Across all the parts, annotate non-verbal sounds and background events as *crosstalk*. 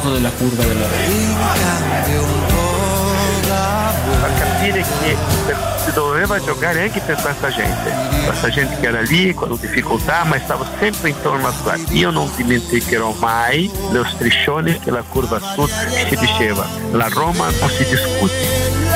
la foto della curva della a capire che si doveva giocare anche per questa gente, questa gente che era lì con difficoltà ma stava sempre intorno a qua. Io non dimenticherò mai lo striscione che la curva sud si diceva, la Roma non si discute,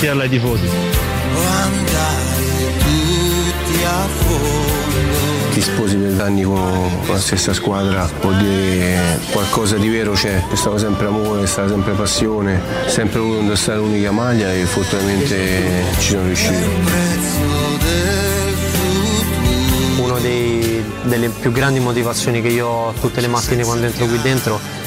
la levo solo per tirarla ai tifosi. o andare tutti a fondo. ti sposi per anni con la stessa squadra vuol dire qualcosa di vero c'è, c'è stato sempre amore, c'è stata sempre passione, sempre voluto indossare l'unica maglia e fortunatamente ci sono riuscito. Una delle più grandi motivazioni che io ho tutte le mattine quando entro qui dentro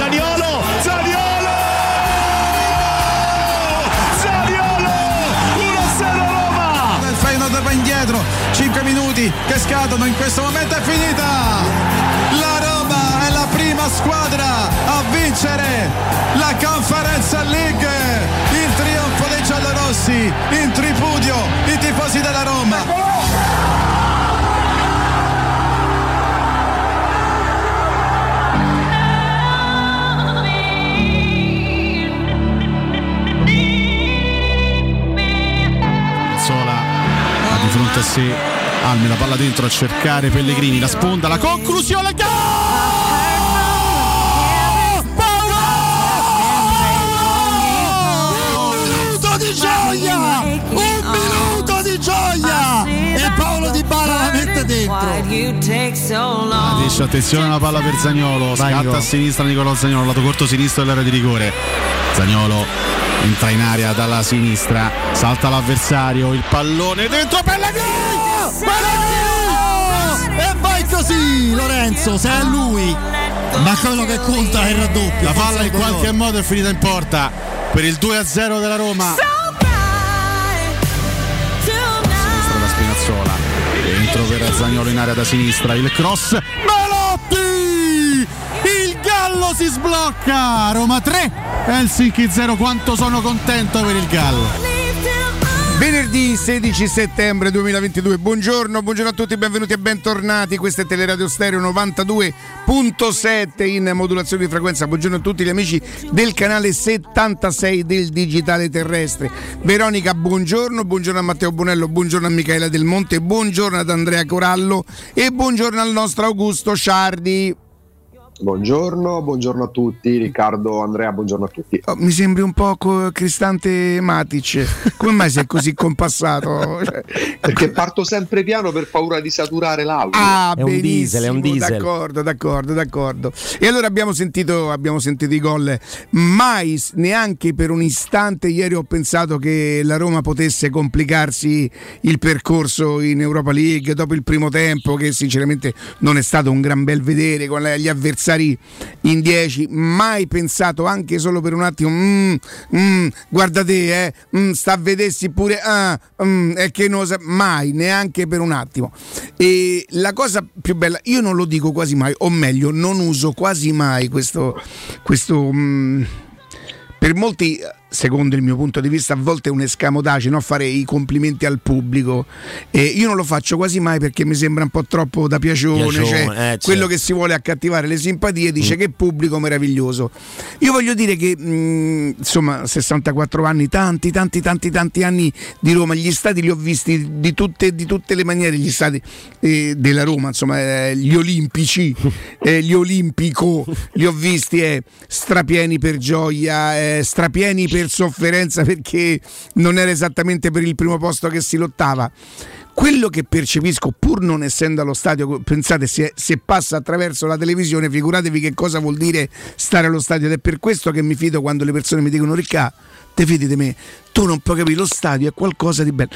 Zaniolo! Zaniolo! Zaniolo! 1-0 Roma! Il Feyenoord va indietro, 5 minuti che scadono, in questo momento è finita! La Roma è la prima squadra a vincere la Conference League! Il trionfo dei giallorossi, in tripudio i tifosi della Roma! Sé Alme la palla dentro a cercare Pellegrini la sponda la conclusione gol! Paolo! un minuto di gioia! Un minuto di gioia! E Paolo Di Bala la mette dentro. Dice attenzione alla palla per Zagnolo. Scatta a sinistra Nicolò Zagnolo lato corto sinistro dell'area di rigore. Zagnolo entra in area dalla sinistra salta l'avversario il pallone dentro Pellegrini così Lorenzo se è lui. Ma quello che conta è il raddoppio. La palla in qualche modo è finita in porta per il 2-0 della Roma. Sinistra da Spinazzola. Dentro per Zagnolo in area da sinistra. Il cross. Melotti il gallo si sblocca. Roma 3 Helsinki 0 quanto sono contento per il gallo Venerdì 16 settembre 2022, buongiorno, buongiorno a tutti, benvenuti e bentornati. Questo è Teleradio Stereo 92.7 in modulazione di frequenza. Buongiorno a tutti gli amici del canale 76 del Digitale Terrestre. Veronica, buongiorno, buongiorno a Matteo Bonello, buongiorno a Michaela Del Monte, buongiorno ad Andrea Corallo e buongiorno al nostro Augusto Ciardi. Buongiorno, buongiorno a tutti, Riccardo, Andrea, buongiorno a tutti. Oh, mi sembri un po' Cristante Matic, come mai sei così compassato? *laughs* Perché parto sempre piano per paura di saturare l'audio. Ah, È un diesel, è un diesel. D'accordo, d'accordo, d'accordo. E allora abbiamo sentito, abbiamo sentito i gol. Mai, neanche per un istante, ieri ho pensato che la Roma potesse complicarsi il percorso in Europa League dopo il primo tempo, che sinceramente non è stato un gran bel vedere con gli avversari in 10. Mai pensato, anche solo per un attimo, mm, mm, guarda eh, mm, sta a vedersi pure, ah, mm, è che non sa- mai, neanche per un attimo. E la cosa più bella, io non lo dico quasi mai, o meglio, non uso quasi mai questo, questo mm, per molti, secondo il mio punto di vista, a volte è un escamotage, no? fare i complimenti al pubblico. E io non lo faccio quasi mai perché mi sembra un po' troppo da piacione. Piacione, cioè, eh, certo. Quello che si vuole accattivare le simpatie dice che pubblico meraviglioso. Io voglio dire che, mh, insomma, 64 anni, tanti, tanti, tanti, tanti anni di Roma, gli stati li ho visti di tutte, di tutte le maniere, gli stati eh, della Roma, insomma, eh, gli olimpici, *laughs* eh, gli olimpico, li ho visti eh, strapieni per gioia, eh, strapieni per sofferenza perché non era esattamente per il primo posto che si lottava. Quello che percepisco, pur non essendo allo stadio, pensate se, se passa attraverso la televisione, figuratevi che cosa vuol dire stare allo stadio ed è per questo che mi fido quando le persone mi dicono Ricca, te fidi di me, tu non puoi capire, lo stadio è qualcosa di bello.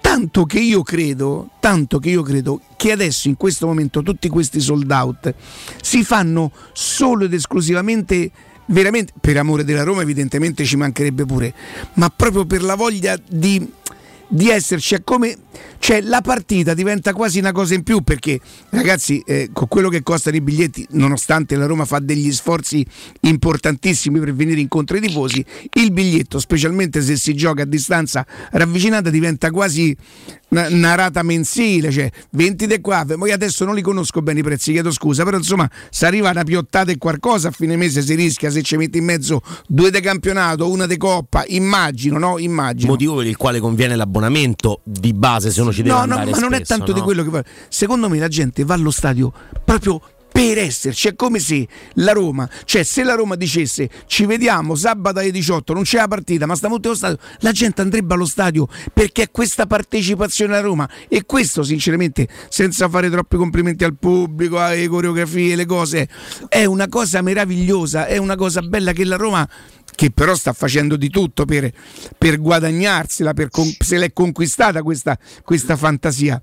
Tanto che io credo, tanto che io credo che adesso in questo momento tutti questi sold out si fanno solo ed esclusivamente veramente per amore della Roma evidentemente ci mancherebbe pure, ma proprio per la voglia di di esserci è come cioè la partita diventa quasi una cosa in più perché ragazzi eh, con quello che costano i biglietti nonostante la Roma fa degli sforzi importantissimi per venire incontro ai tifosi il biglietto specialmente se si gioca a distanza ravvicinata diventa quasi una, rata mensile cioè 20 di qua poi adesso non li conosco bene i prezzi chiedo scusa però insomma se arriva una piottata e qualcosa a fine mese si rischia se ci metti in mezzo due di campionato una di coppa immagino no? Immagino. Motivo per il quale conviene l'abbonamento di base se uno ci deve No, no, ma non è spesso, tanto di no? quello che va. Secondo me la gente va allo stadio proprio per esserci, è come se la Roma, cioè se la Roma dicesse ci vediamo sabato alle 18, non c'è la partita, ma stavolta allo stadio, la gente andrebbe allo stadio perché è questa partecipazione alla Roma e questo sinceramente, senza fare troppi complimenti al pubblico, alle coreografie, le cose, è una cosa meravigliosa, è una cosa bella che la Roma che però sta facendo di tutto per, per guadagnarsela, per con- se l'è conquistata questa, questa fantasia.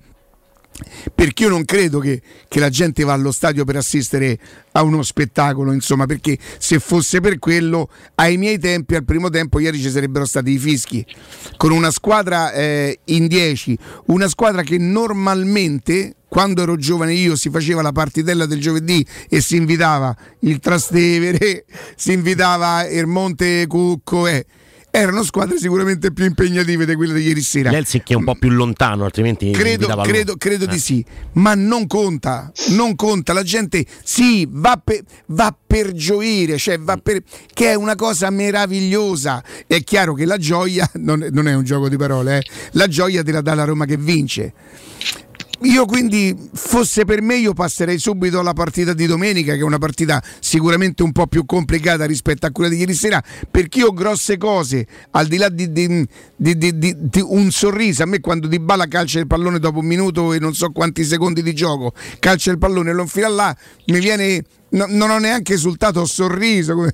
Perché io non credo che, che la gente va allo stadio per assistere a uno spettacolo, insomma, perché se fosse per quello, ai miei tempi, al primo tempo, ieri ci sarebbero stati i fischi, con una squadra eh, in 10, una squadra che normalmente, quando ero giovane io, si faceva la partitella del giovedì e si invitava il Trastevere, *laughs* si invitava Ermonte Cucco, eh. erano squadre sicuramente più impegnative di quelle di ieri sera. Helsinki è un po' più lontano, altrimenti Credo, credo, credo Eh. di sì, ma non conta, non conta, la gente sì, va, per- va per gioire, cioè va per, che è una cosa meravigliosa. È chiaro che la gioia non, è- non è un gioco di parole, eh. la gioia te la dà la Roma che vince. Io quindi, fosse per me, io passerei subito alla partita di domenica, che è una partita sicuramente un po' più complicata rispetto a quella di ieri sera, perché io grosse cose, al di là di- di- di- di un sorriso, a me quando Di Bala calcia il pallone dopo un minuto e non so quanti secondi di gioco, calcia il pallone e lo infila là, mi viene... no- non ho neanche esultato, ho sorriso. *laughs*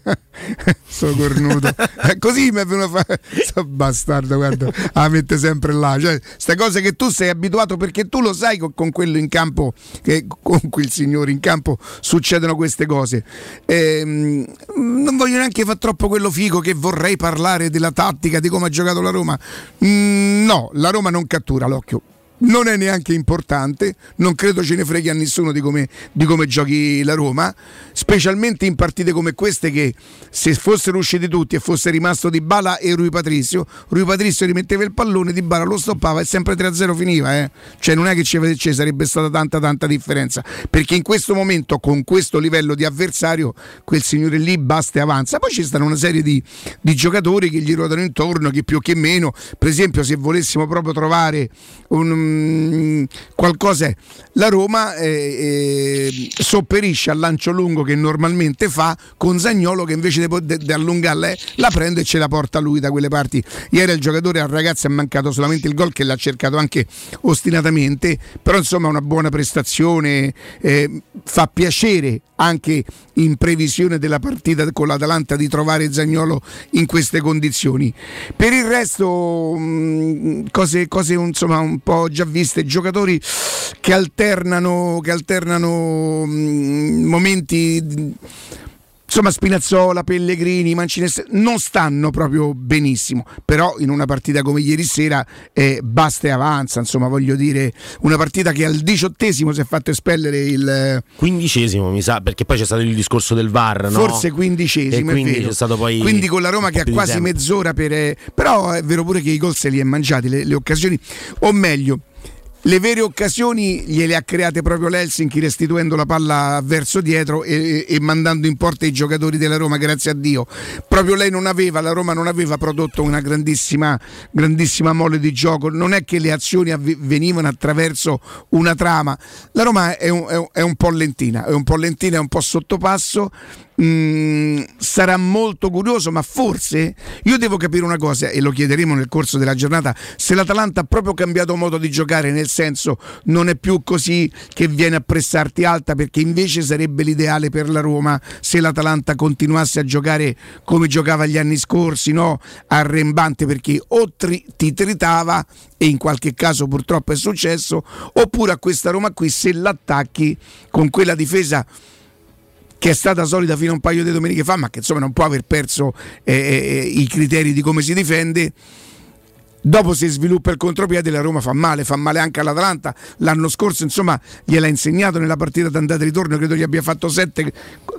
Sto cornuto. *laughs* Eh, Così mi è venuto a fare. Sto bastardo, guarda, la mette sempre là. Cioè, ste cose che tu sei abituato perché tu lo sai con, con quello in campo, che con quel signore in campo succedono queste cose. Ehm, non voglio neanche fare troppo quello figo che vorrei parlare della tattica, di come ha giocato la Roma. Mm, no, la Roma non cattura l'occhio non è neanche importante, non credo ce ne freghi a nessuno di come, di come giochi la Roma, specialmente in partite come queste che se fossero usciti tutti e fosse rimasto Di Bala e Rui Patrizio, Rui Patrizio rimetteva il pallone, Di Bala lo stoppava e sempre 3-0 finiva, eh. cioè non è che ci, ci sarebbe stata tanta tanta differenza, perché in questo momento con questo livello di avversario quel signore lì basta e avanza, poi ci stanno una serie di, di giocatori che gli ruotano intorno, che più che meno, per esempio se volessimo proprio trovare un ehm, qualcosa è. La Roma eh, eh, sopperisce al lancio lungo che normalmente fa con Zagnolo che invece di allungarla eh, la prende e ce la porta lui da quelle parti. Ieri il giocatore al ragazzo è mancato solamente il gol che l'ha cercato anche ostinatamente, però insomma una buona prestazione, eh, fa piacere anche in previsione della partita con l'Atalanta di trovare Zagnolo in queste condizioni. Per il resto mh, cose, cose insomma, un po' già viste, giocatori che alternano, che alternano mh, momenti insomma Spinazzola, Pellegrini, Mancini non stanno proprio benissimo, però in una partita come ieri sera eh, basta e avanza, insomma voglio dire una partita che al diciottesimo si è fatto espellere il quindicesimo mi sa, perché poi c'è stato il discorso del VAR, no? Forse quindicesimo, quindi c'è stato poi quindi con la Roma che ha quasi mezz'ora per... Eh, però è vero pure che i gol se li è mangiati, le, le occasioni, o meglio le vere occasioni gliele ha create proprio l'Helsinki restituendo la palla verso dietro e, e, mandando in porta i giocatori della Roma, grazie a Dio. Proprio lei non aveva, la Roma non aveva prodotto una grandissima, grandissima mole di gioco, non è che le azioni avvenivano attraverso una trama. La Roma è un, è un, è un po' lentina, è un po' lentina, è un po' sottopasso Mm, sarà molto curioso, ma forse io devo capire una cosa e lo chiederemo nel corso della giornata, se l'Atalanta ha proprio cambiato modo di giocare, nel senso non è più così che viene a pressarti alta, perché invece sarebbe l'ideale per la Roma se l'Atalanta continuasse a giocare come giocava gli anni scorsi, no? arrembante perché o tri- ti tritava e in qualche caso purtroppo è successo, oppure a questa Roma qui se l'attacchi con quella difesa che è stata solida fino a un paio di domeniche fa, ma che insomma non può aver perso eh, eh, i criteri di come si difende. Dopo si sviluppa il contropiede, la Roma fa male, fa male anche all'Atalanta. L'anno scorso, insomma, gliel'ha insegnato nella partita d'andata e ritorno, credo gli abbia fatto 7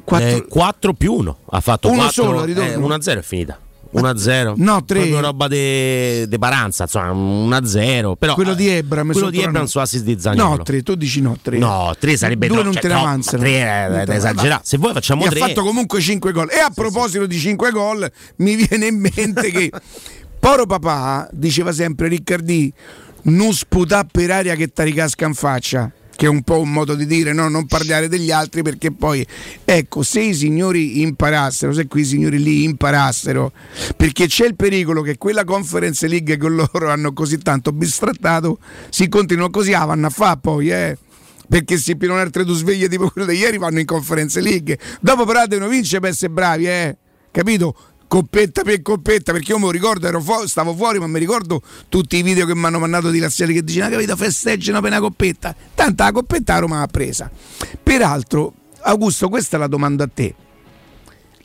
4, eh, 4 più 1. Ha fatto 1 solo ritorno. 1-0 è finita. 1-0. No, 3. Proprio roba di Paranza, insomma, 1-0. Però, quello di Ebram. Quello di Ebram su assist di Zagnolo. No, 3, tu dici no, 3. No, 3 sarebbe 2 no, non cioè, te ne no, avanzano. 3 è da esagerare. Se vuoi facciamo 3. ha fatto comunque 5 gol. E a proposito di 5 gol, mi viene in mente che *laughs* Poro papà diceva sempre Riccardi, non sputà per aria che ti ricasca in faccia che è un po' un modo di dire no, non parlare degli altri perché poi ecco se i signori imparassero se quei signori lì imparassero perché c'è il pericolo che quella conference league che loro hanno così tanto bistrattato si continuano così ah, vanno a fa poi eh. Perché se pieno altre due sveglie tipo quelle di ieri vanno in conference league dopo però devono vincere per essere bravi eh. Capito coppetta per coppetta, perché io mi ricordo, ero fu- stavo fuori, ma mi ricordo tutti i video che mi hanno mandato di Laziali che dicevano, capito, festeggiano per una coppetta. Tanta la coppetta a Roma ha presa. Peraltro, Augusto, questa è la domanda a te.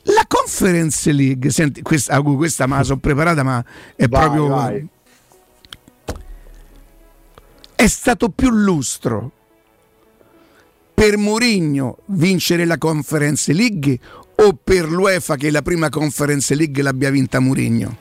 La Conference League, senti, questa, questa me la sono preparata, ma è vai, proprio... Vai. È stato più lustro per Mourinho vincere la Conference League o per l'UEFA che la prima Conference League l'abbia vinta Mourinho?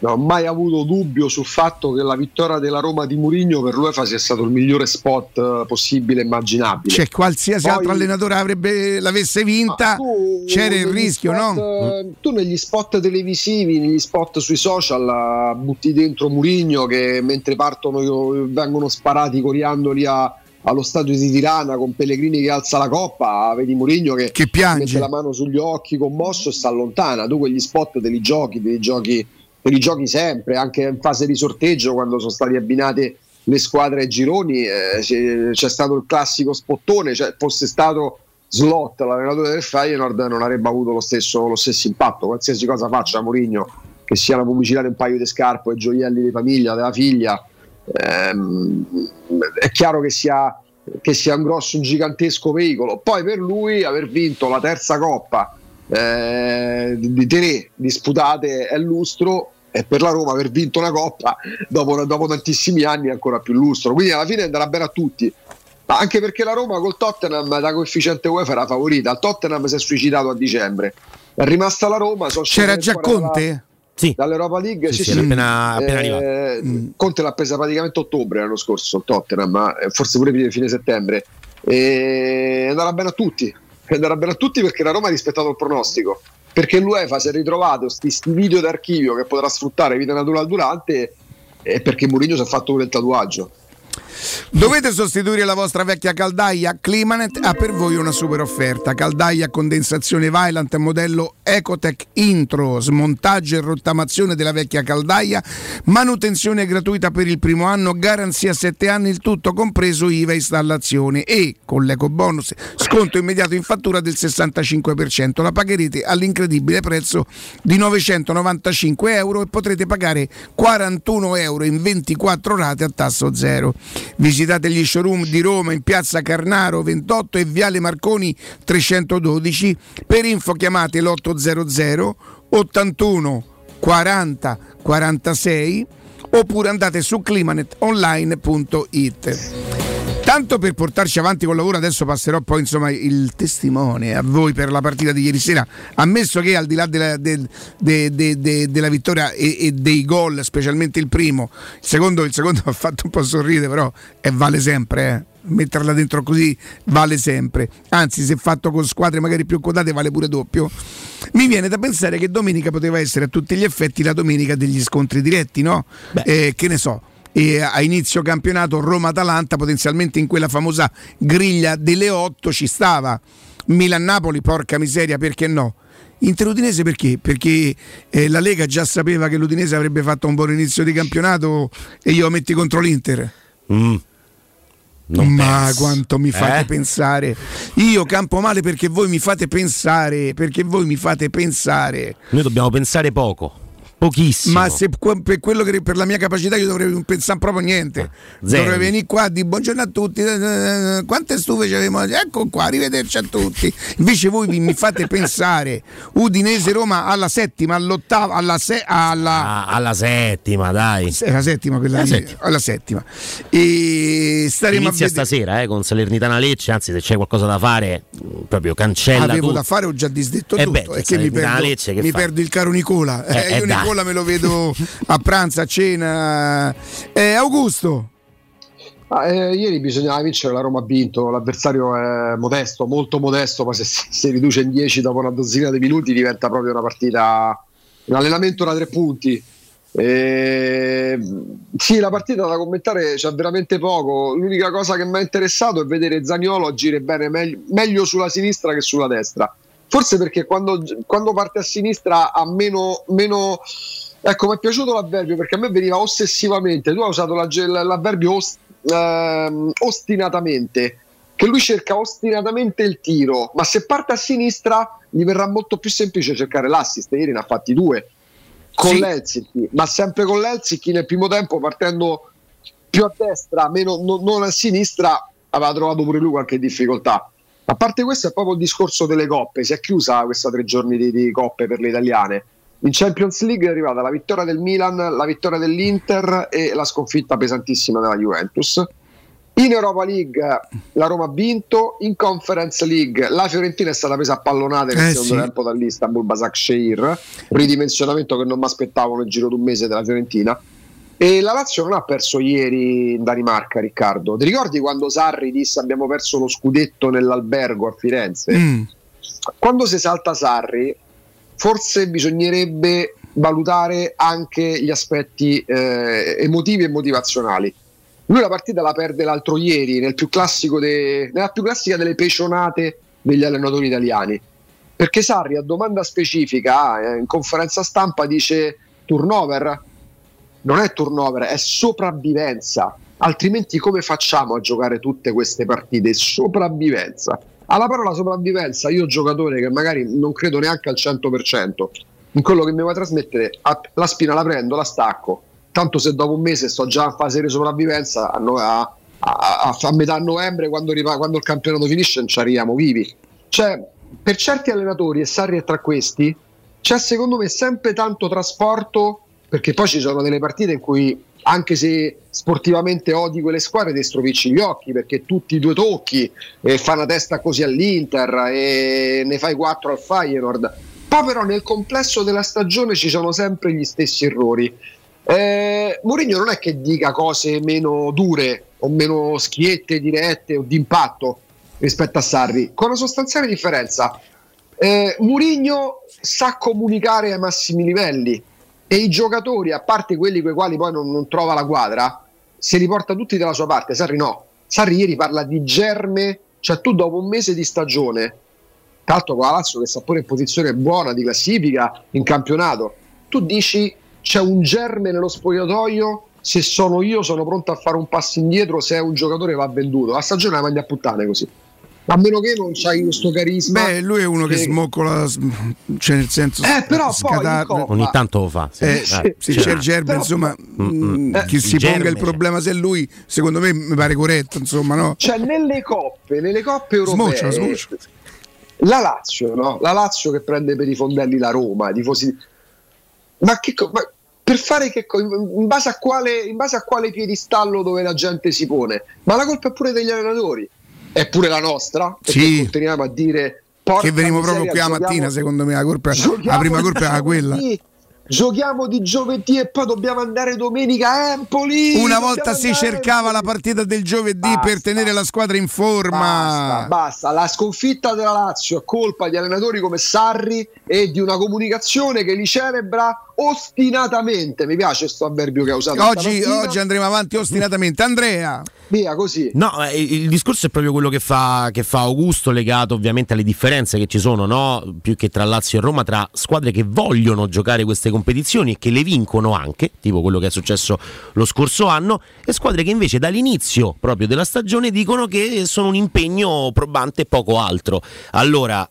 Non ho mai avuto dubbio sul fatto che la vittoria della Roma di Mourinho per l'UEFA sia stato il migliore spot eh, possibile e immaginabile. Cioè, qualsiasi Poi, altro allenatore avrebbe, l'avesse vinta, tu, c'era il rischio, spot, no? Tu negli spot televisivi, negli spot sui social, butti dentro Mourinho che mentre partono vengono sparati coriandoli a allo stadio di Tirana con Pellegrini che alza la coppa, vedi Mourinho che, che piange. mette la mano sugli occhi commosso e si allontana. Tu quegli spot te li giochi, te li giochi, te li giochi sempre, anche in fase di sorteggio quando sono stati abbinate le squadre ai gironi, eh, c'è, c'è, stato il classico spottone, cioè fosse stato Slot l'allenatore del Feyenoord non avrebbe avuto lo stesso, lo stesso impatto, qualsiasi cosa faccia Mourinho, che sia la pubblicità di un paio di scarpe e gioielli di famiglia, della figlia, ehm, è chiaro che sia, che sia, un grosso, un gigantesco veicolo. Poi per lui aver vinto la terza coppa eh, di tre disputate è lustro e per la Roma aver vinto una coppa dopo, dopo tantissimi anni è ancora più lustro. Quindi alla fine andrà bene a tutti. Ma anche perché la Roma col Tottenham da coefficiente UEFA era favorita. Il Tottenham si è suicidato a dicembre. È rimasta la Roma. C'era già Conte? La sì. dall'Europa League. Sì, sì, sì. Appena, appena eh, Conte l'ha presa praticamente ottobre l'anno scorso, Tottenham, ma eh, forse pure fine, fine settembre. E andrà bene a tutti. *laughs* Andrà bene a tutti perché la Roma ha rispettato il pronostico. Perché l'UEFA si è ritrovato questi video d'archivio che potrà sfruttare vita naturale durante è perché Mourinho si è fatto pure il tatuaggio. Dovete sostituire la vostra vecchia caldaia? Climanet ha per voi una super offerta. Caldaia a condensazione Vylant modello Ecotech Intro, smontaggio e rottamazione della vecchia caldaia, manutenzione gratuita per il primo anno, garanzia 7 anni, il tutto compreso IVA installazione e con l'eco bonus sconto immediato in fattura del 65%. La pagherete all'incredibile prezzo di 995 euro e potrete pagare 41 euro in 24 rate a tasso zero. Visitate gli showroom di Roma in piazza Carnaro 28 e Viale Marconi 312. Per info chiamate l'800 81 40 46 oppure andate su climanetonline.it. Tanto per portarci avanti col lavoro, adesso passerò poi insomma il testimone a voi per la partita di ieri sera. Ammesso che al di là della, de, de, de, della vittoria e, e, dei gol, specialmente il primo, il secondo, il secondo *laughs* ha fatto un po' sorridere, però e vale sempre. Eh metterla dentro così vale sempre. Anzi, se fatto con squadre magari più quotate vale pure doppio. Mi viene da pensare che domenica poteva essere a tutti gli effetti la domenica degli scontri diretti, no? Eh, che ne so. E a inizio campionato Roma-Atalanta, potenzialmente in quella famosa griglia delle 8 ci stava. Milan-Napoli, porca miseria, perché no? Inter Udinese perché? Perché eh, la Lega già sapeva che l'Udinese avrebbe fatto un buon inizio di campionato e io lo metti contro l'Inter. Mm. Non Ma penso. quanto mi fate eh? pensare. Io campo male perché voi mi fate pensare, perché voi mi fate pensare. Noi dobbiamo pensare poco. Pochissimo. Ma se per quello che per la mia capacità io dovrei non pensare proprio niente. Zero. Dovrei venire qua di buongiorno a tutti. Eh, quante stufe c'avevamo? Ecco qua, arrivederci a tutti. Invece voi mi fate pensare. Udinese Roma alla settima, all'ottava, alla, se, alla... Ah, alla settima, dai. Alla settima, quella alla settima. Alla settima. E staremo Inizia a stasera eh, con Salernitana Lecce, anzi se c'è qualcosa da fare, proprio cancella Avevo tutto. da fare, ho già disdetto eh tutto. Beh, è che mi perdo, Lecce, che mi fa? perdo il caro Nicola. Eh, io eh, Nicola Nicola me lo vedo a pranzo, a cena. Eh, Augusto. Ah, eh, ieri bisognava vincere, la Roma ha vinto, l'avversario è modesto, molto modesto, ma se si riduce in 10 dopo una dozzina di minuti diventa proprio una partita, un allenamento da tre punti. Eh, sì, la partita da commentare c'è veramente poco. L'unica cosa che mi ha interessato è vedere Zaniolo agire bene, meglio, meglio sulla sinistra che sulla destra. Forse perché quando, quando parte a sinistra ha meno, meno Ecco, mi è piaciuto l'avverbio perché a me veniva ossessivamente. Tu hai usato la, l'avverbio ost, ehm, ostinatamente, che lui cerca ostinatamente il tiro, ma se parte a sinistra gli verrà molto più semplice cercare l'assist. Ieri ne ha fatti due con sì. l'Helsinki, ma sempre con l'Helsinki nel primo tempo partendo più a destra, meno, no, non a sinistra, aveva trovato pure lui qualche difficoltà. A parte questo è proprio il discorso delle coppe, si è chiusa questa tre giorni di, di coppe per le italiane. In Champions League è arrivata la vittoria del Milan, la vittoria dell'Inter e la sconfitta pesantissima della Juventus. In Europa League la Roma ha vinto, in Conference League la Fiorentina è stata presa a pallonate nel Eh, secondo sì. tempo dall'Istanbul Basaksehir, ridimensionamento che non mi aspettavo nel giro di un mese della Fiorentina. E la Lazio non ha perso ieri in Danimarca, Riccardo. Ti ricordi quando Sarri disse abbiamo perso lo scudetto nell'albergo a Firenze? Mm. Quando si salta Sarri, forse bisognerebbe valutare anche gli aspetti eh, emotivi e motivazionali. Lui la partita la perde l'altro ieri nel più classico de- nella più classica delle pecionate degli allenatori italiani. Perché Sarri a domanda specifica eh, in conferenza stampa dice turnover. Non è turnover, è sopravvivenza. Altrimenti come facciamo a giocare tutte queste partite? Sopravvivenza. Alla parola sopravvivenza, io giocatore che magari non credo neanche al 100% in quello che mi trasmettere, a- la spina la prendo, la stacco. Tanto se dopo un mese sto già in fase di sopravvivenza, a, a- a- a- metà novembre, quando, ripa- quando il campionato finisce, non ci arriviamo vivi. Cioè, per certi allenatori, e Sarri è tra questi, c'è secondo me sempre tanto trasporto, perché poi ci sono delle partite in cui anche se sportivamente odi quelle squadre ti stropicci gli occhi perché tutti i due tocchi e fa una testa così all'Inter e ne fai quattro al Feyenoord. Poi però nel complesso della stagione ci sono sempre gli stessi errori. Eh, Mourinho non è che dica cose meno dure o meno schiette, dirette o d'impatto rispetto a Sarri con una sostanziale differenza. Eh, Mourinho sa comunicare ai massimi livelli e i giocatori, a parte quelli con i quali poi non, non trova la quadra, se li porta tutti dalla sua parte. Sarri no. Sarri ieri parla di germe, cioè tu dopo un mese di stagione, tra l'altro con la Lazio che sta pure in posizione buona di classifica in campionato, tu dici c'è un germe nello spogliatoio, se sono io sono pronto a fare un passo indietro se è un giocatore va venduto. La stagione la manda a puttane così. A meno che non c'hai questo carisma. Beh, lui è uno che, che smoccola, cioè nel senso. Eh, però scatar- poi ogni tanto lo fa. Sì, eh, eh, sì, c'è il germe, insomma, mm, eh, chi si germe, ponga il problema se è lui, secondo me mi pare corretto, insomma, no? Cioè, nelle coppe, nelle coppe europee. Smoccia, smoccia. La Lazio, no? La Lazio che prende per i fondelli la Roma, i tifosi. Ma che ma per fare che in base, a quale, in base a quale piedistallo dove la gente si pone? Ma la colpa è pure degli allenatori è pure la nostra, sì. continuiamo a dire che venimo proprio qui la mattina, secondo me la, colpa, la prima colpa era quella. Giochiamo di giovedì e poi dobbiamo andare domenica a Empoli. Una volta si cercava la partita del giovedì basta, per tenere la squadra in forma. Basta, basta, la sconfitta della Lazio è colpa di allenatori come Sarri e di una comunicazione che li celebra ostinatamente. Mi piace questo avverbio che ha usato. Oggi, oggi andremo avanti ostinatamente. Andrea. Via così. No, il discorso è proprio quello che fa, che fa, Augusto, legato ovviamente alle differenze che ci sono, no? più che tra Lazio e Roma, tra squadre che vogliono giocare queste competizioni e che le vincono anche, tipo quello che è successo lo scorso anno, e squadre che invece dall'inizio proprio della stagione dicono che sono un impegno probante e poco altro. Allora,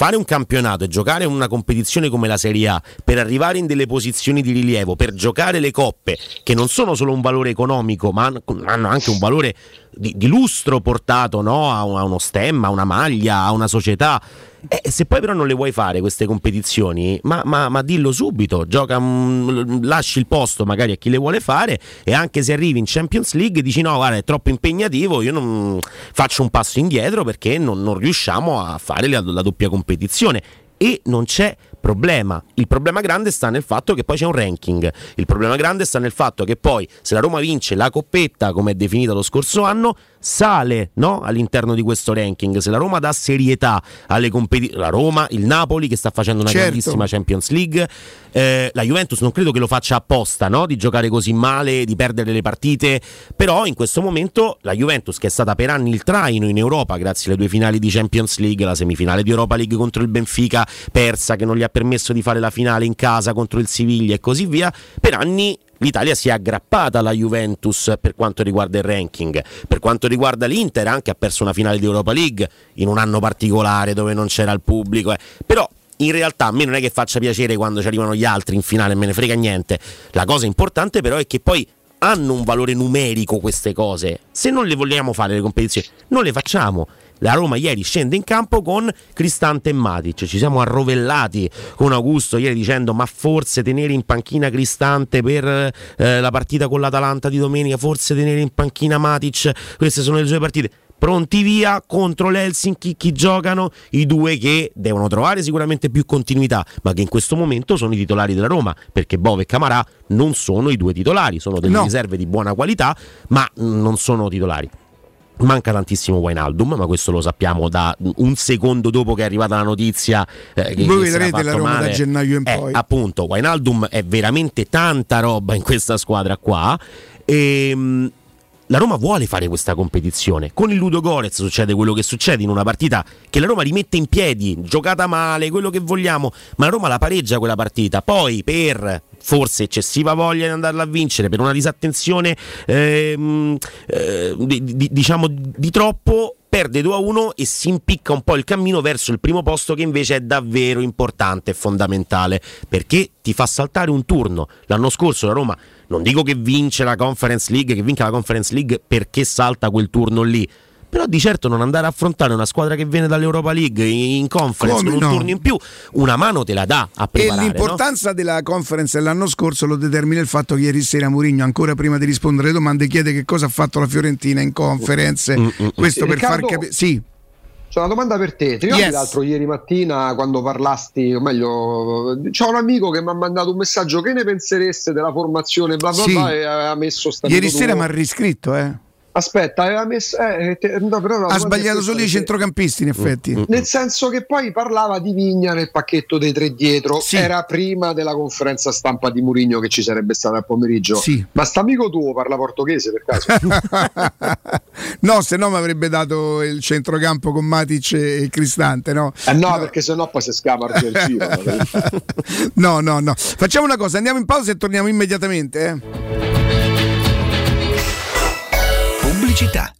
fare un campionato e giocare una competizione come la Serie A per arrivare in delle posizioni di rilievo, per giocare le coppe che non sono solo un valore economico ma hanno anche un valore di, di lustro portato no? a, uno stemma, a una maglia, a una società. Eh, se poi però non le vuoi fare queste competizioni, ma, ma, ma dillo subito, gioca, um, lasci il posto magari a chi le vuole fare e anche se arrivi in Champions League dici no, guarda è troppo impegnativo, io non faccio un passo indietro perché non, non riusciamo a fare la, la doppia competizione e non c'è problema. Il problema grande sta nel fatto che poi c'è un ranking. Il problema grande sta nel fatto che poi se la Roma vince la coppetta, come è definita lo scorso anno, sale no? all'interno di questo ranking. Se la Roma dà serietà alle competizioni, la Roma, il Napoli che sta facendo una certo. grandissima Champions League, eh, la Juventus non credo che lo faccia apposta no? di giocare così male, di perdere le partite, però in questo momento la Juventus che è stata per anni il traino in Europa grazie alle due finali di Champions League, la semifinale di Europa League contro il Benfica persa che non gli ha permesso di fare la finale in casa contro il Siviglia e così via, per anni l'Italia si è aggrappata alla Juventus per quanto riguarda il ranking. Per quanto riguarda l'Inter, anche ha perso una finale di Europa League in un anno particolare dove non c'era il pubblico. Eh. Però in realtà a me non è che faccia piacere quando ci arrivano gli altri in finale, me ne frega niente. La cosa importante però è che poi hanno un valore numerico queste cose. Se non le vogliamo fare le competizioni, non le facciamo. La Roma ieri scende in campo con Cristante e Matic. Ci siamo arrovellati con Augusto ieri dicendo ma forse tenere in panchina Cristante per eh, la partita con l'Atalanta di domenica, forse tenere in panchina Matic. Queste sono le due partite pronti via contro l'Helsinki chi giocano i due che devono trovare sicuramente più continuità ma che in questo momento sono i titolari della Roma perché Bove e Camarà non sono i due titolari sono delle no. riserve di buona qualità ma non sono titolari Manca tantissimo Wainaldum, ma questo lo sappiamo da un secondo dopo che è arrivata la notizia. Eh, che, Voi vedrete la Roma male. da gennaio in eh, poi. Appunto, Wainaldum è veramente tanta roba in questa squadra qua. E, ehm, la Roma vuole fare questa competizione. Con il Ludo Gorez succede quello che succede in una partita che la Roma rimette in piedi, giocata male, quello che vogliamo, ma la Roma la pareggia quella partita. Poi per forse eccessiva voglia di andarla a vincere, per una disattenzione ehm, eh, di, di, diciamo di troppo perde 2 a 1 e si impicca un po' il cammino verso il primo posto che invece è davvero importante e fondamentale perché ti fa saltare un turno. L'anno scorso la Roma non dico che vince la Conference League, che vinca la Conference League perché salta quel turno lì però di certo non andare a affrontare una squadra che viene dall'Europa League in conference Come con un no? turno in più, una mano te la dà a preparare. E l'importanza no? della conference dell'anno scorso lo determina il fatto che ieri sera Mourinho, ancora prima di rispondere alle domande, chiede che cosa ha fatto la Fiorentina in conference. Mm, mm, mm. Questo per Riccardo, far capire. Sì. C'è una domanda per te. Ti ricordi yes. l'altro ieri mattina quando parlasti, o meglio, c'è un amico che mi ha mandato un messaggio che ne pensereste della formazione bla bla sì. bla e ha messo sta Ieri sera mi ha riscritto, eh. Aspetta, aveva messo. Eh, te, no, però, ha sbagliato solo i centrocampisti, in effetti. Mm, Nel senso che poi parlava di Vigna nel pacchetto dei tre dietro. Sì. Era prima della conferenza stampa di Murigno che ci sarebbe stata al pomeriggio. Sì. Ma sta amico tuo parla portoghese per caso? *laughs* no, se no mi avrebbe dato il centrocampo con Matic e Cristante, no? Eh no, no. perché sennò poi si scama il No, no, no. Facciamo una cosa, andiamo in pausa e torniamo immediatamente. Eh? Pubblicità.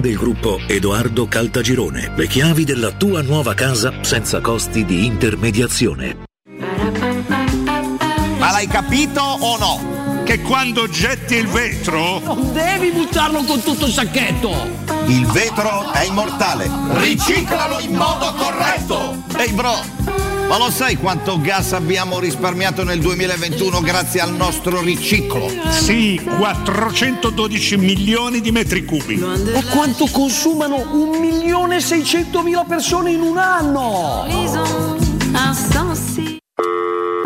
del gruppo Edoardo Caltagirone. Le chiavi della tua nuova casa senza costi di intermediazione. Ma l'hai capito o no? Che quando getti il vetro... Non devi buttarlo con tutto il sacchetto! Il vetro è immortale. Riciclalo in modo corretto! Ehi bro! Ma lo sai quanto gas abbiamo risparmiato nel 2021 grazie al nostro riciclo? Sì, 412 milioni di metri cubi. E quanto consumano 1 milione e 600 mila persone in un anno?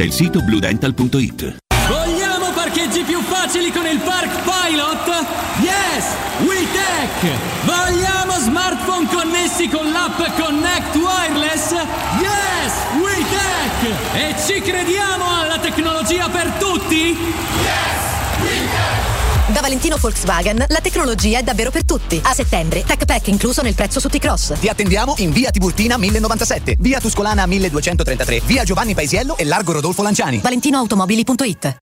il sito bluedental.it. Vogliamo parcheggi più facili con il Park Pilot? Yes! WeTech! Vogliamo smartphone connessi con l'app Connect Wireless? Yes! WeTech! E ci crediamo alla tecnologia per tutti? Yes! Da Valentino Volkswagen la tecnologia è davvero per tutti. A settembre, Tech Pack incluso nel prezzo su T-Cross. Ti attendiamo in via Tiburtina 1097, via Tuscolana 1233, via Giovanni Paisiello e largo Rodolfo Lanciani. ValentinoAutomobili.it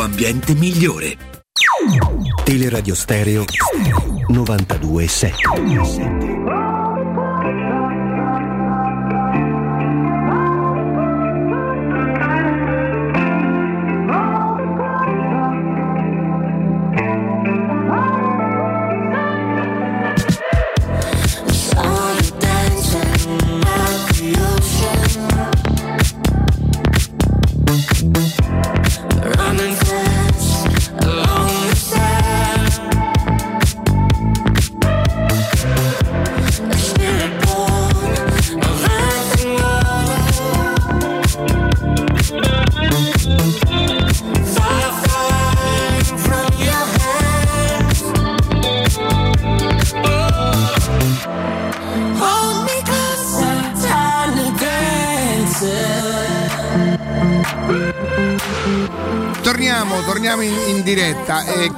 ambiente migliore. Teleradio Stereo 927.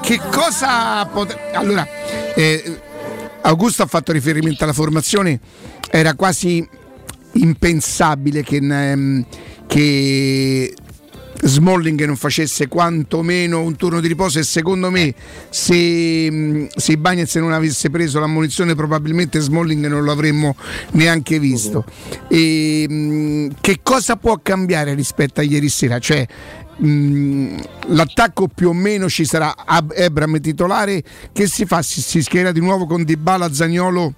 Che cosa pot- Allora, eh, Augusto ha fatto riferimento alla formazione, era quasi impensabile che, ehm, che Smalling non facesse quantomeno un turno di riposo e secondo me se, se Bagnez non avesse preso l'ammonizione probabilmente Smalling non lo avremmo neanche visto. E, mh, che cosa può cambiare rispetto a ieri sera? Cioè, mh, l'attacco più o meno ci sarà Ab- Ebram titolare che si fa? Si, si schiera di nuovo con Dybala, Zagnolo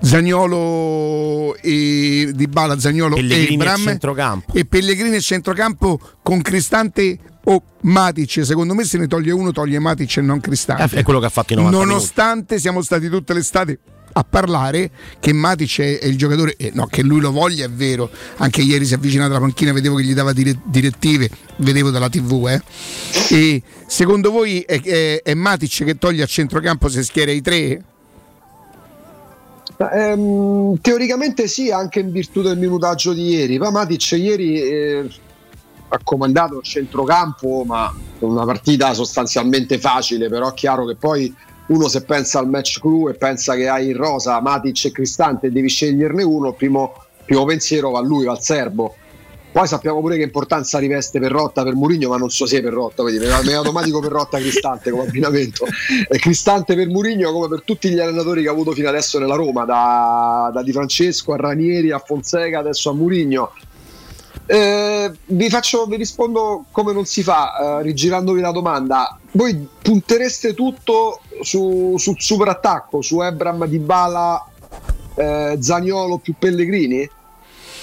Zagnolo e Di Bala, Zagnolo Pellegrini e Ebram a centrocampo. e Pellegrini a centrocampo con Cristante o Matic secondo me se ne toglie uno toglie Matic e non Cristante è quello che ha fatto i 90 nonostante siamo stati tutte l'estate a parlare che Matic è, il giocatore eh, no, che lui lo voglia è vero anche ieri si è avvicinato alla panchina vedevo che gli dava dire- direttive vedevo dalla tv eh. e secondo voi è, è, è Matic che toglie a centrocampo se schiera i tre? Ehm, teoricamente sì, anche in virtù del minutaggio di ieri. Ma Matic ieri eh, ha comandato il centrocampo, ma una partita sostanzialmente facile, però è chiaro che poi uno se pensa al match crew e pensa che hai in rosa Matic e Cristante e devi sceglierne uno, il primo, primo pensiero va a lui, va al serbo. Poi sappiamo pure che importanza riveste Perrotta per Murigno, ma non so se Perrotta, quindi mi è automatico Perrotta Cristante come abbinamento. E Cristante per Murigno come per tutti gli allenatori che ha avuto fino adesso nella Roma, da, da Di Francesco a Ranieri a Fonseca, adesso a Murigno. Eh, vi, faccio, vi rispondo come non si fa, eh, rigirandovi la domanda. Voi puntereste tutto su, sul superattacco, su Ebram di Bala, eh, Zagnolo più Pellegrini?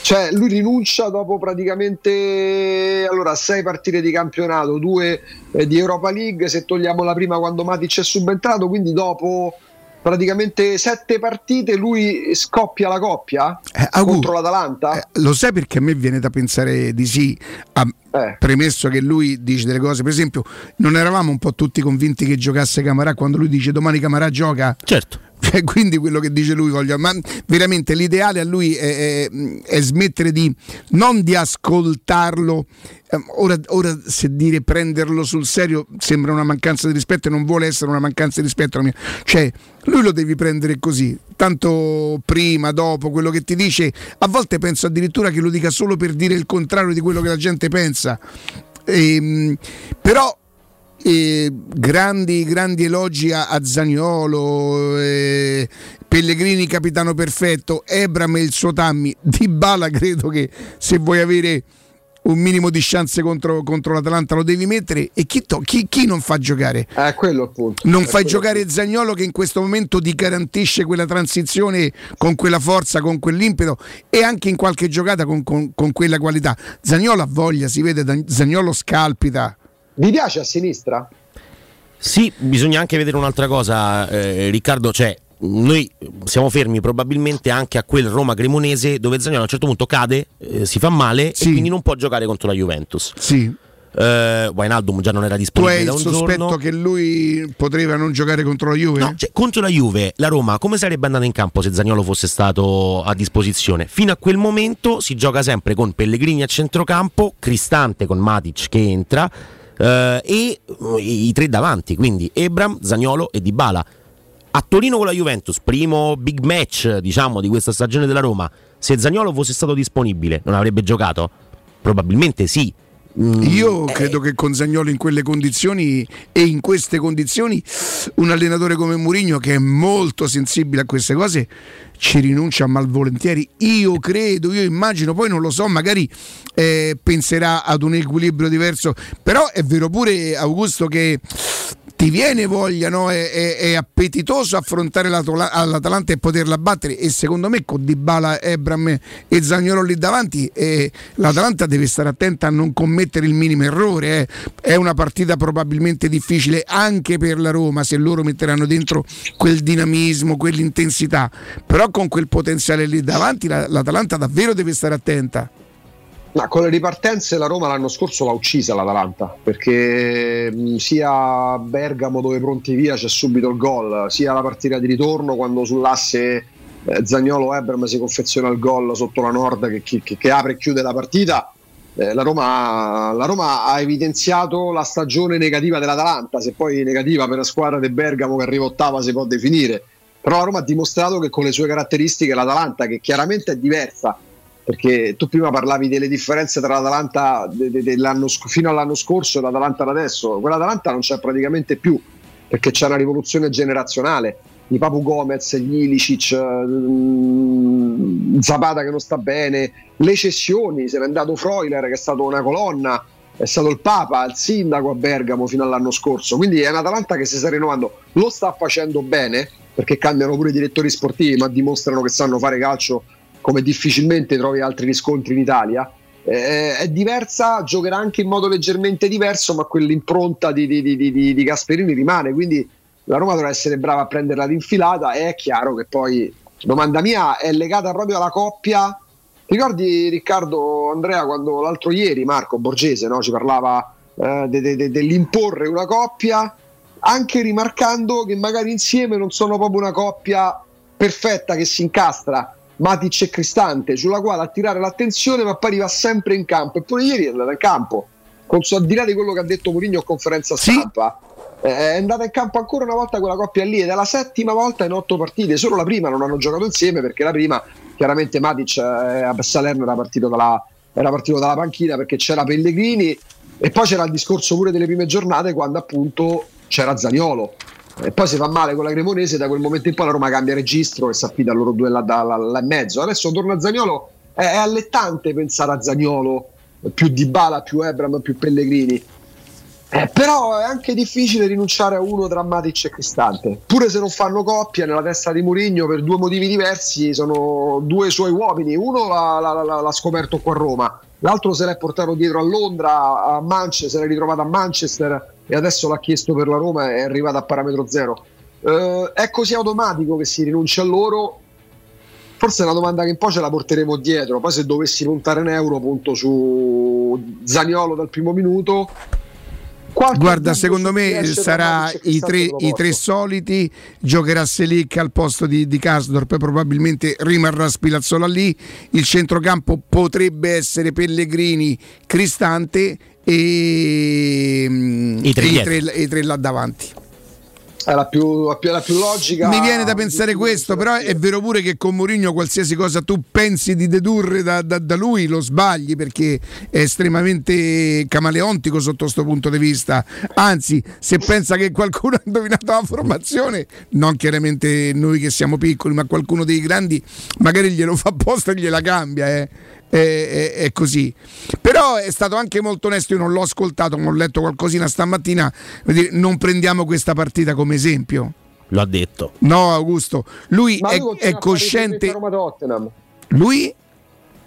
Cioè, lui rinuncia dopo praticamente allora, sei partite di campionato, due eh, di Europa League, se togliamo la prima quando Matic è subentrato, quindi dopo praticamente sette partite lui scoppia la coppia Agu, contro l'Atalanta. Eh, lo sai perché a me viene da pensare di sì, a- premesso che lui dice delle cose, per esempio, non eravamo un po' tutti convinti che giocasse Camarà quando lui dice domani Camarà gioca? Certo. Cioè, quindi quello che dice lui voglio, ma veramente l'ideale a lui è, è- è smettere di non di ascoltarlo. ehm, Ora, ora se dire prenderlo sul serio sembra una mancanza di rispetto e non vuole essere una mancanza di rispetto. Cioè, lui lo devi prendere così, tanto prima, dopo, quello che ti dice. A volte penso addirittura che lo dica solo per dire il contrario di quello che la gente pensa. Ehm, però eh, grandi, grandi elogi a, a Zaniolo, eh, Pellegrini capitano perfetto, Ebram e il suo Tammy, *laughs* Di Bala credo che se vuoi avere un minimo di chance contro, contro l'Atalanta lo devi mettere e chi, to- chi- chi non fa giocare? È quello appunto. Non È fai giocare Zagnolo che in questo momento ti garantisce quella transizione con quella forza, con quell'impeto e anche in qualche giocata con, con- con quella qualità. Zagnolo ha voglia, si vede, Zagnolo scalpita. Vi piace a sinistra? Sì, bisogna anche vedere un'altra cosa, eh, Riccardo, cioè noi siamo fermi probabilmente anche a quel Roma Cremonese dove Zagnolo a un certo punto cade, eh, si fa male e quindi non può giocare contro la Juventus. Sì. Eh, Wijnaldum già non era Tu disponibile hai da il un sospetto giorno. che lui potrebbe non giocare contro la Juve? No, cioè, contro la Juve, la Roma come sarebbe andata in campo se Zagnolo fosse stato a disposizione? Fino a quel momento si gioca sempre con Pellegrini a centrocampo, Cristante con Matic che entra eh, e mm, i, tre davanti, quindi Ebram, Zagnolo e Dybala. A Torino con la Juventus, primo big match diciamo di questa stagione della Roma, se Zagnolo fosse stato disponibile non avrebbe giocato? Probabilmente sì. Mm, Io credo che con Zagnolo in quelle condizioni e in queste condizioni un allenatore come Mourinho che è molto sensibile a queste cose ci rinuncia malvolentieri. Io credo, io immagino, poi non lo so, magari eh, penserà ad un equilibrio diverso, però è vero pure Augusto che ti viene voglia, no? è, è- è appetitoso affrontare l'Atalanta e poterla battere e secondo me con Dybala, Ebram e Zagnolo lì davanti eh, l'Atalanta deve stare attenta a non commettere il minimo errore, eh. è una partita probabilmente difficile anche per la Roma se loro metteranno dentro quel dinamismo, quell'intensità, però con quel potenziale lì davanti la- l'Atalanta davvero deve stare attenta. Ma con le ripartenze la Roma l'anno scorso l'ha uccisa l'Atalanta perché mh, sia Bergamo dove pronti via c'è subito il gol, sia la partita di ritorno quando sull'asse eh, Zagnolo Ebram si confeziona il gol sotto la Nord che, che- che apre e chiude la partita. eh, la, Roma, la Roma ha evidenziato la stagione negativa dell'Atalanta, se poi negativa per la squadra di Bergamo che arriva ottava si può definire, però la Roma ha dimostrato che con le sue caratteristiche l'Atalanta, che chiaramente è diversa, perché tu prima parlavi delle differenze tra l'Atalanta fino all'anno scorso e l'Atalanta da adesso, quell'Atalanta non c'è praticamente più, perché c'è una rivoluzione generazionale. Di Papu Gomez, gli Ilicic, mm, Zapata che non sta bene, le cessioni, se n'è andato Freuler che è stato una colonna, è stato il Papa, il sindaco a Bergamo fino all'anno scorso, quindi è un Atalanta che si sta rinnovando, lo sta facendo bene perché cambiano pure i direttori sportivi ma dimostrano che sanno fare calcio come difficilmente trovi altri riscontri in Italia. Eh, è diversa, giocherà anche in modo leggermente diverso, ma quell'impronta di, di, di, di Gasperini rimane, quindi la Roma dovrà essere brava a prenderla d'infilata e è chiaro che poi, domanda mia, è legata proprio alla coppia. Ti ricordi Riccardo Andrea quando l'altro ieri Marco Borgese no, ci parlava eh, de, de, de, dell'imporre una coppia, anche rimarcando che magari insieme non sono proprio una coppia perfetta che si incastra, Matic e Cristante, sulla quale attirare l'attenzione, ma poi arriva sempre in campo. Eppure ieri è andata in campo, con, al di là di quello che ha detto Mourinho a conferenza stampa. Sì è andata in campo ancora una volta quella coppia lì ed è la settima volta in otto partite solo la prima non hanno giocato insieme perché la prima chiaramente Matic eh, a Salerno era partito, dalla, era partito dalla panchina perché c'era Pellegrini e poi c'era il discorso pure delle prime giornate quando appunto c'era Zaniolo e poi si fa male con la Cremonese da quel momento in poi la Roma cambia registro e si affida al loro due là, là, là, e mezzo adesso torna Zaniolo è, è allettante pensare a Zaniolo più Di Bala, più Ebram, più Pellegrini eh, però è anche difficile rinunciare a uno tra Matic e Cristante. Pure se non fanno coppia, nella testa di Mourinho per due motivi diversi sono due suoi uomini. Uno l'ha, l'ha, l'ha scoperto qua a Roma, l'altro se l'è portato dietro a Londra, a Manchester, se l'è ritrovato a Manchester e adesso l'ha chiesto per la Roma è arrivato a parametro zero. Eh, è così automatico che si rinuncia a loro? Forse è una domanda che un po' ce la porteremo dietro. Poi se dovessi puntare un euro, punto su Zaniolo dal primo minuto Qualche Guarda, secondo me sarà i tre, i tre, soliti, giocherà Selic al posto di, di Kasdorp, probabilmente rimarrà Spilazzola lì, il centrocampo potrebbe essere Pellegrini, Cristante e, I tre, e i, tre, i tre là davanti è la più, la più, logica. Mi viene da pensare questo, però è vero pure che con Mourinho qualsiasi cosa tu pensi di dedurre da, da, da lui lo sbagli perché è estremamente camaleontico sotto questo punto di vista. Anzi, se pensa che qualcuno ha indovinato la formazione, non chiaramente noi che siamo piccoli, ma qualcuno dei grandi magari glielo fa apposta e gliela cambia. Eh è, è, così. Però è stato anche molto onesto, io non l'ho ascoltato, ma ho letto qualcosina stamattina, non prendiamo questa partita come esempio. Lo ha detto. No, Augusto, lui, è, è cosciente. Lui?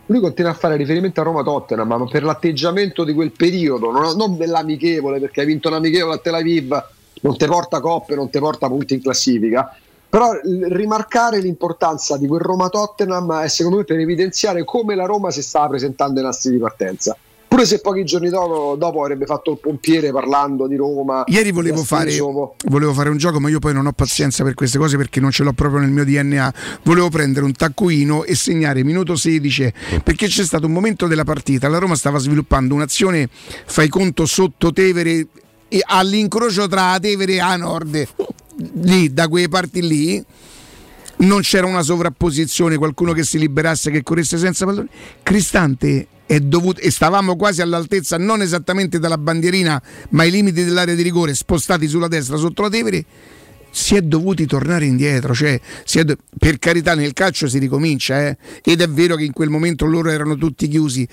Lui continua a fare riferimento a Roma Tottenham, ma per l'atteggiamento di quel periodo, non, non dell'amichevole, perché hai vinto l'amichevole a Tel Aviv, non ti porta coppe, non ti porta punti in classifica però rimarcare l'importanza di quel Roma-Tottenham è secondo me per evidenziare come la Roma si stava presentando ai nastri di partenza. Pure se pochi giorni dopo, dopo, avrebbe fatto il pompiere parlando di Roma. Ieri volevo fare, volevo fare, un gioco, ma io poi non ho pazienza per queste cose perché non ce l'ho proprio nel mio DNA. Volevo prendere un taccuino e segnare minuto 16 perché c'è stato un momento della partita. La Roma stava sviluppando un'azione, fai conto, sotto Tevere all'incrocio tra Tevere e Anord lì, da quelle parti lì, non c'era una sovrapposizione, qualcuno che si liberasse, che corresse senza pallone. Cristante è dovuto, e stavamo quasi all'altezza, non esattamente dalla bandierina, ma ai limiti dell'area di rigore, spostati sulla destra sotto la Tevere. Si è dovuti tornare indietro, cioè, do- per carità nel calcio si ricomincia, eh? ed è vero che in quel momento loro erano tutti chiusi.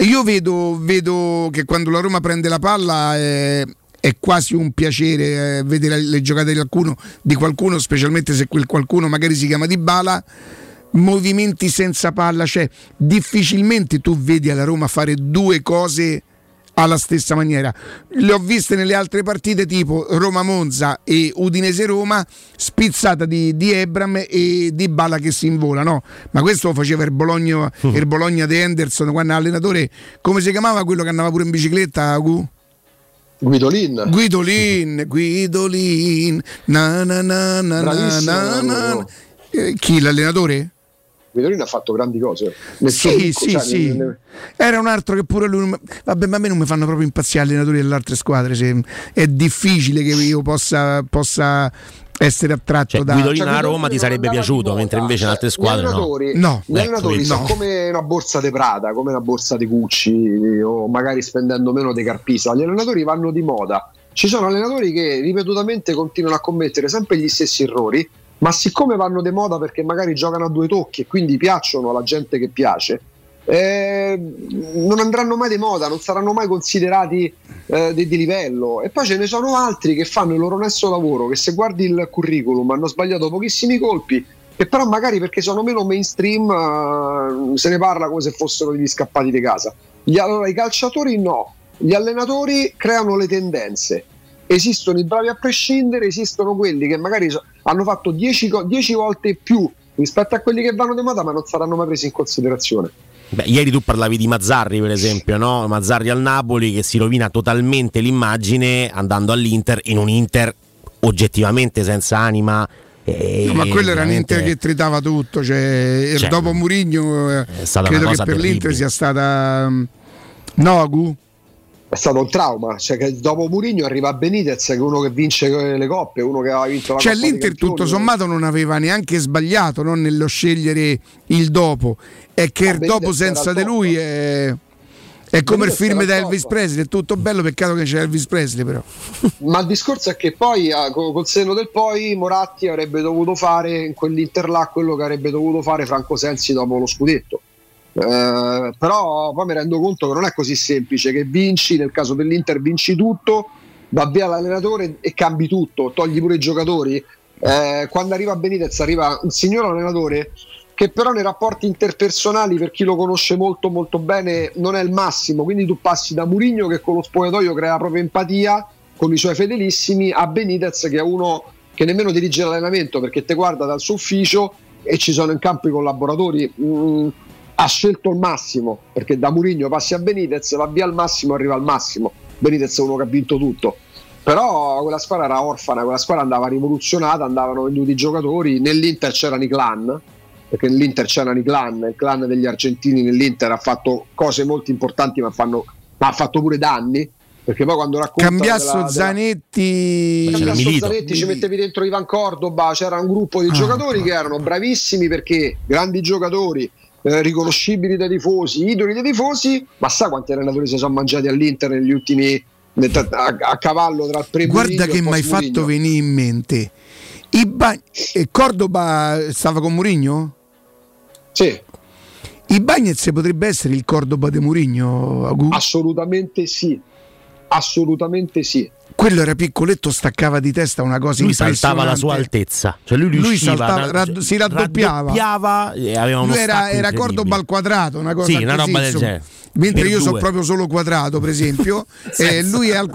Io vedo, vedo che quando la Roma prende la palla eh, è quasi un piacere eh, vedere le giocate di qualcuno, di qualcuno, specialmente se quel qualcuno magari si chiama Di Bala. Movimenti senza palla, cioè difficilmente tu vedi alla Roma fare due cose alla stessa maniera. Le ho viste nelle altre partite tipo Roma-Monza e Udinese-Roma, spizzata di, di Ebram e di Bala che si invola, no? Ma questo lo faceva il Bologna, il Bologna di Henderson quando allenatore, come si chiamava quello che andava pure in bicicletta? Agu? Guidolin. Guidolin, Guidolin. Na na na na na na. Eh, chi l'allenatore? Vitorino ha fatto grandi cose. Nel suo Sì, picco, sì, cioè, sì. nel- Era un altro che pure lui. Vabbè, ma a me non mi fanno proprio impazzire gli allenatori delle altre squadre. se- È difficile che io possa, possa essere attratto Cioè, da. Guidolino Cioè, a Roma ti sarebbe piaciuto, mentre invece in altre squadre no. allenatori, No, gli ecco, allenatori vedi, sono no. come una borsa di Prada, come una borsa di Gucci o magari spendendo meno di Carpisa. Gli allenatori vanno di moda. Ci sono allenatori che ripetutamente continuano a commettere sempre gli stessi errori, ma siccome vanno di moda perché magari giocano a due tocchi e quindi piacciono alla gente che piace, eh, non andranno mai di moda, non saranno mai considerati eh, di, di livello. E poi ce ne sono altri che fanno il loro onesto lavoro, che se guardi il curriculum hanno sbagliato pochissimi colpi, e però magari perché sono meno mainstream eh, se ne parla come se fossero degli scappati di casa. Gli, allora, I calciatori no, gli allenatori creano le tendenze. Esistono i bravi a prescindere, esistono quelli che magari hanno fatto 10 volte più rispetto a quelli che vanno di moda, ma non saranno mai presi in considerazione. Beh, ieri tu parlavi di Mazzarri, per esempio, no? Mazzarri al Napoli che si rovina totalmente l'immagine andando all'Inter in un Inter oggettivamente senza anima. e No, ma quello era un veramente- Inter che tritava tutto. Cioè, Cioè, dopo Murigno, eh, credo che per l'Inter terribile. sia stata. mm, No, Gu? È stato un trauma, cioè che dopo Murigno arriva Benitez che è uno che vince le coppe, uno che aveva vinto la Cioè l'Inter tutto sommato non aveva neanche sbagliato no, nello scegliere il dopo. È che Ma il Benitez dopo senza di lui è, è come il film top. Elvis Presley, è tutto bello, peccato che c'è Elvis Presley però. *laughs* Ma il discorso è che poi, ah, co- col senno del poi, Moratti avrebbe dovuto fare in quell'Inter là quello che avrebbe dovuto fare Franco Sensi dopo lo scudetto. Eh, però poi mi rendo conto che non è così semplice, che vinci, nel caso dell'Inter vinci tutto, va via l'allenatore e cambi tutto, togli pure i giocatori. Eh, quando arriva Benitez arriva un signor allenatore che però nei rapporti interpersonali per chi lo conosce molto molto bene non è il massimo, quindi tu passi da Murigno che con lo spogliatoio crea proprio empatia con i suoi fedelissimi a Benitez che è uno che nemmeno dirige l'allenamento perché te guarda dal suo ufficio e ci sono in campo i collaboratori. Mm, ha scelto il massimo perché da Murigno passi a Benitez, va via al massimo, arriva al massimo. Benitez è uno che ha vinto tutto. Però quella squadra era orfana, quella squadra andava rivoluzionata, andavano venduti i giocatori. Nell'Inter c'erano i clan, perché nell'Inter c'erano i clan, il clan degli argentini nell'Inter ha fatto cose molto importanti, ma, fanno- ma ha fatto pure danni. Perché poi quando racconta Cambiasso Zanetti. Cambiasso Zanetti ci mettevi dentro Ivan Cordoba, c'era un gruppo di Ah, giocatori che erano bravissimi perché grandi giocatori, eh, riconoscibili dai tifosi, idoli dei tifosi, ma sa quanti allenatori si sono mangiati all'Inter negli ultimi a, a cavallo tra il pre Guarda che mi hai fatto venire in mente. I ba- e Cordoba stava con Murigno? Sì. I Bagnets potrebbe essere il Cordoba di Murigno? Assolutamente sì. Assolutamente sì. Quello era piccoletto, staccava di testa una cosa Lui saltava la sua altezza, cioè lui Lui riusciva saltava, da- rad- si raddoppiava. raddoppiava e aveva uno Lui era, era. Cordoba al quadrato, una cosa Sì, una roba del genere. Mentre Per io sono due. proprio solo quadrato, per esempio, *laughs* e Senza. lui è al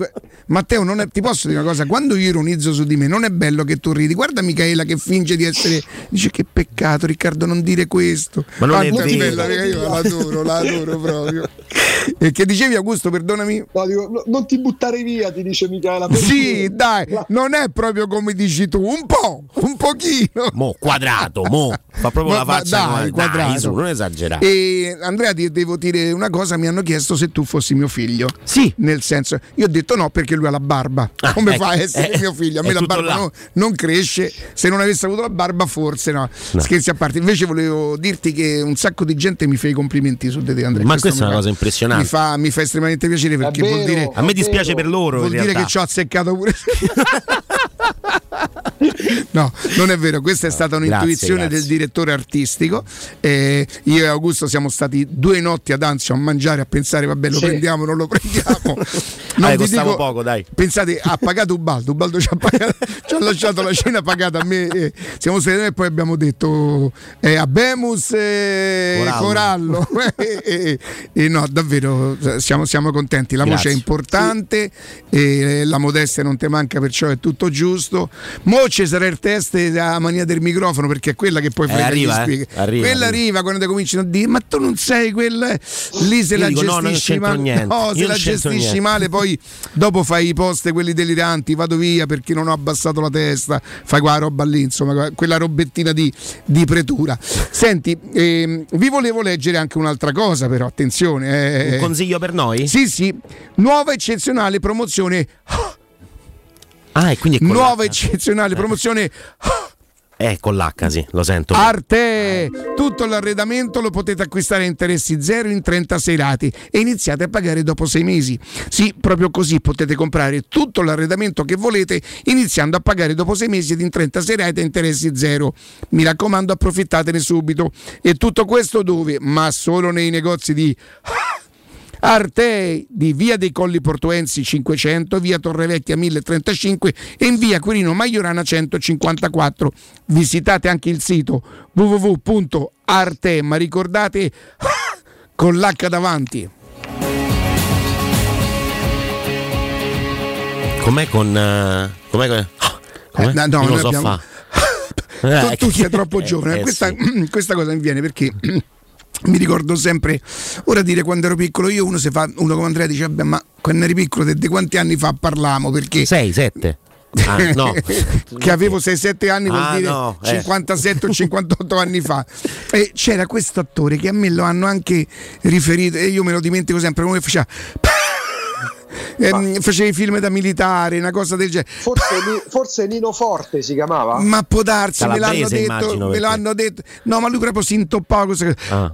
Matteo, non è- ti posso dire una cosa? Quando io ironizzo su di me, non è bello che tu ridi. Guarda Michaela che finge di essere. Dice che peccato, Riccardo, non dire questo. Ma non Ah, è vero. bella, io l'adoro, l'adoro proprio. *laughs* E che dicevi, Augusto, perdonami? No, dico, no, non ti buttare via, ti dice Michela. per Sì, dai, non è proprio come dici tu, un po', un pochino. Mo, quadrato, mo. Fa proprio Ma- la faccia. dai, come- dai, quadrato. su, non esagerare. E Andrea, ti devo dire una cosa: mi hanno chiesto se tu fossi mio figlio. Sì. Nel senso, io ho detto no perché lui ha la barba. Come ecco, fa a essere eh, mio figlio? A me la barba no- non cresce. Se non avesse avuto la barba, forse no. No. Scherzi a parte. Invece volevo dirti che un sacco di gente mi fa i complimenti su di te, Andrea. Ma questa è una fa- cosa impressionante. Mi fa, mi fa estremamente piacere perché vero, vuol dire. A me dispiace per loro. Vuol in dire realtà. che ci ho azzeccato pure. No, non è vero, questa è stata Grazie, un'intuizione grazie. del direttore artistico. Eh, io e Augusto siamo stati due notti ad Anzio a mangiare, a pensare, vabbè, lo Sì. prendiamo, non lo prendiamo. *laughs* Dai, vi costava poco, dai. Pensate, ha pagato Ubaldo, Ubaldo ci ha, pagato- ci ha lasciato la cena pagata a me. eh, siamo stati noi e poi abbiamo detto eh, Abemus e Corallo. Corallo. *laughs* *laughs* e, no, davvero siamo, siamo contenti. La voce Grazie. è importante, e la modestia non ti manca, perciò è tutto giusto. Mo usare il test la mania del microfono perché è quella che poi Eh, frega arriva, gli eh. Arriva, quella arriva. arriva quando ti cominciano a dire ma tu non sei quella lì se Io la dico, no, gestisci c'entro male no, se la gestisci niente. male poi dopo fai i post quelli deliranti vado via perché non ho abbassato la testa fai quella roba lì insomma quella robettina di, di pretura senti ehm, vi volevo leggere anche un'altra cosa però attenzione eh. Un consiglio per noi? sì sì nuova eccezionale promozione Ah, e quindi nuova l'H. eccezionale promozione Eh, con l'H, sì, lo sento. Arte! Tutto l'arredamento lo potete acquistare a interessi zero in 36 rate e iniziate a pagare dopo 6 mesi. Sì, proprio così potete comprare tutto l'arredamento che volete iniziando a pagare dopo 6 mesi ed in 36 rate a interessi zero. Mi raccomando, approfittatene subito. E tutto questo dove? Ma solo nei negozi di Arte di via dei Colli Portuensi 500, via Torrevecchia 1035 e in via Quirino Maiorana 154. Visitate anche il sito www.arte, ma ricordate con l'H davanti. Com'è con. eh, com'è con. Com'è? Eh, no, no, Io lo so abbiamo- fa. *laughs* tu, tu sei troppo *laughs* giovane. Eh, questa, sì. *clears throat* questa cosa mi viene perché *clears throat* mi ricordo sempre, ora dire quando ero piccolo, io uno, se fa, uno come Andrea dice, vabbè, ma quando eri piccolo, di quanti anni fa parlavamo? Perché 6, 7. Ah, no. *laughs* che avevo 6-7 anni vuol Ah, dire no, eh. 57 o *laughs* 58 anni fa e c'era questo attore che a me lo hanno anche riferito e io me lo dimentico sempre come faceva Ehm, faceva i film da militare una cosa del genere Forse, forse Nino Forte si chiamava? ma può darsi me l'hanno Calabrese, detto me perché- l'hanno detto no ma lui proprio si intoppava questa cosa Ah.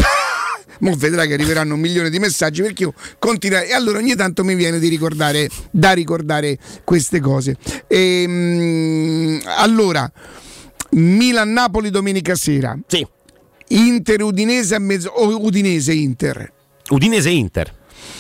Mo vedrai che arriveranno un milione di messaggi perché io continuerò e allora ogni tanto mi viene di ricordare da ricordare queste cose. Ehm, allora, Milan-Napoli domenica sera. Sì. Inter-Udinese a mezzo o Udinese-Inter. Udinese-Inter.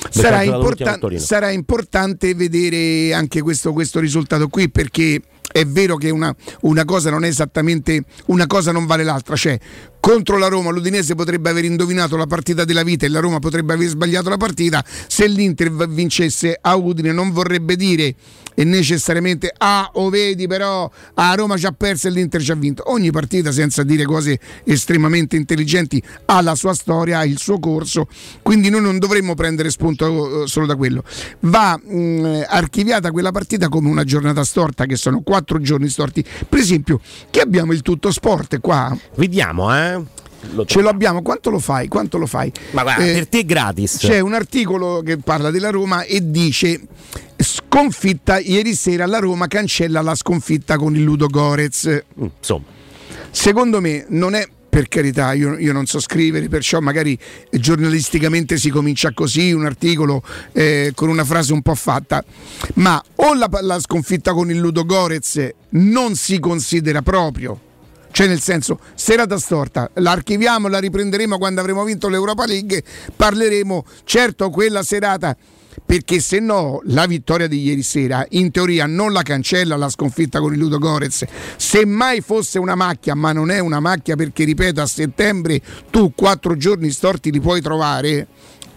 Sarà, Mercato dall'ultimo importa- Torino. sarà importante vedere anche questo, questo risultato qui perché è vero che una, una cosa non è esattamente una cosa non vale l'altra cioè contro la Roma. l'Udinese potrebbe aver indovinato la partita della vita e la Roma potrebbe aver sbagliato la partita. Se l'Inter vincesse a Udine non vorrebbe dire e necessariamente ah o vedi però a Roma ci ha perso e l'Inter ci ha vinto ogni partita senza dire cose estremamente intelligenti ha la sua storia ha il suo corso. Quindi noi non dovremmo prendere spunto eh, solo da quello. Va mh, archiviata quella partita come una giornata storta che sono quattro giorni storti. Per esempio che abbiamo? Il tutto sport qua. Vediamo eh Lo ce lo abbiamo quanto lo fai quanto lo fai Ma guarda, Eh, per te è gratis. c'è un articolo che parla della Roma e dice sconfitta ieri sera la Roma cancella la sconfitta con il Ludo Gorez. Insomma. Secondo me non è per carità, io, io non so scrivere, perciò magari giornalisticamente si comincia così, un articolo eh, con una frase un po' fatta, ma o la, la sconfitta con il Ludo Gorez non si considera proprio, cioè nel senso, serata storta, la archiviamo, la riprenderemo quando avremo vinto l'Europa League, parleremo, certo quella serata, perché se no la vittoria di ieri sera in teoria non la cancella la sconfitta con il Ludo Gorez, se mai fosse una macchia, ma non è una macchia perché ripeto a settembre tu quattro giorni storti li puoi trovare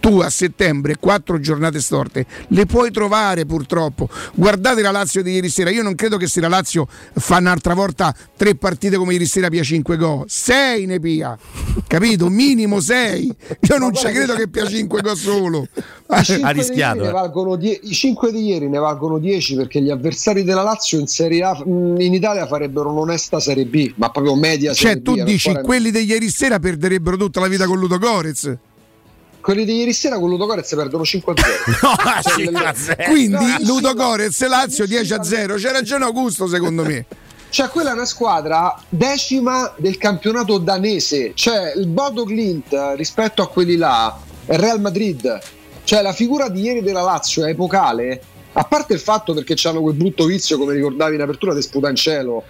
tu a settembre quattro giornate storte le puoi trovare purtroppo. Guardate la Lazio di ieri sera. Io non credo che se la Lazio fa un'altra volta tre partite come ieri sera pia 5 gol, 6 ne pia, capito? Minimo 6. Io non ci credo che pia 5 gol solo. I cinque di eh. ieri ne valgono die- I 5 di ieri ne valgono 10 perché gli avversari della Lazio in Serie A in Italia farebbero un'onesta Serie B, ma proprio media Cioè Serie tu B, dici ancora- quelli di ieri sera perderebbero tutta la vita con Ludo Gorez. Quelli di ieri sera con Ludo Gorez perdono 5 a 0. *laughs* Quindi No, Ludo sì, Gorez Lazio 10 a 0. C'è ragione Augusto secondo me. *laughs* Cioè, quella è una squadra decima del campionato danese. Cioè, il Bodo Glint rispetto a quelli là è Real Madrid. Cioè, la figura di ieri della Lazio è epocale. A parte il fatto perché hanno quel brutto vizio, come ricordavi in apertura, di sputa in cielo.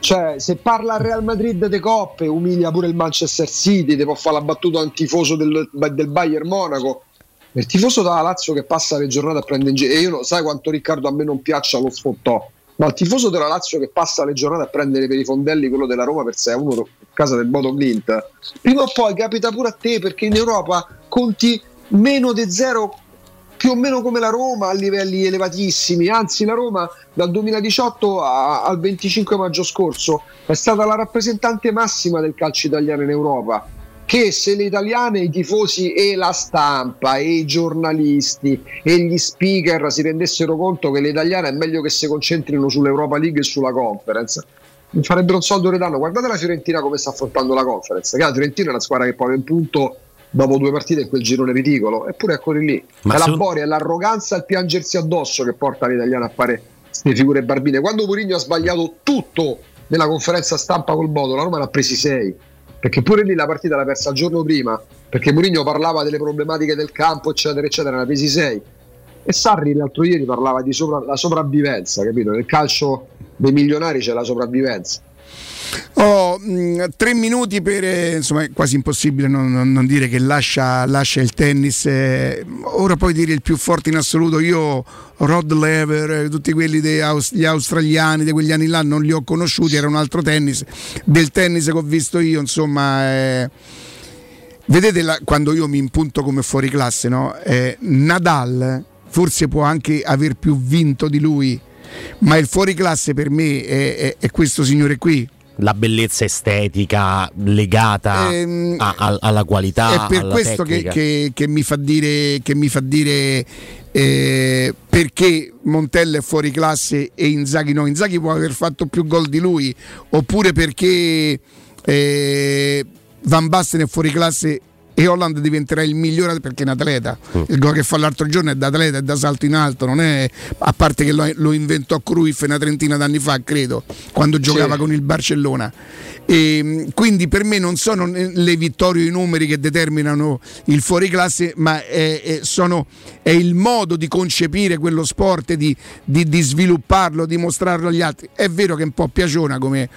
Cioè, se parla al Real Madrid de coppe, umilia pure il Manchester City, può fare la battuta a un tifoso del, del Bayern Monaco. Il tifoso della Lazio che passa le giornate a prendere in giro, e io non sai quanto Riccardo a me non piaccia lo sfottò, ma il tifoso della Lazio che passa le giornate a prendere per i fondelli quello della Roma per 6 a 1 a casa del Bodo Glint, prima o poi capita pure a te perché in Europa conti meno di più o meno come la Roma a livelli elevatissimi, anzi la Roma dal 2018 a- al 25 maggio scorso è stata la rappresentante massima del calcio italiano in Europa. Che se le italiane, i tifosi e la stampa e i giornalisti e gli speaker si rendessero conto che le italiane è meglio che si concentrino sull'Europa League e sulla conference, mi farebbero un soldo retano. Guardate la Fiorentina come sta affrontando la conference. La Fiorentina è una squadra che poi un punto dopo due partite in quel girone ridicolo, eppure eccoli lì. Ma è la boria, è l'arroganza il piangersi addosso che porta l'italiano a fare queste figure barbine. Quando Mourinho ha sbagliato tutto nella conferenza stampa col Bodo, la Roma ne ha presi sei. Perché pure lì la partita l'ha persa il giorno prima, perché Mourinho parlava delle problematiche del campo, eccetera, eccetera, ne ha presi sei. E Sarri l'altro ieri parlava di sopra- la sopravvivenza, capito? Nel calcio dei milionari c'è la sopravvivenza. Ho mh, tre minuti per, eh, insomma, è quasi impossibile non, non- non dire che lascia, lascia il tennis. eh, ora puoi dire il più forte in assoluto. Io, Rod Lever, eh, tutti quelli degli australiani di quegli anni là non li ho conosciuti, era un altro tennis. Del tennis che ho visto io, insomma. eh, Vedete la- quando io mi impunto come fuori classe, no? Eh, Nadal forse può anche aver più vinto di lui, ma il fuori classe per me è- è- è questo signore qui. La bellezza estetica legata Ehm, a- a- alla qualità. è per questo che, che- che mi fa dire, che mi fa dire eh, perché Montella è fuori classe e Inzaghi no. Inzaghi può aver fatto più gol di lui, oppure perché eh, Van Basten è fuori classe e Holland diventerà il migliore perché è un atleta. Mm. Il gol che fa l'altro giorno è da atleta, è da salto in alto, non è a parte che lo, lo inventò Cruyff una trentina d'anni fa, credo, quando giocava con il Barcellona. E, quindi per me non sono le vittorie o i numeri che determinano il fuoriclasse, ma è, è- sono- è il modo di concepire quello sport, di, di- di svilupparlo, di mostrarlo agli altri. È vero che è un po' piaciona come,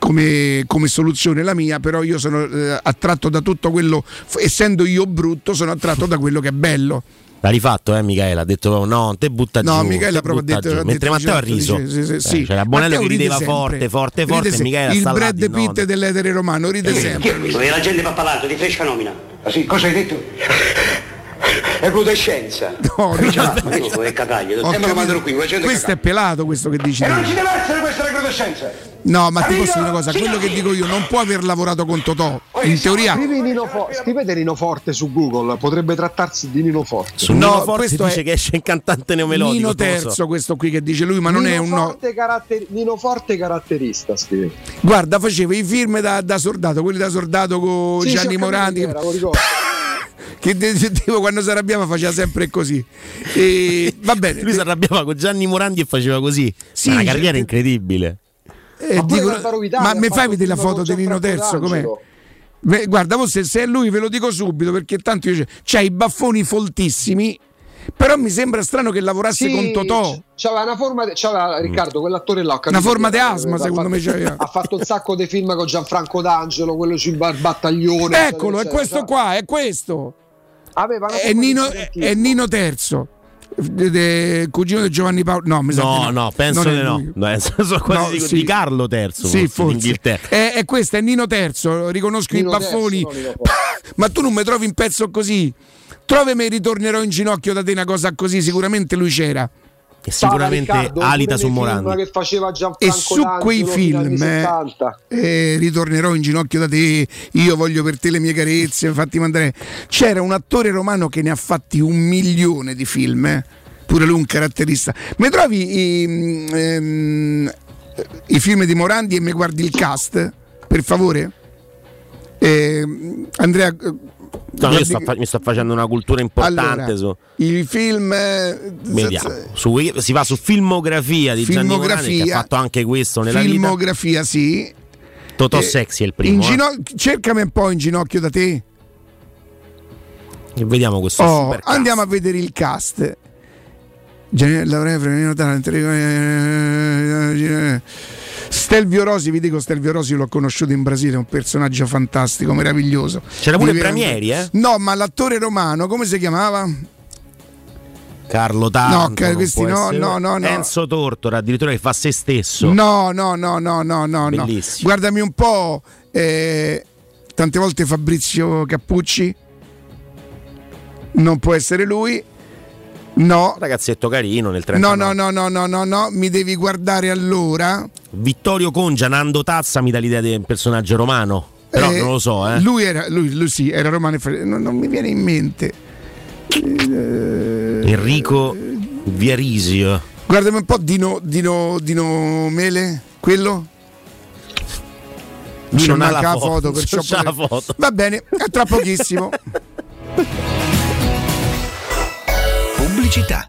come- come soluzione la mia, però io sono eh, attratto da tutto quello, f- essendo io brutto, sono attratto da quello che è bello. L'ha rifatto, eh, Michele? Ha detto no, te butta No, giù. Michele te ha proprio detto- giù. Mentre detto Matteo ha di riso. certo, sì, sì, Eh. C'era Bonello Matteo che ride rideva sempre. forte, forte, Ride forte. e sempre. Michele ha il Brad Pitt nota. dell'etere romano ride sempre. E la gente va parlando di fresca nomina. Ah, sì? Cosa hai detto? *laughs* Recrudescenza. No, Ma io è cagaglia, Ho te me lo capito. mandano qui, questo è pelato questo che dici E non ci deve essere questa recrudescenza. No, ma ti posso dire una cosa, quello che dico io non può aver lavorato con Totò. In teoria Scrivi Nino Fo- scrivete Nino Forte su Google, potrebbe trattarsi di Nino Forte. Su No, Nino Forte questo dice è che esce in cantante neomelodico. Nino lo so. Terzo, questo qui che dice lui, ma non Nino è un no. Forte caratter- Nino Forte caratterista, scrive. Guarda, faceva i film da, da Sordato, quelli da Sordato con Sì, Gianni Morandi. era, lo ricordo. Che tipo quando si arrabbiava faceva sempre così. E va bene. Lui si arrabbiava con Gianni Morandi e faceva così. Sì, una carriera incredibile. Eh, Ma dico- ma mi fai vedere la foto di Nino Terzo? Com'è? Beh, guarda, forse se è lui ve lo dico subito perché tanto io c'ha i baffoni foltissimi. Però mi sembra strano che lavorasse Sì, con Totò. C'aveva una forma, de- c'aveva Riccardo, quell'attore là. Una forma di asma, secondo me c'aveva. Ha fatto un sacco di film con Gianfranco D'Angelo, quello sul bar- battaglione. Eccolo, è questo qua, è questo. Aveva una È Nino, è Nino Terzo. de- de- cugino di Giovanni Paolo. No, mi sa No, no. no, penso di no. No, sono quasi No, sì. di Carlo Terzo. Sì, forse. È, è questo, è Nino Terzo, riconosco Nino i baffoni. *laughs* Ma tu non mi trovi un pezzo così? Trovami ritornerò in ginocchio da te una cosa così, sicuramente lui c'era. E sicuramente Riccardo, alita su Morandi. che faceva E su quei film eh, 70. eh, ritornerò in ginocchio da te, io voglio per te le mie carezze, fatti mandare. C'era un attore romano che ne ha fatti un milione di film, eh. pure lui un caratterista. Mi trovi i, ehm, i film di Morandi e mi guardi il cast, per favore? Eh, Andrea, No, io sto mi sto facendo una cultura importante Allora, su. i film eh, Vediamo. Su Wiki- si va su filmografia di Gianni Morandi che Filmografia. ha fatto anche questo nella vita. filmografia, sì. Totò eh, Sexy è il primo. eh. gino- cercami un po' in ginocchio da te. E vediamo questo Oh, andiamo a vedere il cast. Gian- l'avrei premiato tanto, eh, Stelvio Rosi, vi dico Stelvio Rosi l'ho conosciuto in Brasile, è un personaggio fantastico, meraviglioso. C'era pure Divertente. Bramieri, eh? No, ma l'attore romano, come si chiamava? Carlo Tanto. No, questi no, no, no, no. Enzo Tortora, addirittura che fa se stesso. No, no, no, no, no, no, no. Bellissimo. Guardami un po', eh, tante volte Fabrizio Cappucci, non può essere lui. No. Ragazzetto carino nel No, 39. no, no, no, no, no, no, mi devi guardare allora. Vittorio Congia, Nando Tazza mi dà l'idea di un personaggio romano. Però Eh, non lo so, eh. Lui era, lui, lui sì, era romano e non, non mi viene in mente. Eh, Enrico Viarisio. Guardami un po' Dino, Dino, Dino Mele, quello? Lui non ha la foto, perciò non la foto. Va bene, a tra pochissimo. *laughs* Pubblicità.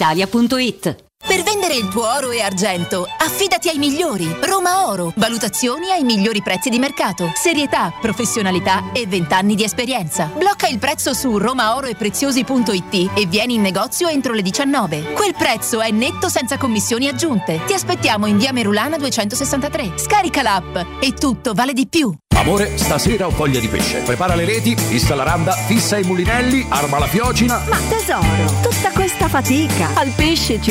brispalitalia.it. Per vendere il tuo oro e argento, affidati ai migliori. Roma Oro. Valutazioni ai migliori prezzi di mercato. Serietà, professionalità e 20 anni di esperienza. Blocca il prezzo su romaoroepreziosi.it e vieni in negozio entro le 19. Quel prezzo è netto senza commissioni aggiunte. Ti aspettiamo in via Merulana 263. Scarica l'app e tutto vale di più. Amore, stasera ho voglia di pesce. Prepara le reti, fissa la randa, fissa i mulinelli, arma la fiocina. Ma tesoro, tutta questa fatica. Al pesce ci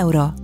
euro.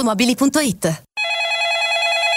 ValentinoAutomobili.it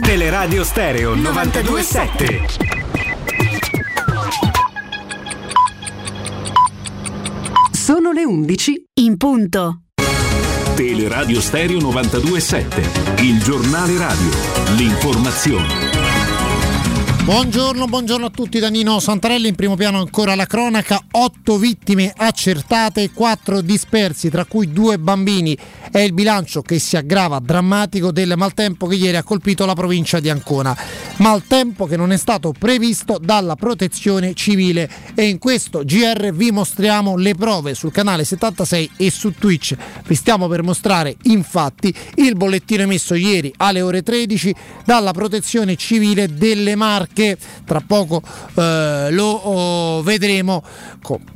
Teleradio Stereo 927. Sono le 11 in punto. Teleradio Stereo 927, il giornale radio, l'informazione. Buongiorno, buongiorno a tutti da Nino Santarelli, in primo piano ancora la cronaca, otto vittime accertate, quattro dispersi, tra cui due bambini. È il bilancio che si aggrava drammatico del maltempo che ieri ha colpito la provincia di Ancona. Maltempo che non è stato previsto dalla protezione civile e in questo GR vi mostriamo le prove sul canale 76 e su Twitch. Vi stiamo per mostrare infatti il bollettino emesso ieri alle ore 13 dalla protezione civile delle Marche che tra poco eh, lo vedremo.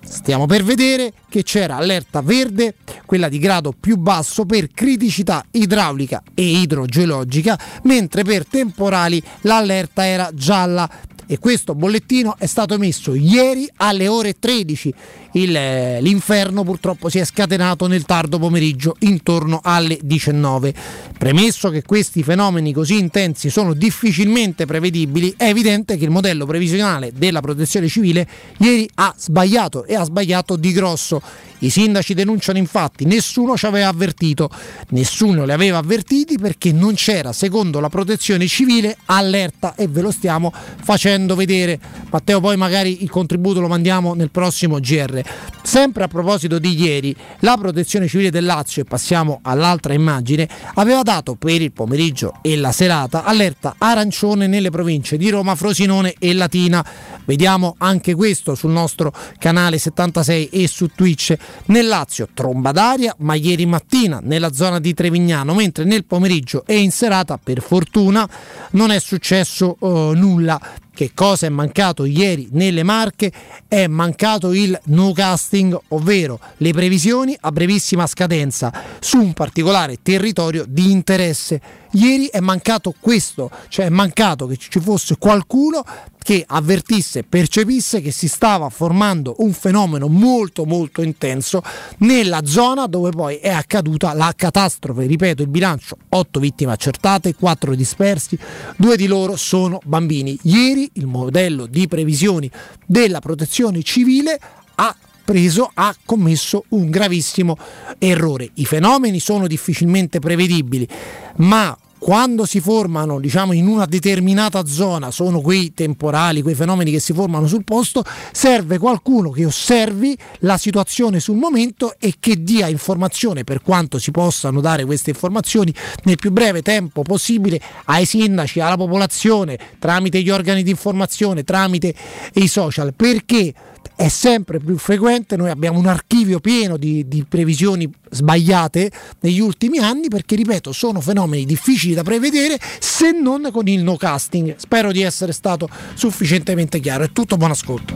Stiamo per vedere che c'era allerta verde, quella di grado più basso per criticità idraulica e idrogeologica, mentre per temporali l'allerta era gialla e questo bollettino è stato emesso ieri alle ore 13. Il, eh, l'inferno purtroppo si è scatenato nel tardo pomeriggio intorno alle 19. Premesso che questi fenomeni così intensi sono difficilmente prevedibili, è evidente che il modello previsionale della protezione civile ieri ha sbagliato e ha sbagliato di grosso. I sindaci denunciano infatti nessuno ci aveva avvertito, nessuno li aveva avvertiti perché non c'era, secondo la protezione civile, allerta e ve lo stiamo facendo vedere. Matteo, poi magari il contributo lo mandiamo nel prossimo GR. Sempre a proposito di ieri, la protezione civile del Lazio, e passiamo all'altra immagine, aveva dato per il pomeriggio e la serata allerta arancione nelle province di Roma, Frosinone e Latina. Vediamo anche questo sul nostro canale 76 e su Twitch. Nel Lazio tromba d'aria, ma ieri mattina nella zona di Trevignano, mentre nel pomeriggio e in serata per fortuna non è successo uh, nulla. Che cosa è mancato ieri nelle Marche? È mancato il no casting, ovvero le previsioni a brevissima scadenza su un particolare territorio di interesse. Ieri è mancato questo, cioè è mancato che ci fosse qualcuno che avvertisse, percepisse che si stava formando un fenomeno molto molto intenso nella zona dove poi è accaduta la catastrofe. Ripeto, il bilancio 8 vittime accertate, 4 dispersi, due di loro sono bambini. Ieri il modello di previsioni della protezione civile ha preso, ha commesso un gravissimo errore. I fenomeni sono difficilmente prevedibili, ma quando si formano diciamo, in una determinata zona, sono quei temporali, quei fenomeni che si formano sul posto, serve qualcuno che osservi la situazione sul momento e che dia informazione per quanto si possano dare queste informazioni nel più breve tempo possibile ai sindaci, alla popolazione, tramite gli organi di informazione, tramite i social, perché è sempre più frequente, noi abbiamo un archivio pieno di, di, previsioni sbagliate negli ultimi anni perché, ripeto, sono fenomeni difficili da prevedere se non con il no casting. Spero di essere stato sufficientemente chiaro. È tutto, buon ascolto.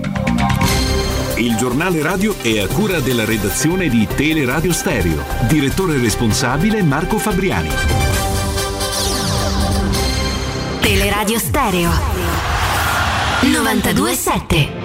Il giornale radio è a cura della redazione di Teleradio Stereo. Direttore responsabile Marco Fabriani. Teleradio Stereo 927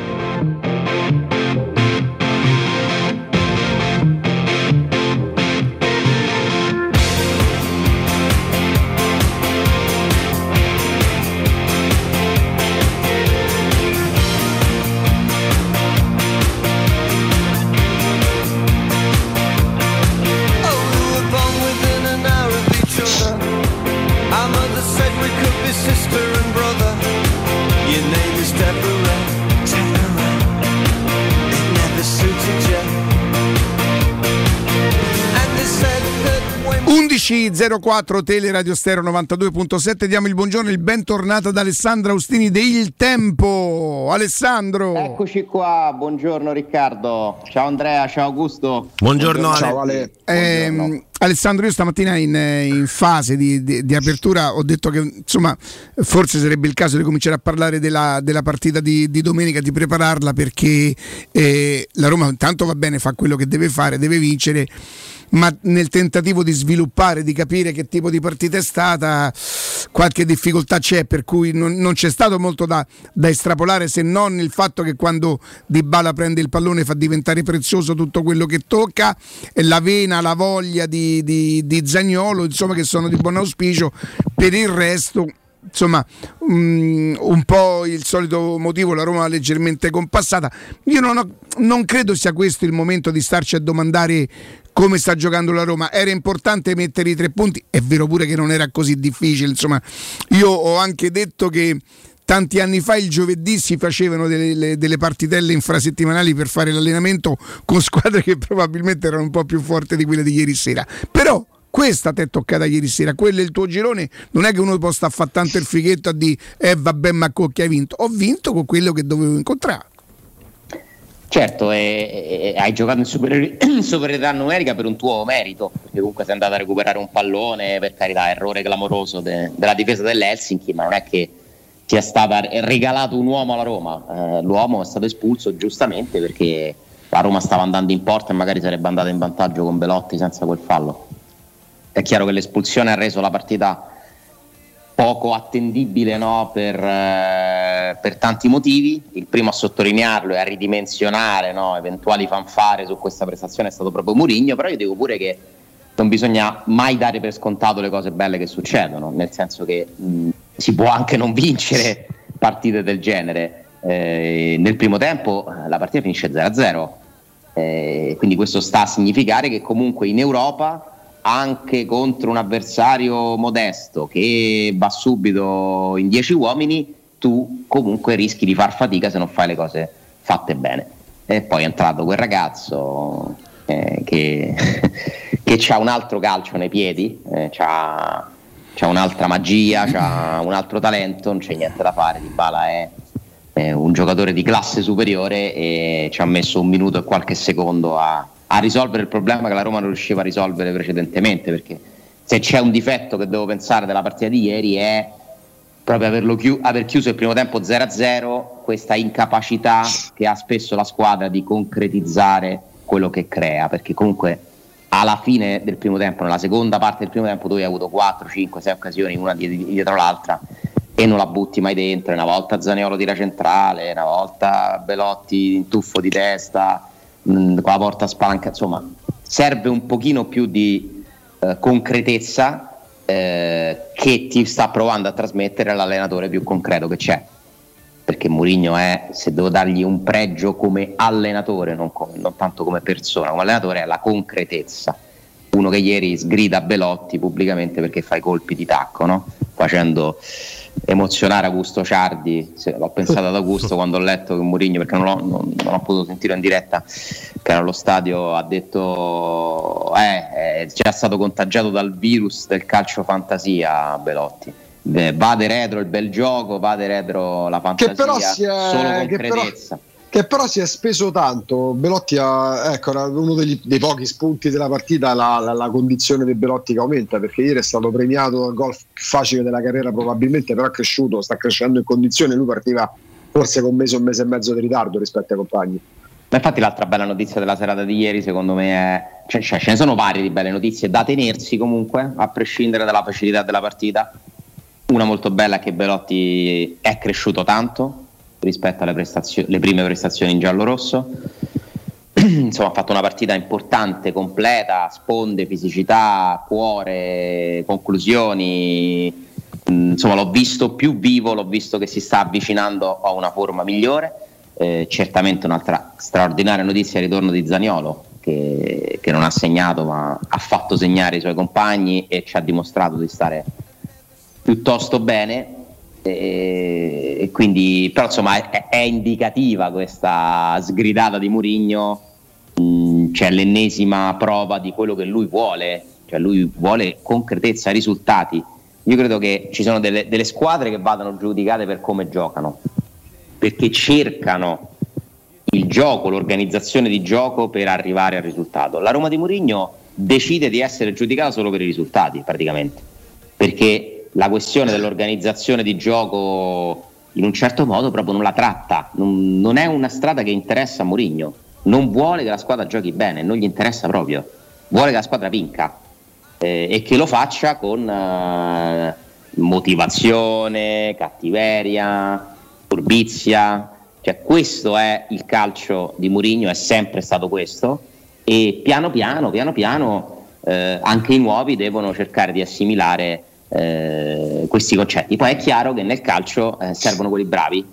11.04 Teleradio Stereo 92.7 diamo il buongiorno e il bentornato ad Alessandro Austini di Il Tempo. Alessandro. Eccoci qua, buongiorno Riccardo. Ciao Andrea, ciao Augusto. Buongiorno, Ciao Ale. Eh, Alessandro, io stamattina in, in fase di, di, di, apertura ho detto che insomma forse sarebbe il caso di cominciare a parlare della, della partita di, di, domenica, di prepararla perché eh, la Roma intanto va bene, fa quello che deve fare, deve vincere ma nel tentativo di sviluppare, di capire che tipo di partita è stata, qualche difficoltà c'è, per cui non, non c'è stato molto da, da, estrapolare se non il fatto che quando Dybala prende il pallone fa diventare prezioso tutto quello che tocca, la vena, la voglia di, di, di Zagnolo, insomma che sono di buon auspicio, per il resto insomma um, un po' il solito motivo la Roma leggermente compassata. Io non, ho, non, credo sia questo il momento di starci a domandare come sta giocando la Roma. Era importante mettere i tre punti, è vero pure che non era così difficile. Insomma, io ho anche detto che tanti anni fa il giovedì si facevano delle, delle, partitelle infrasettimanali per fare l'allenamento con squadre che probabilmente erano un po' più forti di quelle di ieri sera. Però questa ti è toccata ieri sera, quello è il tuo girone, non è che uno possa fare tanto il fighetto a dire eh vabbè ma con chi hai vinto? Ho vinto con quello che dovevo incontrare. Certo, e, e, hai giocato in, superi- in *clears throat* superiorità numerica per un tuo merito, perché comunque sei andato a recuperare un pallone, per carità, errore clamoroso de- della difesa dell'Helsinki, ma non è che ti è stato regalato un uomo alla Roma, eh, l'uomo è stato espulso giustamente perché la Roma stava andando in porta e magari sarebbe andata in vantaggio con Belotti senza quel fallo. È chiaro che l'espulsione ha reso la partita poco attendibile no? per, eh, per, tanti motivi. Il primo a sottolinearlo e a ridimensionare no? eventuali fanfare su questa prestazione è stato proprio Murigno, però io dico pure che non bisogna mai dare per scontato le cose belle che succedono, nel senso che mh, si può anche non vincere partite del genere. Eh, nel primo tempo la partita finisce 0-0, eh, quindi questo sta a significare che comunque in Europa anche contro un avversario modesto che va subito in 10 uomini, tu comunque rischi di far fatica se non fai le cose fatte bene. E poi è entrato quel ragazzo eh, che, *laughs* che ha un altro calcio nei piedi, eh, ha un'altra magia, ha un altro talento, non c'è niente da fare. Di Bala è, un giocatore di classe superiore e ci ha messo un minuto e qualche secondo a, a risolvere il problema che la Roma non riusciva a risolvere precedentemente, perché se c'è un difetto che devo pensare della partita di ieri è proprio chi- aver chiuso il primo tempo 0-0, questa incapacità che ha spesso la squadra di concretizzare quello che crea, perché comunque alla fine del primo tempo, nella seconda parte del primo tempo, tu hai avuto 4, 5, 6 occasioni, una dietro l'altra, e non la butti mai dentro. Una volta Zaniolo tira centrale, una volta Belotti in tuffo di testa, mh, mm, con la porta spalanca, insomma, serve un pochino più di eh, concretezza eh, che ti sta provando a trasmettere l'allenatore più concreto che c'è. Perché Mourinho è, se devo dargli un pregio come allenatore, non, come, non tanto come persona, come allenatore, è la concretezza. Uno che ieri sgrida Belotti pubblicamente perché fa i colpi di tacco, no? facendo emozionare Augusto Ciardi, l'ho pensato ad Augusto *laughs* quando ho letto che Mourinho, perché non, l'ho, non, non ho potuto sentire in diretta, che era allo stadio, ha detto eh, è già stato contagiato dal virus del calcio fantasia Belotti. vade retro il bel gioco, vade retro la fantasia, che però si è, solo concretezza che però si è speso tanto. Belotti ha, ecco, uno degli, dei pochi spunti della partita, la, la, la, condizione di Belotti che aumenta, perché ieri è stato premiato dal golf più facile della carriera probabilmente, però è cresciuto, sta crescendo in condizione, lui partiva forse con un mese, un mese e mezzo di ritardo rispetto ai compagni. Ma infatti l'altra bella notizia della serata di ieri secondo me è, cioè, cioè, ce ne sono varie di belle notizie da tenersi comunque, a prescindere dalla facilità della partita. Una molto bella è che Belotti è cresciuto tanto, rispetto alle prime prestazioni in giallo-rosso. *clears throat* Insomma, ha fatto una partita importante, completa, sponde, fisicità, cuore, conclusioni. Mm, insomma, l'ho visto più vivo, l'ho visto che si sta avvicinando a una forma migliore. Eh, certamente un'altra straordinaria notizia è il ritorno di Zaniolo, che, che non ha segnato ma ha fatto segnare i suoi compagni e ci ha dimostrato di stare piuttosto bene e, quindi, però insomma è, è, indicativa questa sgridata di Murigno, mm, c'è l'ennesima prova di quello che lui vuole cioè lui vuole concretezza, risultati. Io credo che ci sono delle, delle squadre che vadano giudicate per come giocano, perché cercano il gioco, l'organizzazione di gioco per arrivare al risultato. La Roma di Mourinho decide di essere giudicata solo per i risultati, praticamente, perché la questione dell'organizzazione di gioco in un certo modo proprio non la tratta, non, non è una strada che interessa a Mourinho, non vuole che la squadra giochi bene, non gli interessa proprio, vuole che la squadra vinca eh, e che lo faccia con eh, motivazione, cattiveria, furbizia, cioè questo è il calcio di Mourinho, è sempre stato questo. E piano piano, piano piano eh, anche i nuovi devono cercare di assimilare eh, questi concetti. Poi è chiaro che nel calcio eh, servono quelli bravi,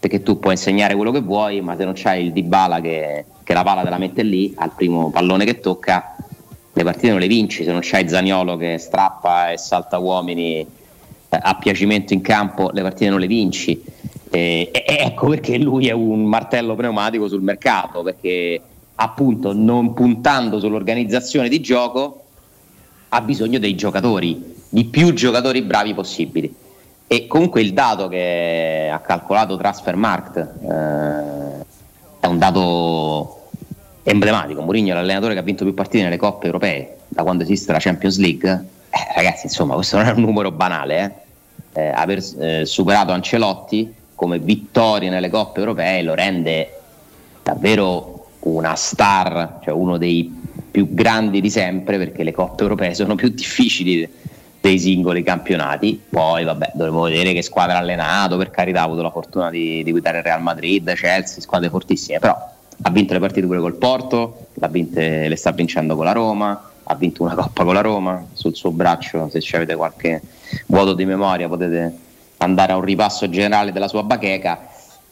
perché tu puoi insegnare quello che vuoi, ma se non c'hai il Dybala che, che la palla te la mette lì, al primo pallone che tocca, le partite non le vinci, se non c'hai Zaniolo che strappa e salta uomini eh, a piacimento in campo, le partite non le vinci. E, e ecco perché lui è un martello pneumatico sul mercato, perché appunto non puntando sull'organizzazione di gioco ha bisogno dei giocatori, di più giocatori bravi possibili. E comunque il dato che ha calcolato Transfermarkt eh, è un dato emblematico. Mourinho è l'allenatore che ha vinto più partite nelle coppe europee da quando esiste la Champions League. Eh, ragazzi, insomma, questo non è un numero banale. Eh. eh aver eh, superato Ancelotti come vittorie nelle coppe europee lo rende davvero una star, cioè uno dei più grandi di sempre perché le coppe europee sono più *laughs* difficili dei singoli campionati. Poi, vabbè, dovremo vedere che squadra ha allenato. Per carità, ha avuto la fortuna di, di guidare il Real Madrid, Chelsea, squadre fortissime. Però ha vinto le partite pure col Porto, vinte, le sta vincendo con la Roma. Ha vinto una coppa con la Roma sul suo braccio. Se avete qualche vuoto di memoria, potete andare a un ripasso generale della sua bacheca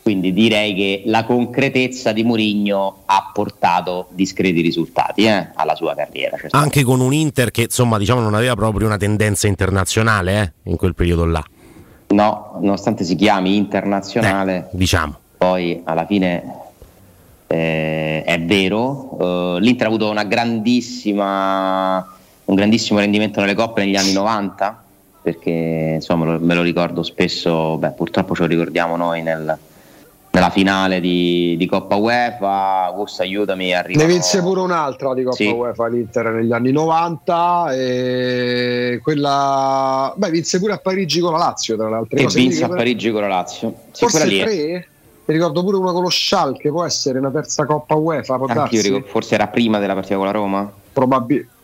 quindi direi che la concretezza di Mourinho ha portato discreti risultati eh, alla sua carriera. Certamente. Anche con un Inter che insomma diciamo non aveva proprio una tendenza internazionale eh, in quel periodo là. No, nonostante si chiami internazionale, eh, diciamo. poi alla fine eh, è vero, uh, l'Inter ha avuto una grandissima, un grandissimo rendimento nelle coppe negli anni 90, perché insomma me lo ricordo spesso, beh, purtroppo ce lo ricordiamo noi nel nella finale di, di Coppa UEFA. Gus, aiutami. Arrivano... Ne vinse pure un'altra di Coppa sì. UEFA l'Inter negli anni 90. E quella, beh, vinse pure a Parigi con la Lazio. Tra l'altro, e vinse a Parigi con la Lazio. Sì, Forse tre? Mi ricordo pure una con lo Schalke, può essere una terza Coppa UEFA. Ricordo, forse era prima della partita con la Roma? Probabilmente.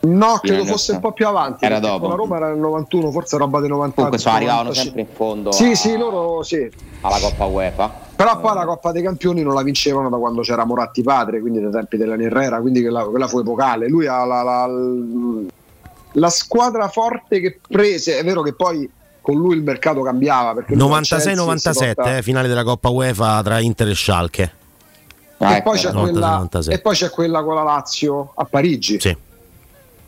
No, credo fosse un po' più avanti. Era dopo. La Roma era nel 91, forse roba del 90. Comunque sono arrivavano sempre in fondo. Sì, a... sì, loro sì. Alla Coppa UEFA. Però poi la Coppa dei Campioni non la vincevano da quando c'era Moratti padre, quindi dai tempi della Nirrera, quindi quella, quella fu epocale. Lui ha la, la, la, squadra forte che prese, è vero che poi con lui il mercato cambiava. 96-97, eh, finale della Coppa UEFA tra Inter e Schalke. Ah, e, ecco. poi quella, e, poi c'è quella, con la Lazio a Parigi. Sì.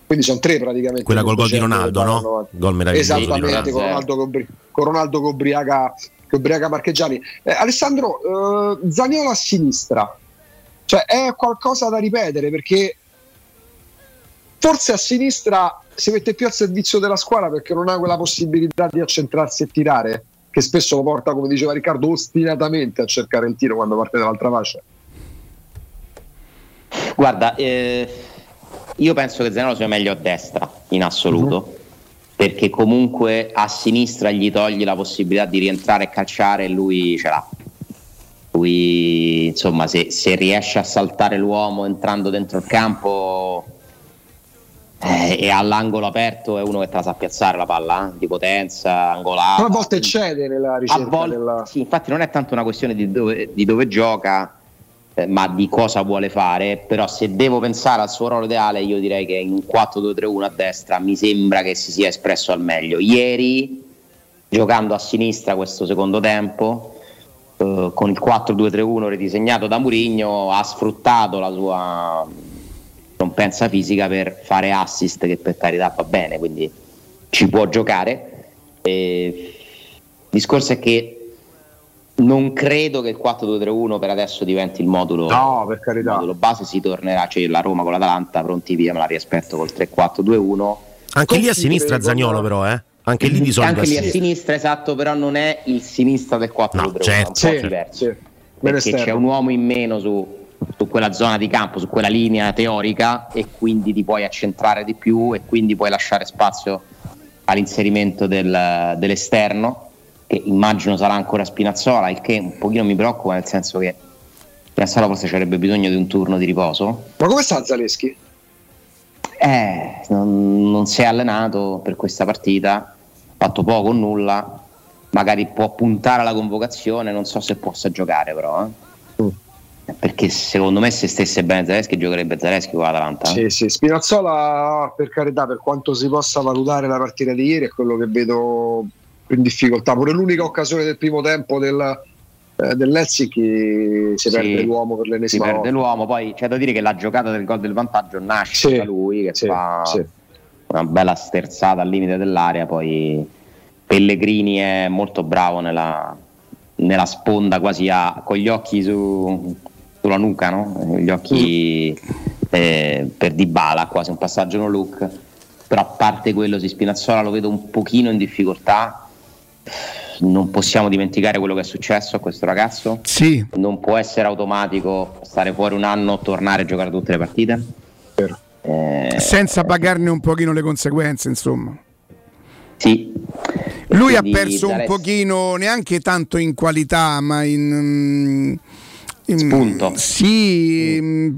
Quindi sono tre praticamente. Quella col gol di Ronaldo, no? Gol meraviglioso. Esattamente, con Ronaldo, con Ronaldo Cobriaga che ubriaca Marcheggiani. Eh, Alessandro, eh, Zaniolo a sinistra, cioè è qualcosa da ripetere perché forse a sinistra si mette più al servizio della squadra perché non ha quella possibilità di accentrarsi e tirare, che spesso lo porta, come diceva Riccardo, ostinatamente a cercare il tiro quando parte dall'altra fascia. Guarda, eh, io penso che Zaniolo sia meglio a destra in assoluto. Perché comunque a sinistra gli togli la possibilità di rientrare e calciare e lui ce l'ha. Lui, insomma, se, se riesce a saltare l'uomo entrando dentro il campo eh, e all'angolo aperto è uno che te la sa piazzare la palla eh? di potenza, angolata. a volte cede nella ricerca. Volte, della... Sì, infatti non è tanto una questione di dove, di dove gioca, eh, ma di cosa vuole fare. Però se devo pensare al suo ruolo ideale, io direi che in un 4-2-3-1 a destra mi sembra che si sia espresso al meglio. Ieri, giocando a sinistra questo secondo tempo, eh, con il 4-2-3-1 ridisegnato da Murigno, ha sfruttato la sua non pensa fisica per fare assist che per carità va bene, quindi ci può giocare. il discorso è che Non credo che il 4-2-3-1 per adesso diventi il modulo, no, per carità. il modulo base, si tornerà, cioè la Roma con l'Atalanta, pronti via, me la riaspetto col 3-4-2-1. Anche lì a sinistra Zagnolo però, eh? Anche lì di solito Anche lì a sinistra. esatto, però non è il sinistra del 4-2-3-1, No, certo. è un po' Sì, diverso. sì. Perché c'è un uomo in meno su, su quella zona di campo, su quella linea teorica e quindi ti puoi accentrare di più e quindi puoi lasciare spazio all'inserimento del- dell'esterno che immagino sarà ancora Spinazzola, il che un pochino mi preoccupa nel senso che Spinazzola forse avrebbe bisogno di un turno di riposo. Ma come sta Zaleschi? Eh, non, non si è allenato per questa partita, ha fatto poco o nulla, magari può puntare alla convocazione, non so se possa giocare però. eh. Mm. Perché secondo me se stesse bene Zaleschi giocherebbe Zaleschi con l'Atalanta. eh. Sì, sì, Spinazzola per carità, per quanto si possa valutare la partita di ieri, è quello che vedo in difficoltà. Pure l'unica occasione del primo tempo del, eh, dell'Helsinki si Sì, perde l'uomo per si l'ennesima perde volta. l'uomo, poi c'è da dire che la giocata del gol del vantaggio nasce Sì, da lui che sì, fa una bella sterzata al limite dell'area, poi Pellegrini è molto bravo nella, nella sponda quasi a, con gli occhi su- sulla nuca, no? gli occhi eh, per Dybala, quasi un passaggio no look, però a parte quello si Spinazzola lo vedo un pochino in difficoltà, non possiamo dimenticare quello che è successo a questo ragazzo. Sì. Non può essere automatico stare fuori un anno, tornare a giocare tutte le partite. Eh, senza pagarne un pochino le conseguenze, insomma. Sì. Lui ha perso un pochino, neanche tanto in qualità, ma in... mm, in- Spunto. Sì. mm,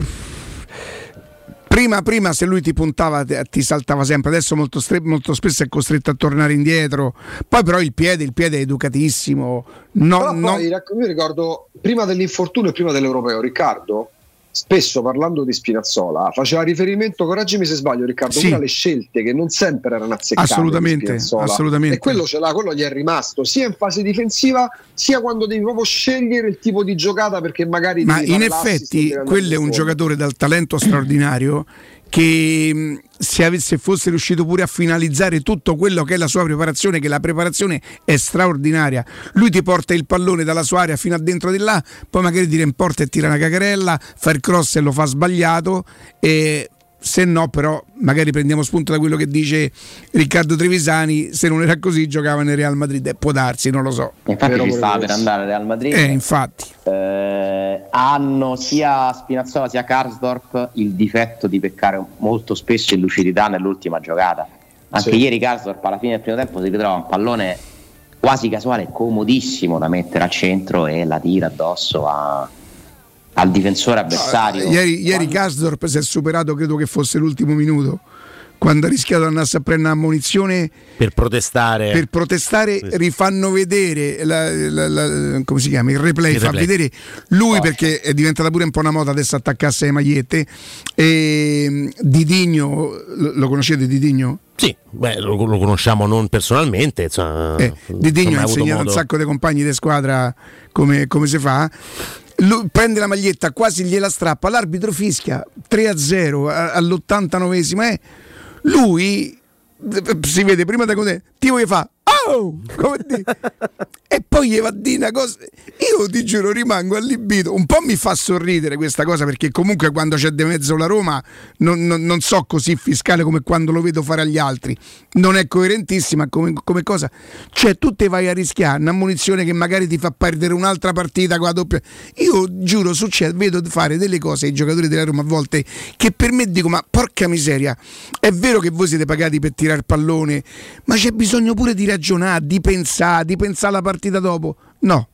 Prima, prima se lui ti puntava ti saltava sempre, adesso molto, stre- molto spesso è costretto a tornare indietro. Poi però il piede, il piede è educatissimo. No, Però no- poi rac- io ricordo prima dell'infortunio e prima dell'europeo, Riccardo, spesso parlando di Spinazzola, faceva riferimento, correggimi se sbaglio, Riccardo, Sì. alle scelte che non sempre erano azzeccate. Assolutamente, assolutamente. E quello ce l'ha, quello gli è rimasto sia in fase difensiva sia quando devi proprio scegliere il tipo di giocata perché magari Ma in effetti quello è un fondo. giocatore dal talento straordinario che mh, se, avesse, fosse riuscito pure a finalizzare tutto quello che è la sua preparazione, che la preparazione è straordinaria. Lui ti porta il pallone dalla sua area fino a dentro di là, poi magari tira in porta e tira una cacarella, fa il cross e lo fa sbagliato. E se no, però, magari prendiamo spunto da quello che dice Riccardo Trevisani. Se non era così, giocava nel Real Madrid. E può darsi, non lo so. Infatti Vero ci stava per andare al Real Madrid. Eh, infatti. Eh, hanno sia Spinazzola sia Karsdorp il difetto di peccare molto spesso in lucidità nell'ultima giocata. Anche Sì. ieri Karsdorp alla fine del primo tempo si ritrova un pallone quasi casuale, comodissimo da mettere al centro e la tira addosso a- al difensore avversario. Ieri, ieri Kasdorp si è superato, credo che fosse l'ultimo minuto, quando ha rischiato di andarsi a prendere una munizione Per protestare. per protestare, rifanno vedere la- la- la- come si chiama? il replay, Il fa replay. vedere lui perché è diventata pure un po' una moda adesso attaccarsi le magliette. E mm, Didigno, lo, lo conoscete Didigno? Sì, beh, lo, lo conosciamo non personalmente. Insomma, Eh, Didigno ha insegnato a un modo- sacco di compagni di squadra come, come si fa. Lui prende la maglietta, quasi gliela strappa, l'arbitro fischia 3-0 a- all'89esimo. Eh. Lui eh, si vede prima da come ti vuoi fa Di- e poi gli va a dire una cosa. Io ti giuro, rimango allibito. Un po' mi fa sorridere questa cosa perché comunque quando c'è di mezzo la Roma non, non- non so così fiscale come quando lo vedo fare agli altri. Non è coerentissima come, come cosa. Cioè, tu te vai a rischiare una munizione che magari ti fa perdere un'altra partita con la doppia. Io giuro, succede, vedo fare delle cose ai giocatori della Roma a volte che per me dico: ma porca miseria, è vero che voi siete pagati per tirare il pallone, ma c'è bisogno pure di ragionare, di pensare, di pensare alla partita dopo. No.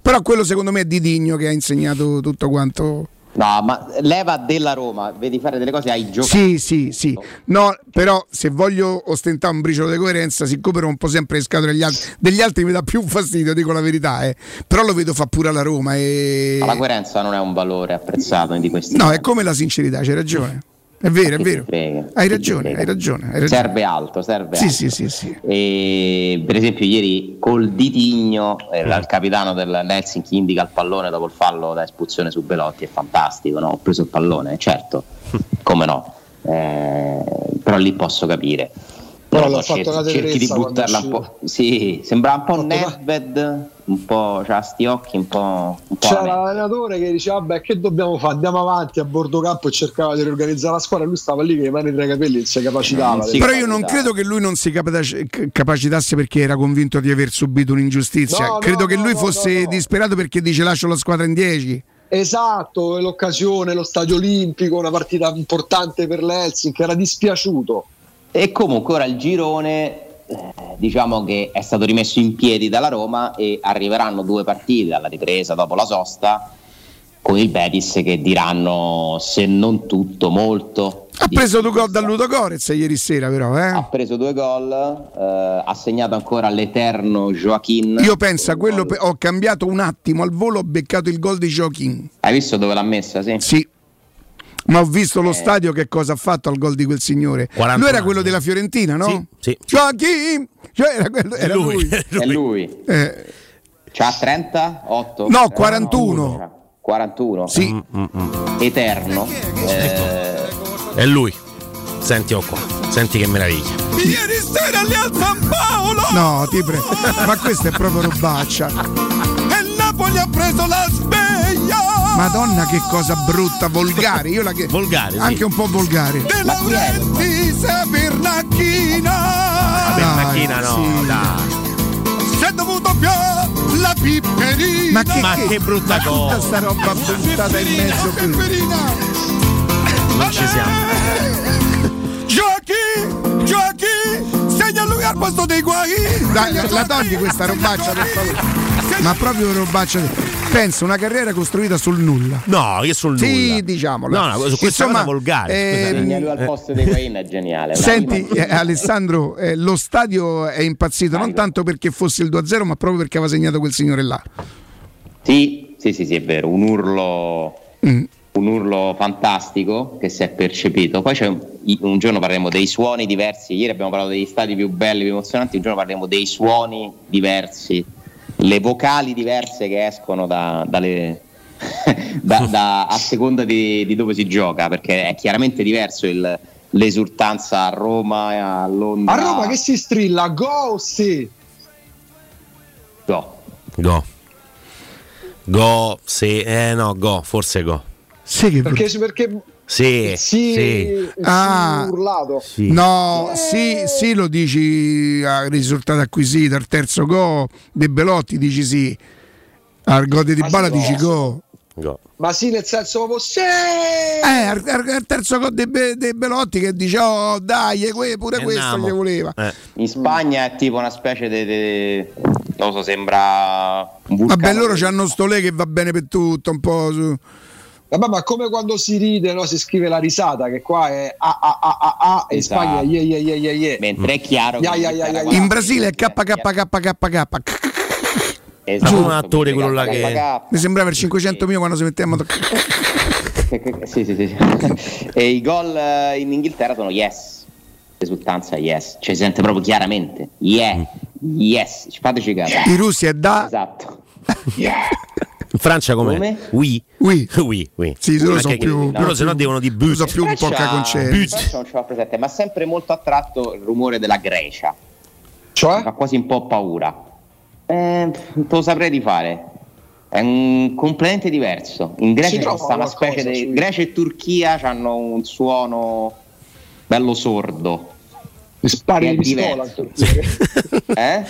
Però quello secondo me è Didigno che ha insegnato tutto quanto. No, ma leva della Roma, vedi fare delle cose ai giocatori. Sì, sì, sì. No, però se voglio ostentare un briciolo di coerenza, siccome rompo sempre le scatole degli altri, degli altri mi dà più fastidio, dico la verità, eh. però lo vedo fa pure alla Roma. E... Ma la coerenza non è un valore apprezzato di questi No, è come la sincerità, c'hai ragione. È vero, è vero. Hai ragione, hai ragione, hai ragione. Serve alto, serve Sì, alto. sì, sì, sì. E, per esempio, ieri col ditigno eh, il capitano del Helsinki indica il pallone dopo il fallo da espulsione su Belotti. È fantastico, no? Ho preso il pallone, certo, *laughs* come no, Eh, però lì posso capire. Però so, fatto una cerchi, cerchi di buttarla un po'. Sì, sembra un po' Nedved, un po'. c'ha sti occhi un po'. Un po C'era l'allenatore che diceva: Vabbè, che dobbiamo fare? Andiamo avanti a bordo campo e cercava di riorganizzare la squadra. Lui stava lì che le mani tra i capelli non si capacitava. Però io non credo che lui non si capaci- capacitasse perché era convinto di aver subito un'ingiustizia. No, credo no, che no, lui no, fosse no, no. disperato perché dice lascio la squadra in 10. Esatto, e l'occasione, lo stadio olimpico, una partita importante per l'Helsinki, era dispiaciuto. E comunque ora il girone eh, diciamo che è stato rimesso in piedi dalla Roma e arriveranno due partite alla ripresa dopo la sosta con il Betis che diranno se non tutto molto. Ha preso due gol da Ludo Gorez ieri sera, però. Eh? Ha preso due gol, eh, ha segnato ancora l'eterno Joaquin. Io penso a quello, pe- ho cambiato un attimo al volo, ho beccato il gol di Joaquin. Hai visto dove l'ha messa? Sì. Sì. Ma ho visto Eh. lo stadio che cosa ha fatto al gol di quel signore. 41 Lui era quello della Fiorentina, no? Sì, sì. Joaquin! Cioè, era quello- era *laughs* lui. È lui. Eh, C'ha 38? No, 41. 41. Sì. Eterno. Eh, È lui. Senti oh qua. Senti che meraviglia. Ieri sera lì al San Paolo! No, ti prego. Ma questa è proprio robaccia. E Napoli ha preso la sveglia Madonna, che cosa brutta, volgare. Io la che... Volgare, sì. Anche un po' volgare. De Laurenti Sabernacchina Bernacchina no, sì. dai. Si è dovuto piare la pipperina Ma che, Ma che brutta ma tutta cosa. sta roba buttata in mezzo qui. Pipperina Non ci siamo. Giochi Giochi Segna lui al posto dei guai Dai, la, la togli questa robaccia per favore. Ma proprio robaccia. Penso una carriera costruita sul nulla. No, che sul Sì, nulla. diciamolo. No, no, su questa Insomma, cosa volgare. ehm, scusate. al posto dei Wayne è geniale. Senti eh, Alessandro, eh, lo stadio è impazzito non tanto perché fosse il 2-0, ma proprio perché aveva segnato quel signore là. Sì, sì, sì, sì, è vero, un urlo, Mm. un urlo fantastico che si è percepito. Poi c'è un, un giorno parleremo dei suoni diversi, ieri abbiamo parlato degli stadi più belli, più emozionanti, un giorno parleremo dei suoni diversi, le vocali diverse che escono da- dalle... *laughs* da- da- a seconda di, di dove si gioca, perché è chiaramente diverso il- l'esultanza a Roma e a Londra. A Roma che si strilla, go sì! No. Go. Go, sì, eh no, go, forse go. Sì, che Perché, perché Sì, sì, sì. Ah. urlato. Sì. No, sì, sì, lo dici a risultato acquisito, al terzo go De Belotti dici sì, al gol di Bala sì, dici go. Go. Ma sì, nel senso proprio sì! Eh, al, al- al terzo gol di Be- De Belotti che dice oh dai, que- pure E questo andiamo. gli voleva. Eh. In Spagna è tipo una specie di. non lo so, sembra un vulcano. Vabbè, loro hanno sto lei che va bene per tutto, un po' su... Vabbè, ma come quando si ride, no? si scrive la risata, che qua è A A A A A e in Esatto. Spagna ye ye ye ye ye. Mentre è chiaro che Ya, ya, ya, ya, ya. In Brasile è KKKKK. Esatto, un attore quello là che- Mi sembrava il 500 mio quando si metteva a Sì, sì, sì, sì. *laughs* e i gol eh, in Inghilterra sono yes. Esultanza yes. Cioè si sente proprio chiaramente. Yeah. Yes. Fateci caso. I russi è da Esatto. *laughs* In Francia com'è? Come? Oui. Oui. *laughs* Oui, oui. Sì, loro sono che- più- loro se no devono di but. sono più un po' Francia- caconcelli. Francia non ce l'ho presente, ma sempre molto attratto il rumore della Grecia. Cioè? Fa quasi un po' paura. Eh, te lo saprei di fare. È un completamente diverso. In Grecia c'è una qualcosa specie di. Grecia e Turchia hanno un suono bello sordo. Mi spari di pistola. *laughs* Eh?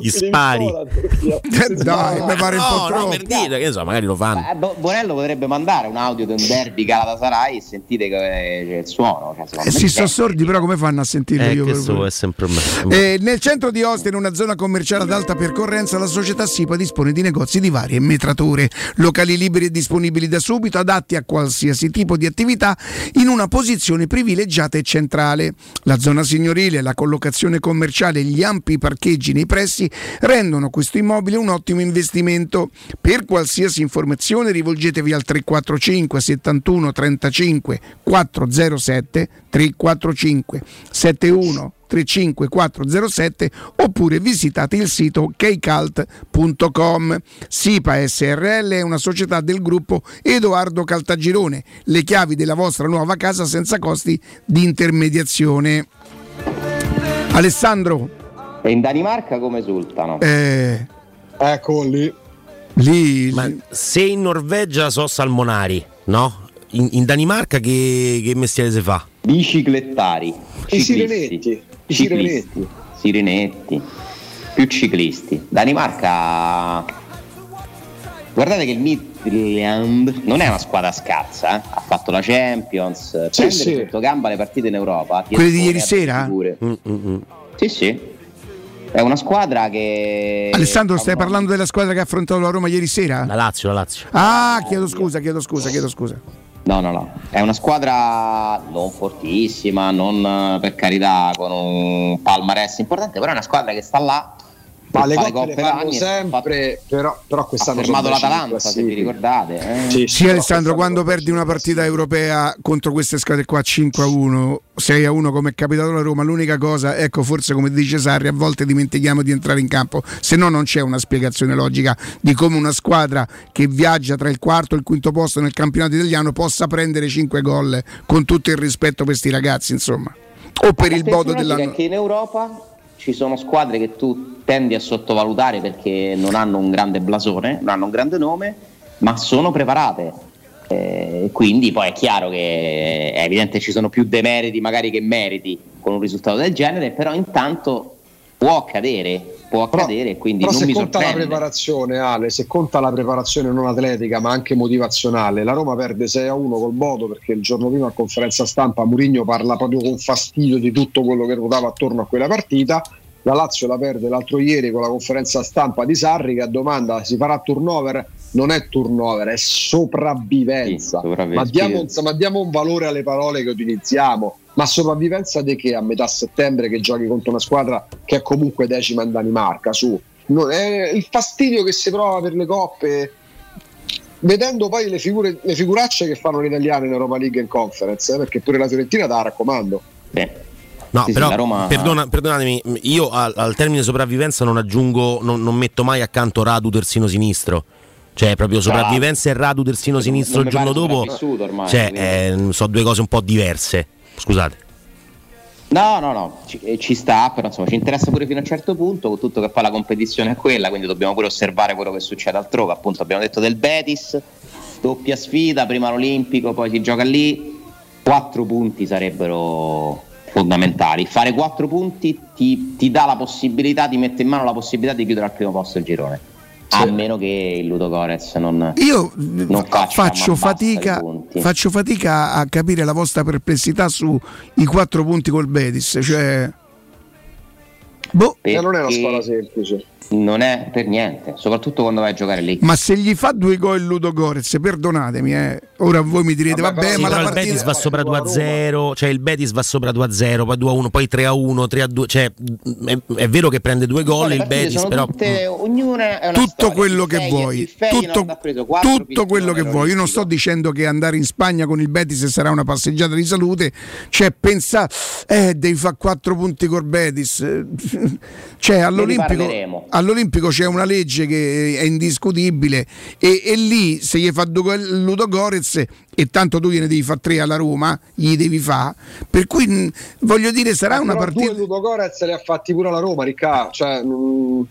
Gli spari. *laughs* Dai, mi pare un po' No, no, troppo. per dire, che ne so, magari lo fanno. Eh, Bo- Bonello potrebbe mandare un audio di un derby Galatasaray e sentite che c'è il suono. Cioè, Eh, si c'è. sono sordi, però come fanno a sentirlo Eh, io? questo è sempre me. Eh, nel centro di Ostia, in una zona commerciale ad alta percorrenza, la società SIPA dispone di negozi di varie metrature, locali liberi e disponibili da subito, adatti a qualsiasi tipo di attività, in una posizione privilegiata e centrale. La zona signorile, la collocazione commerciale e gli ampi parcheggi nei pressi rendono questo immobile un ottimo investimento. Per qualsiasi informazione rivolgetevi al 345 71 35 407 345 71 35407 oppure visitate il sito kcalt.com. SIPA SRL è una società del gruppo Edoardo Caltagirone. Le chiavi della vostra nuova casa senza costi di intermediazione. Alessandro, E in Danimarca come esultano? eh, Ecco lì. lì, Ma se in Norvegia so salmonari, no? In, in Danimarca che, che mestiere si fa? Biciclettari. I sirenetti. I sirenetti. Sirenetti. Più ciclisti. Danimarca. Guardate che il Midland non è una squadra scarsa, eh. ha fatto la Champions, Sì, prendere sì. sotto gamba le partite in Europa. ti Quelli di ieri sera? figure. Mm, Sì, sì. È una squadra che. Alessandro, stai parlando della squadra che ha affrontato la Roma ieri sera? La Lazio, la Lazio. Ah, chiedo scusa, chiedo scusa, chiedo scusa. No, no, no. È una squadra non fortissima, non eh, per carità con un palmarès importante, però è una squadra che sta là. Ma le fa coppe le fanno anni, sempre, però, però Ha quest'anno fermato sono decimi l'Atalanta, se vi ricordate. eh. Sì, Alessandro, quando perdi una partita europea contro queste squadre qua 5 a 1, 6 a 1 come è capitato alla Roma, l'unica cosa, ecco, forse come dice Sarri, a volte dimentichiamo di entrare in campo, se no non c'è una spiegazione logica di come una squadra che viaggia tra il quarto e il quinto posto nel campionato italiano possa prendere 5 gol con tutto il rispetto per questi ragazzi, insomma. O per il La modo logica dell'anno. è che in Europa ci sono squadre che tu tendi a sottovalutare perché non hanno un grande blasone, non hanno un grande nome, ma sono preparate. Eh, quindi poi è chiaro che è evidente ci sono più demeriti magari che meriti con un risultato del genere, però intanto può accadere, può accadere e quindi Però non se mi conta la sorprende. preparazione, Ale, se conta la preparazione non atletica ma anche motivazionale, la Roma perde 6 a 1 col Bodo perché il giorno prima a conferenza stampa Mourinho parla proprio con fastidio di tutto quello che ruotava attorno a quella partita. La Lazio la perde l'altro ieri con la conferenza stampa di Sarri che a domanda si farà turnover, non è turnover, è sopravvivenza. Sì, sopravvi- ma, diamo, ma diamo un valore alle parole che utilizziamo. Ma sopravvivenza di che a metà settembre che giochi contro una squadra che è comunque decima in Danimarca? Su, No, è il fastidio che si prova per le coppe, vedendo poi le, figure, le figuracce che fanno gli italiani in Europa League e in Conference, eh, perché pure la Fiorentina la raccomando. No, Sì, però Roma- perdona- perdonatemi, io al, al termine sopravvivenza non aggiungo, non, non metto mai accanto Radu terzino sinistro. Cioè, proprio sopravvivenza e Radu terzino sinistro non il giorno dopo. ormai, Cioè, eh, sono due cose un po' diverse. Scusate. No, no, no, ci, eh, ci sta, però insomma ci interessa pure fino a un certo punto, con tutto che poi la competizione è quella, quindi dobbiamo pure osservare quello che succede altrove. Appunto abbiamo detto del Betis, doppia sfida, prima l'Olimpico, poi si gioca lì, quattro punti sarebbero fondamentali. Fare quattro punti ti, ti dà la possibilità, ti mette in mano la possibilità di chiudere al primo posto il girone. A meno che il Ludo Gorez non, Io non faccia faccio fatica, faccio fatica a capire la vostra perplessità sui quattro punti col Betis. Cioè, boh, Perché non è una squadra semplice. Non è per niente, soprattutto quando vai a giocare lì. ma se gli fa due gol Ludo Gorez, perdonatemi, eh. ora voi mi direte, Vabbè, vabbè, Sì, ma la il Betis partita... va sopra 2 a 0, cioè il Betis va sopra 2 a 0, poi 2 a 1, poi 3 a 1, 3 a 2, cioè è, è vero che prende due gol il Betis, però tutte- ognuna è una tutto storia. quello Il che Feyenoord- vuoi, tutto, ha preso quattro tutto quello che vuoi. Io non sto dicendo che andare in Spagna con il Betis sarà una passeggiata di salute, cioè pensa, eh, devi fare quattro punti col Betis. *laughs* Cioè, all'Olimpico. all'Olimpico c'è una legge che è indiscutibile e, e lì se gli fa due gol Ludo Gorez e tanto tu gliene devi fare tre alla Roma, gli devi fare. Per cui mh, voglio dire, sarà una partita. Due Ludo Gorez li ha fatti pure la Roma, Riccardo. Cioè, mm,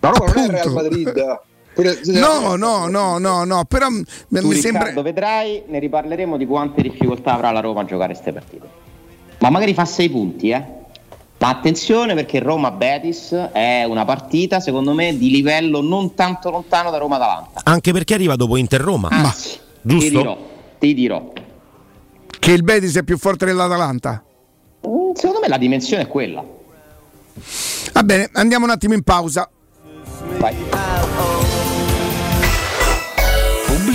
la Roma non è il Real Appunto. *laughs* Madrid. No, no, no, no, no, però mh, mi Riccardo, sembra. vedrai, ne riparleremo di quante difficoltà avrà la Roma a giocare queste partite. Ma magari fa sei punti, eh. Ma attenzione perché Roma-Betis è una partita, secondo me, di livello non tanto lontano da Roma-Atalanta. anche perché arriva dopo Inter-Roma. Anzi, ti Giusto? dirò, ti dirò. Che il Betis è più forte dell'Atalanta. Mm, Secondo me la dimensione è quella. Va bene, andiamo un attimo in pausa. Vai.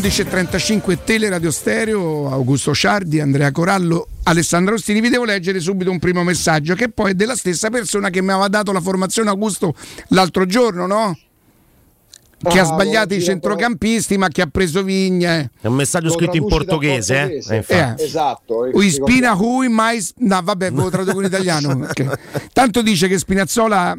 11.35 Teleradio Stereo, Augusto Ciardi, Andrea Corallo, Alessandro Rostini. Vi devo leggere subito un primo messaggio che poi è della stessa persona che mi aveva dato la formazione Augusto l'altro giorno, no? Che ha Ah, sbagliato i centrocampisti ma che ha preso Vigna. eh. È un messaggio Lo scritto in portoghese, portoghese. Eh, infatti. Eh. Esatto. Ui Spina Hui mais. No, vabbè, ve lo traduco in italiano. *laughs* Tanto dice che Spinazzola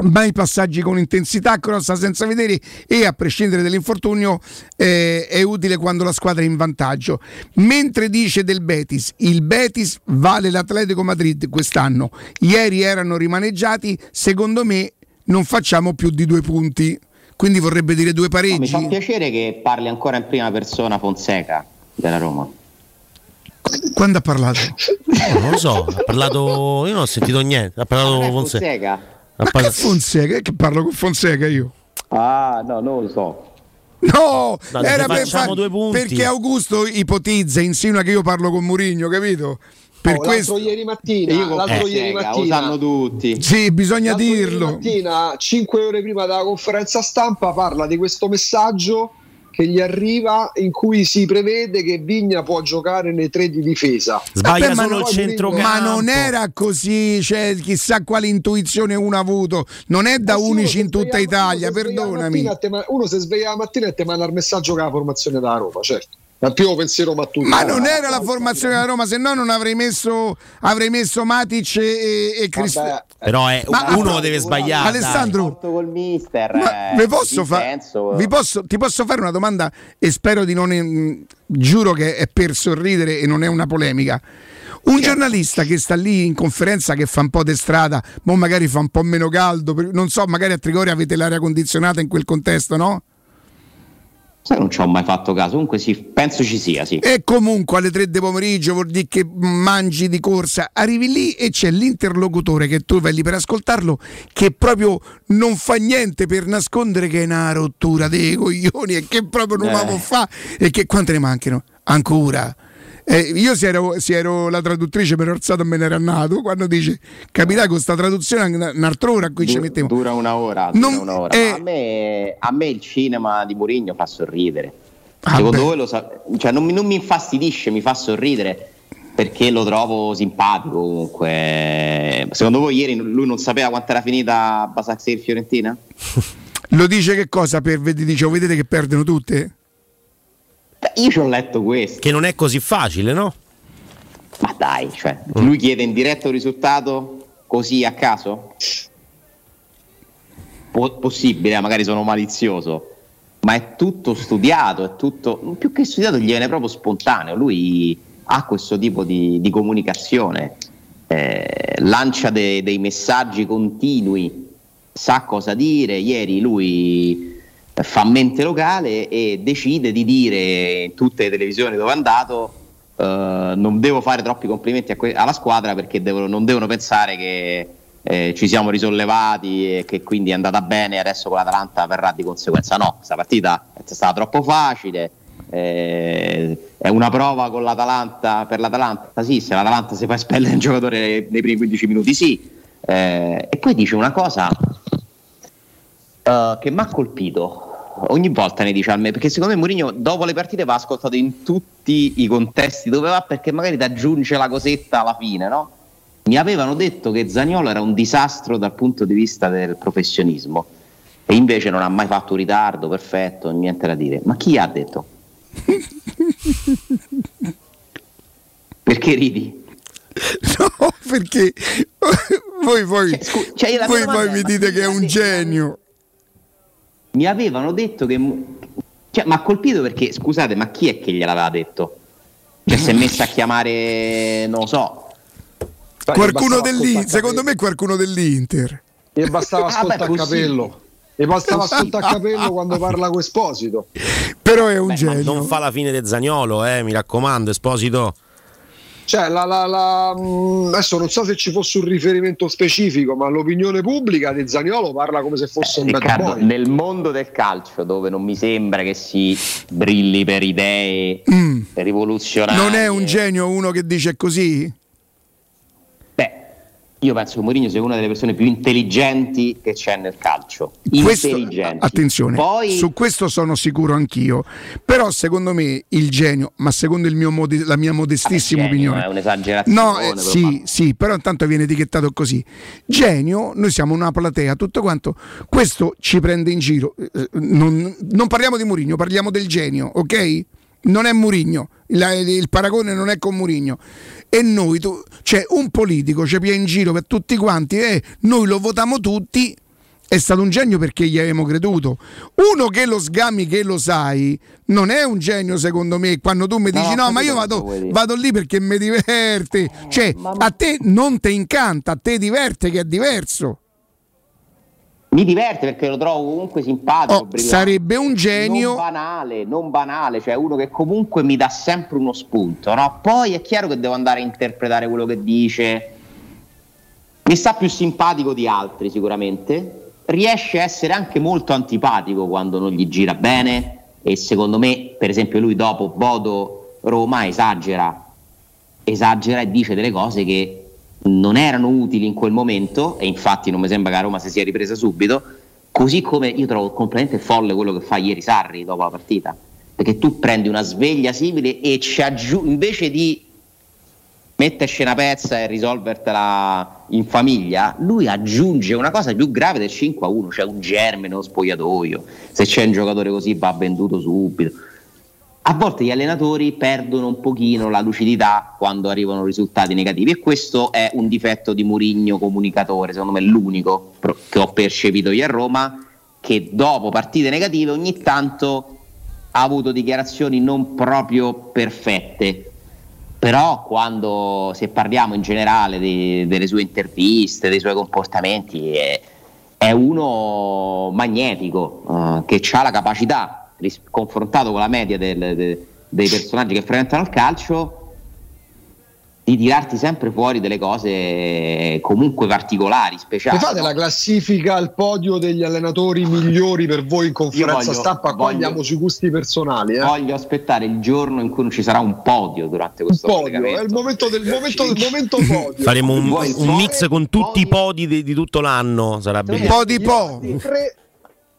mai passaggi con intensità, crossa senza vedere e a prescindere dall'infortunio eh, è utile quando la squadra è in vantaggio. Mentre dice del Betis, il Betis vale l'Atletico Madrid quest'anno. Ieri erano rimaneggiati, secondo me non facciamo più di due punti. Quindi vorrebbe dire due No, mi pareggi. fa piacere che parli ancora in prima persona Fonseca della Roma. Quando ha parlato? Eh, non lo so, ha parlato. Io non ho sentito niente. Ha parlato è Fonseca. Fonseca? Ma par- che Fonseca? Che parlo con Fonseca io? Ah, no, non lo so. No, No, era per facciamo far- due punti. perché Augusto ipotizza, insinua che io parlo con Murigno, capito? Per Oh, questo l'altro ieri mattina, Io l'altro Fonseca, ieri lo mattina, sanno tutti. sì, bisogna l'altro ieri dirlo. mattina, 5 ore prima della conferenza stampa, parla di questo messaggio che gli arriva in cui si prevede che Vigna può giocare nei tre di difesa. Sbaglia Vabbè, solo il centrocampo. Ma non era così, cioè, chissà quale intuizione uno ha avuto. Non è da uno unici in tutta Italia, uno si sveglia la perdonami. mattina e te ma- uno si sveglia la mattina e ti manda il messaggio con la formazione della Roma, certo. Il primo pensiero mattutino. Ma non era la formazione della Roma, se no non avrei messo, avrei messo Matic e, e Cristiano. Però è, Ma- uno deve sbagliare. Alessandro, col mister. Ma eh, vi posso fa- posso- ti posso fare una domanda e spero di non. mm, giuro che è per sorridere e non è una polemica. Un giornalista che sta lì in conferenza che fa un po' di strada, mo magari fa un po' meno caldo, non so, magari a Trigoria avete l'aria condizionata in quel contesto, no? Sai, non ci ho mai fatto caso. Comunque sì, penso ci sia, sì. E comunque alle 3 di pomeriggio vuol dire che mangi di corsa, arrivi lì e c'è l'interlocutore che tu vai lì per ascoltarlo che proprio non fa niente per nascondere che è una rottura dei coglioni e che proprio non Eh. la può fa e che quante ne mancano? Ancora. Eh, io se ero, se ero la traduttrice alzato e me ne era nato quando dice capirai con sta traduzione un- un'altra ora qui ci Du- mettiamo Dura una ora. Dura Non- una ora. eh, a, me, a me il cinema di Mourinho fa sorridere. Ah, Secondo beh. voi lo sa- cioè, non, mi, non mi infastidisce, mi fa sorridere perché lo trovo simpatico comunque. Secondo voi ieri lui non sapeva quanto era finita Basaksehir Fiorentina? *laughs* lo dice che cosa per vedi dice "Oh, vedete che perdono tutte Beh, io ci ho letto questo. Che non è così facile, no? Ma dai, cioè, lui chiede in diretta un risultato così a caso? Po- possibile, eh, magari sono malizioso, ma è tutto studiato, è tutto, più che studiato, gli viene proprio spontaneo. Lui ha questo tipo di, di comunicazione, eh, lancia de- dei messaggi continui, sa cosa dire. Ieri lui fa mente locale e decide di dire in tutte le televisioni dove è andato eh, non devo fare troppi complimenti que- alla squadra perché devono- non devono pensare che eh, ci siamo risollevati e che quindi è andata bene e adesso con l'Atalanta verrà di conseguenza. No, questa partita è stata troppo facile. eh, è una prova con l'Atalanta per l'Atalanta, sì, se l'Atalanta si fa espellere un giocatore nei, nei primi 15 minuti, sì. Eh, e poi dice una cosa eh, che mi ha colpito. Ogni volta ne dice a me, perché secondo me Mourinho dopo le partite va ascoltato in tutti i contesti dove va perché magari ti aggiunge la cosetta alla fine, no? Mi avevano detto che Zaniolo era un disastro dal punto di vista del professionismo e invece non ha mai fatto un ritardo, perfetto, niente da dire. Ma chi ha detto? *laughs* Perché ridi? No, perché voi poi, cioè, io la voi poi mi dite che è un genio. Mi avevano detto che. Cioè, mi ha colpito perché, scusate, ma chi è che gliel'aveva detto? Cioè, si è messa a chiamare, non lo so. Qualcuno dell'Inter, ascoltare secondo me qualcuno dell'Inter. E bastava Ah, beh, ascoltare il possibile. capello. E bastava sotto a capello quando parla con Esposito. Però è un Beh, genio. non fa la fine del Zagnolo, eh, mi raccomando, Esposito. Cioè, la, la- la- mh, adesso non so se ci fosse un riferimento specifico, ma l'opinione pubblica di Zaniolo parla come se fosse un bad Riccardo, boy. nel mondo del calcio, dove non mi sembra che si brilli per idee Mm. rivoluzionarie, Non è un genio uno che dice così? Io penso che Mourinho sia una delle persone più intelligenti che c'è nel calcio. Questo- attenzione, Poi su questo sono sicuro anch'io. Però secondo me il genio, ma secondo il mio modi- la mia modestissima genio opinione. è un'esagerazione. No, eh, sì, sì, però intanto viene etichettato così. Genio, noi siamo una platea, tutto quanto. Questo ci prende in giro. Eh, Non, non parliamo di Murigno, parliamo del genio, ok? Non è Murigno, il, il paragone non è con Murigno. E noi, tu, cioè un politico ci pia in giro per tutti quanti e noi lo votiamo tutti. È stato un genio perché gli avevamo creduto. Uno che lo sgami, che lo sai, non è un genio secondo me. Quando tu mi No, dici no, ho ma io vado, vuoi dire." vado lì perché mi diverte. Cioè, a te non ti incanta, a te diverte che è diverso. Mi diverte perché lo trovo comunque simpatico. Oh, sarebbe un genio. Non banale, non banale, cioè uno che comunque mi dà sempre uno spunto. No? Poi è chiaro che devo andare a interpretare quello che dice. Mi sta più simpatico di altri sicuramente. Riesce a essere anche molto antipatico quando non gli gira bene. E secondo me, per esempio, lui dopo Bodo Roma esagera. Esagera e dice delle cose che non erano utili in quel momento, e infatti non mi sembra che a Roma si sia ripresa subito. Così come io trovo completamente folle quello che fa ieri Sarri dopo la partita. Perché tu prendi una sveglia simile e ci aggiungi invece di metterci una pezza e risolvertela in famiglia, lui aggiunge una cosa più grave del 5 a 1, cioè un germe nello spogliatoio. Se c'è un giocatore così va venduto subito. A volte gli allenatori perdono un pochino la lucidità quando arrivano risultati negativi e questo è un difetto di Murigno comunicatore, secondo me è l'unico che ho percepito io a Roma, che dopo partite negative ogni tanto ha avuto dichiarazioni non proprio perfette. Però quando, se parliamo in generale di- delle sue interviste, dei suoi comportamenti, è, è uno magnetico, eh, che ha la capacità, ris- confrontato con la media del- de- dei personaggi che frequentano il calcio, di tirarti sempre fuori delle cose comunque particolari, speciali. Fate no? la classifica al podio degli allenatori migliori per voi in conferenza voglio- stampa? Qua andiamo sui gusti personali. Eh? Voglio aspettare il giorno in cui non ci sarà un podio durante questo Podio, collegamento. è il momento del momento, il momento podio. Faremo un, un mix con tutti i podi di, di tutto l'anno. Sarà bellissimo. po' di po'. Tre-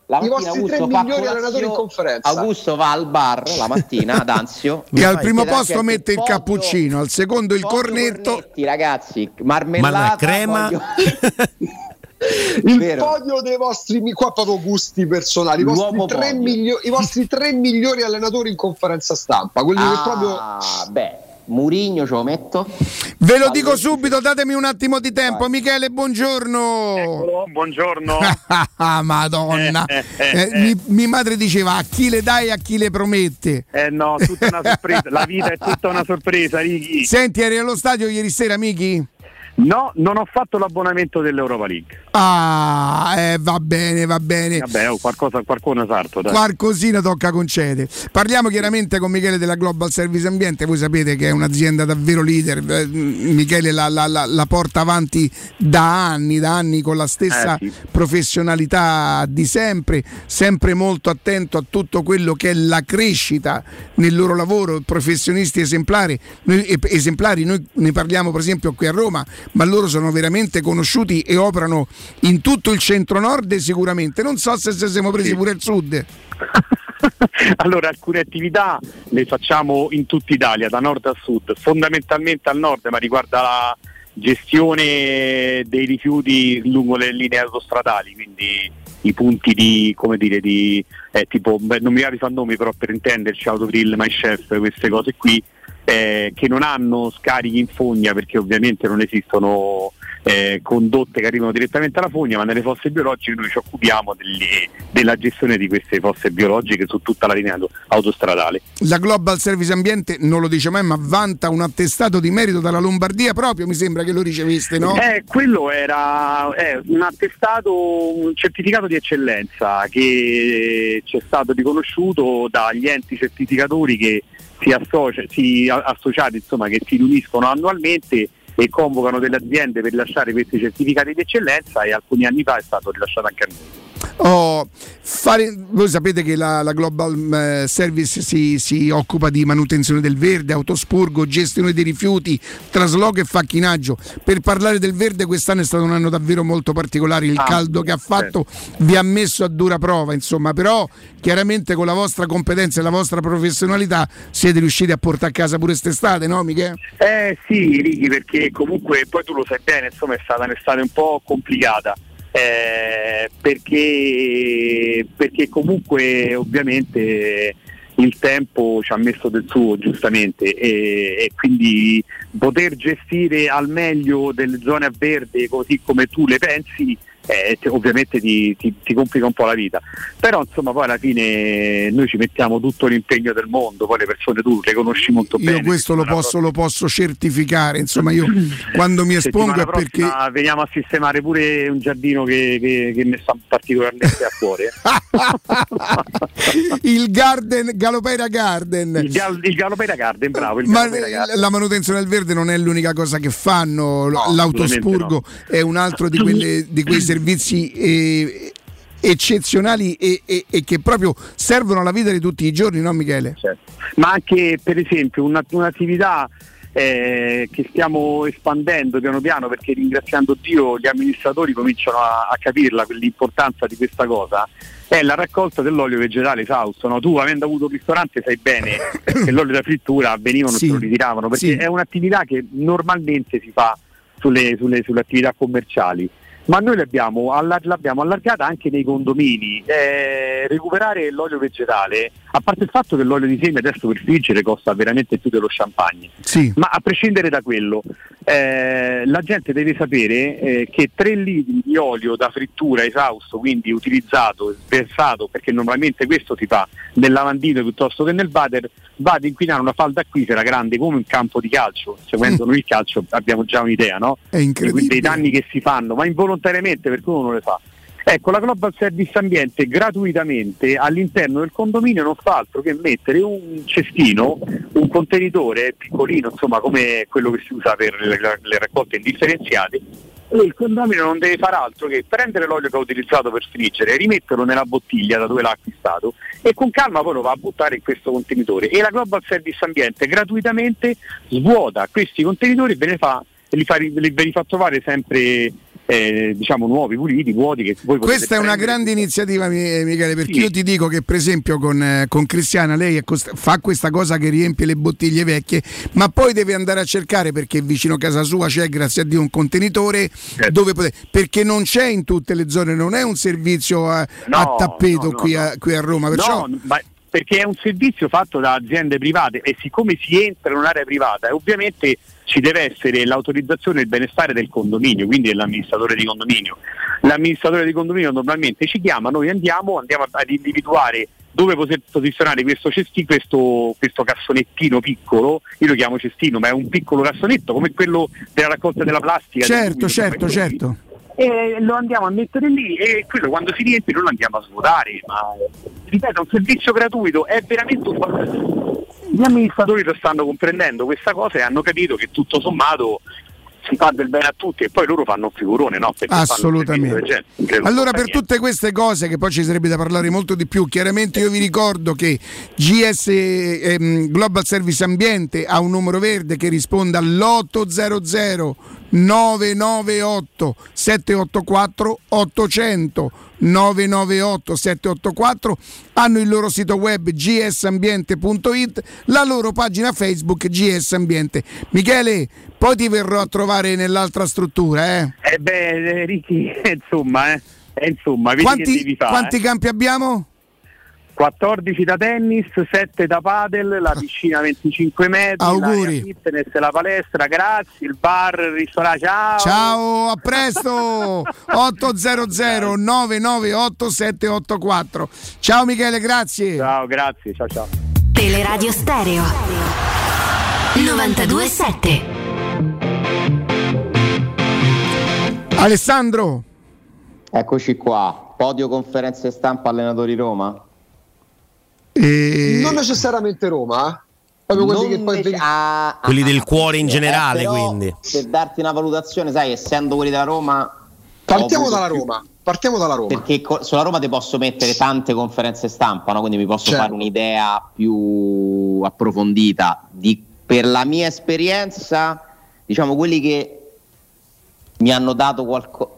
La I vostri tre Augusto fa migliori allenatori in conferenza. Augusto va al bar la mattina ad Anzio. Che *laughs* al primo posto mette il podio- cappuccino, al secondo il cornetto. cornetti, ragazzi, marmellata, Ma la crema- voglio- *laughs* *laughs* Il Vero. podio dei vostri mi- qua proprio gusti personali, i vostri, L'uomo tre podio. miglio- i vostri tre migliori allenatori in conferenza stampa, quelli che proprio Ah, beh, Murigno ce lo metto. Ve lo dico subito, datemi un attimo di tempo. Michele, buongiorno. Buongiorno. Ah, *laughs* Madonna. Eh, eh, Eh, eh. mi, mi madre diceva a chi le dai e a chi le promette. Eh no, tutta una sorpresa. La vita è tutta una sorpresa, Righi. Senti, eri allo stadio ieri sera, amici? No, non ho fatto l'abbonamento dell'Europa League. Ah, eh, va bene, va bene. Vabbè, oh, qualcosa, qualcuno sarto. Dai. Qualcosina tocca concedere. Parliamo chiaramente con Michele della Global Service Ambiente, voi sapete che è un'azienda davvero leader, Eh, Michele la, la- la- la porta avanti da anni, da anni con la stessa Eh, sì. professionalità di sempre, sempre molto attento a tutto quello che è la crescita nel loro lavoro, professionisti esemplari, noi, esemplari, noi ne parliamo per esempio qui a Roma, ma loro sono veramente conosciuti e operano in tutto il centro-nord sicuramente, non so se se siamo presi pure il sud. *laughs* Allora, alcune attività le facciamo in tutta Italia, da nord a sud, fondamentalmente al nord, ma riguarda la gestione dei rifiuti lungo le linee autostradali, quindi i punti di, come dire, di eh, tipo, beh, non mi va di fare nomi, però per intenderci, Autogrill, MyChef, queste cose qui, eh, che non hanno scarichi in fogna perché ovviamente non esistono eh, condotte che arrivano direttamente alla fogna, ma nelle fosse biologiche noi ci occupiamo delle- della gestione di queste fosse biologiche su tutta la linea auto- autostradale. La Global Service Ambiente non lo dice mai, ma vanta un attestato di merito dalla Lombardia proprio, mi sembra che lo riceveste, no? Eh, quello era eh, un attestato, un certificato di eccellenza che ci è stato riconosciuto dagli enti certificatori che si, associa- si associati, insomma, che si riuniscono annualmente e convocano delle aziende per rilasciare questi certificati di eccellenza e alcuni anni fa è stato rilasciato anche a noi. Oh, fare- voi sapete che la, la Global eh, Service si, si occupa di manutenzione del verde, autospurgo, gestione dei rifiuti, trasloco e facchinaggio. Per parlare del verde quest'anno è stato un anno davvero molto particolare, il Ah, caldo che ha fatto certo. vi ha messo a dura prova, insomma, però chiaramente con la vostra competenza e la vostra professionalità siete riusciti a portare a casa pure quest'estate, no Michele? Eh sì, Ricky, perché comunque poi tu lo sai bene, insomma è stata un'estate un po' complicata. Eh, perché, perché comunque ovviamente il tempo ci ha messo del suo giustamente e, e quindi poter gestire al meglio delle zone a verde così come tu le pensi eh, te- ovviamente ti, ti- ti complica un po' la vita però insomma poi alla fine noi ci mettiamo tutto l'impegno del mondo poi le persone tu le conosci molto bene Io questo lo posso, lo posso certificare, insomma io *clears throat* quando mi espongo è perché... veniamo a sistemare pure un giardino che, che, che mi sta particolarmente a cuore. *laughs* il Garden, Galopera Garden. Il, gal, il Galopera Garden, bravo. Il Ma Garden. la manutenzione del verde non è l'unica cosa che fanno, l'autospurgo è un altro di, quelle- di quei servizi eh, eccezionali e, e- e che proprio servono alla vita di tutti i giorni, no Michele? Certo. Ma anche per esempio una- un'attività eh, che stiamo espandendo piano piano perché ringraziando Dio gli amministratori cominciano a, a capirla l'importanza di questa cosa è la raccolta dell'olio vegetale esausto. no? Tu avendo avuto un ristorante sai bene che l'olio da frittura venivano Sì, e lo ritiravano perché sì. è un'attività che normalmente si fa sulle, sulle- sulle attività commerciali. Ma noi l'abbiamo, allar- l'abbiamo allargata anche nei condomini. Eh, recuperare l'olio vegetale, a parte il fatto che l'olio di semi adesso per friggere costa veramente più dello champagne, Sì. ma a prescindere da quello, eh, la gente deve sapere eh, che 3 litri di olio da frittura esausto, quindi utilizzato, sversato, perché normalmente questo si fa nel lavandino piuttosto che nel water, va ad inquinare una falda acquifera grande come un campo di calcio. Seguendo noi il calcio abbiamo già un'idea, no? È incredibile. Di- dei danni che si fanno, ma involontariamente perché uno non le fa. Ecco, la Global Service Ambiente gratuitamente all'interno del condominio non fa altro che mettere un cestino, un contenitore piccolino, insomma come quello che si usa per le, raccolte indifferenziate, e il condominio non deve fare altro che prendere l'olio che ha utilizzato per friggere, rimetterlo nella bottiglia da dove l'ha acquistato e con calma poi lo va a buttare in questo contenitore. E la Global Service Ambiente gratuitamente svuota questi contenitori e ve ne fa, li fa, li- ve li fa trovare sempre eh, diciamo nuovi, puliti, vuoti che voi Questa è una prendere. grande iniziativa, Mi- Michele, perché Sì. io ti dico che per esempio con, eh, con Cristiana lei cost- fa questa cosa che riempie le bottiglie vecchie, ma poi deve andare a cercare perché vicino a casa sua c'è, grazie a Dio, un contenitore Certo. dove poter- perché non c'è in tutte le zone, non è un servizio a, No, a tappeto no, no, qui, a, qui a Roma. Perciò No, ma perché è un servizio fatto da aziende private e siccome si entra in un'area privata, eh, ovviamente ci deve essere l'autorizzazione il benestare del condominio, quindi dell'amministratore di condominio. L'amministratore di condominio normalmente ci chiama, noi andiamo, andiamo ad individuare dove poter posizionare questo cestino, questo, questo cassonettino piccolo, io lo chiamo cestino, ma è un piccolo cassonetto come quello della raccolta della plastica. del certo, certo, certo. e lo andiamo a mettere lì e quello quando si riempie non lo andiamo a svuotare ma ripeto è un servizio gratuito è veramente un gli amministratori lo stanno comprendendo questa cosa e hanno capito che tutto sommato si fa del bene a tutti e poi loro fanno un figurone no? Perché Assolutamente. Credo Allora, per niente. tutte queste cose, che poi ci sarebbe da parlare molto di più, chiaramente io vi ricordo che GS ehm, Global Service Ambiente ha un numero verde che risponde all'800 998 784 800 998 784 hanno il loro sito web gsambiente.it la loro pagina Facebook GS Ambiente Michele poi ti verrò a trovare nell'altra struttura eh? Eh beh eh, Ricky *laughs* insomma eh, insomma Quanti, fare quanti eh. campi abbiamo? 14 da tennis, 7 da padel, la *laughs* piscina 25 metri, Auguri. l'area fitness, la palestra, grazie, il bar, il ristorante, ciao! Ciao, a presto! 800 998 784. Ciao Michele, grazie. Ciao, grazie, ciao ciao. Teleradio Stereo 927 Alessandro. Eccoci qua, podio conferenze stampa allenatori Roma. Non necessariamente Roma, eh? proprio quelli Non che poi nece- ah, Quelli ah, del cuore in sì, generale, eh, però, quindi. Per darti una valutazione, sai, essendo quelli della Roma. Partiamo dalla più- Roma. Partiamo dalla Roma. Perché co- sulla Roma ti posso mettere tante conferenze stampa, no? quindi mi posso Certo. fare un'idea più approfondita. Di- per la mia esperienza, diciamo quelli che mi hanno dato qualcosa,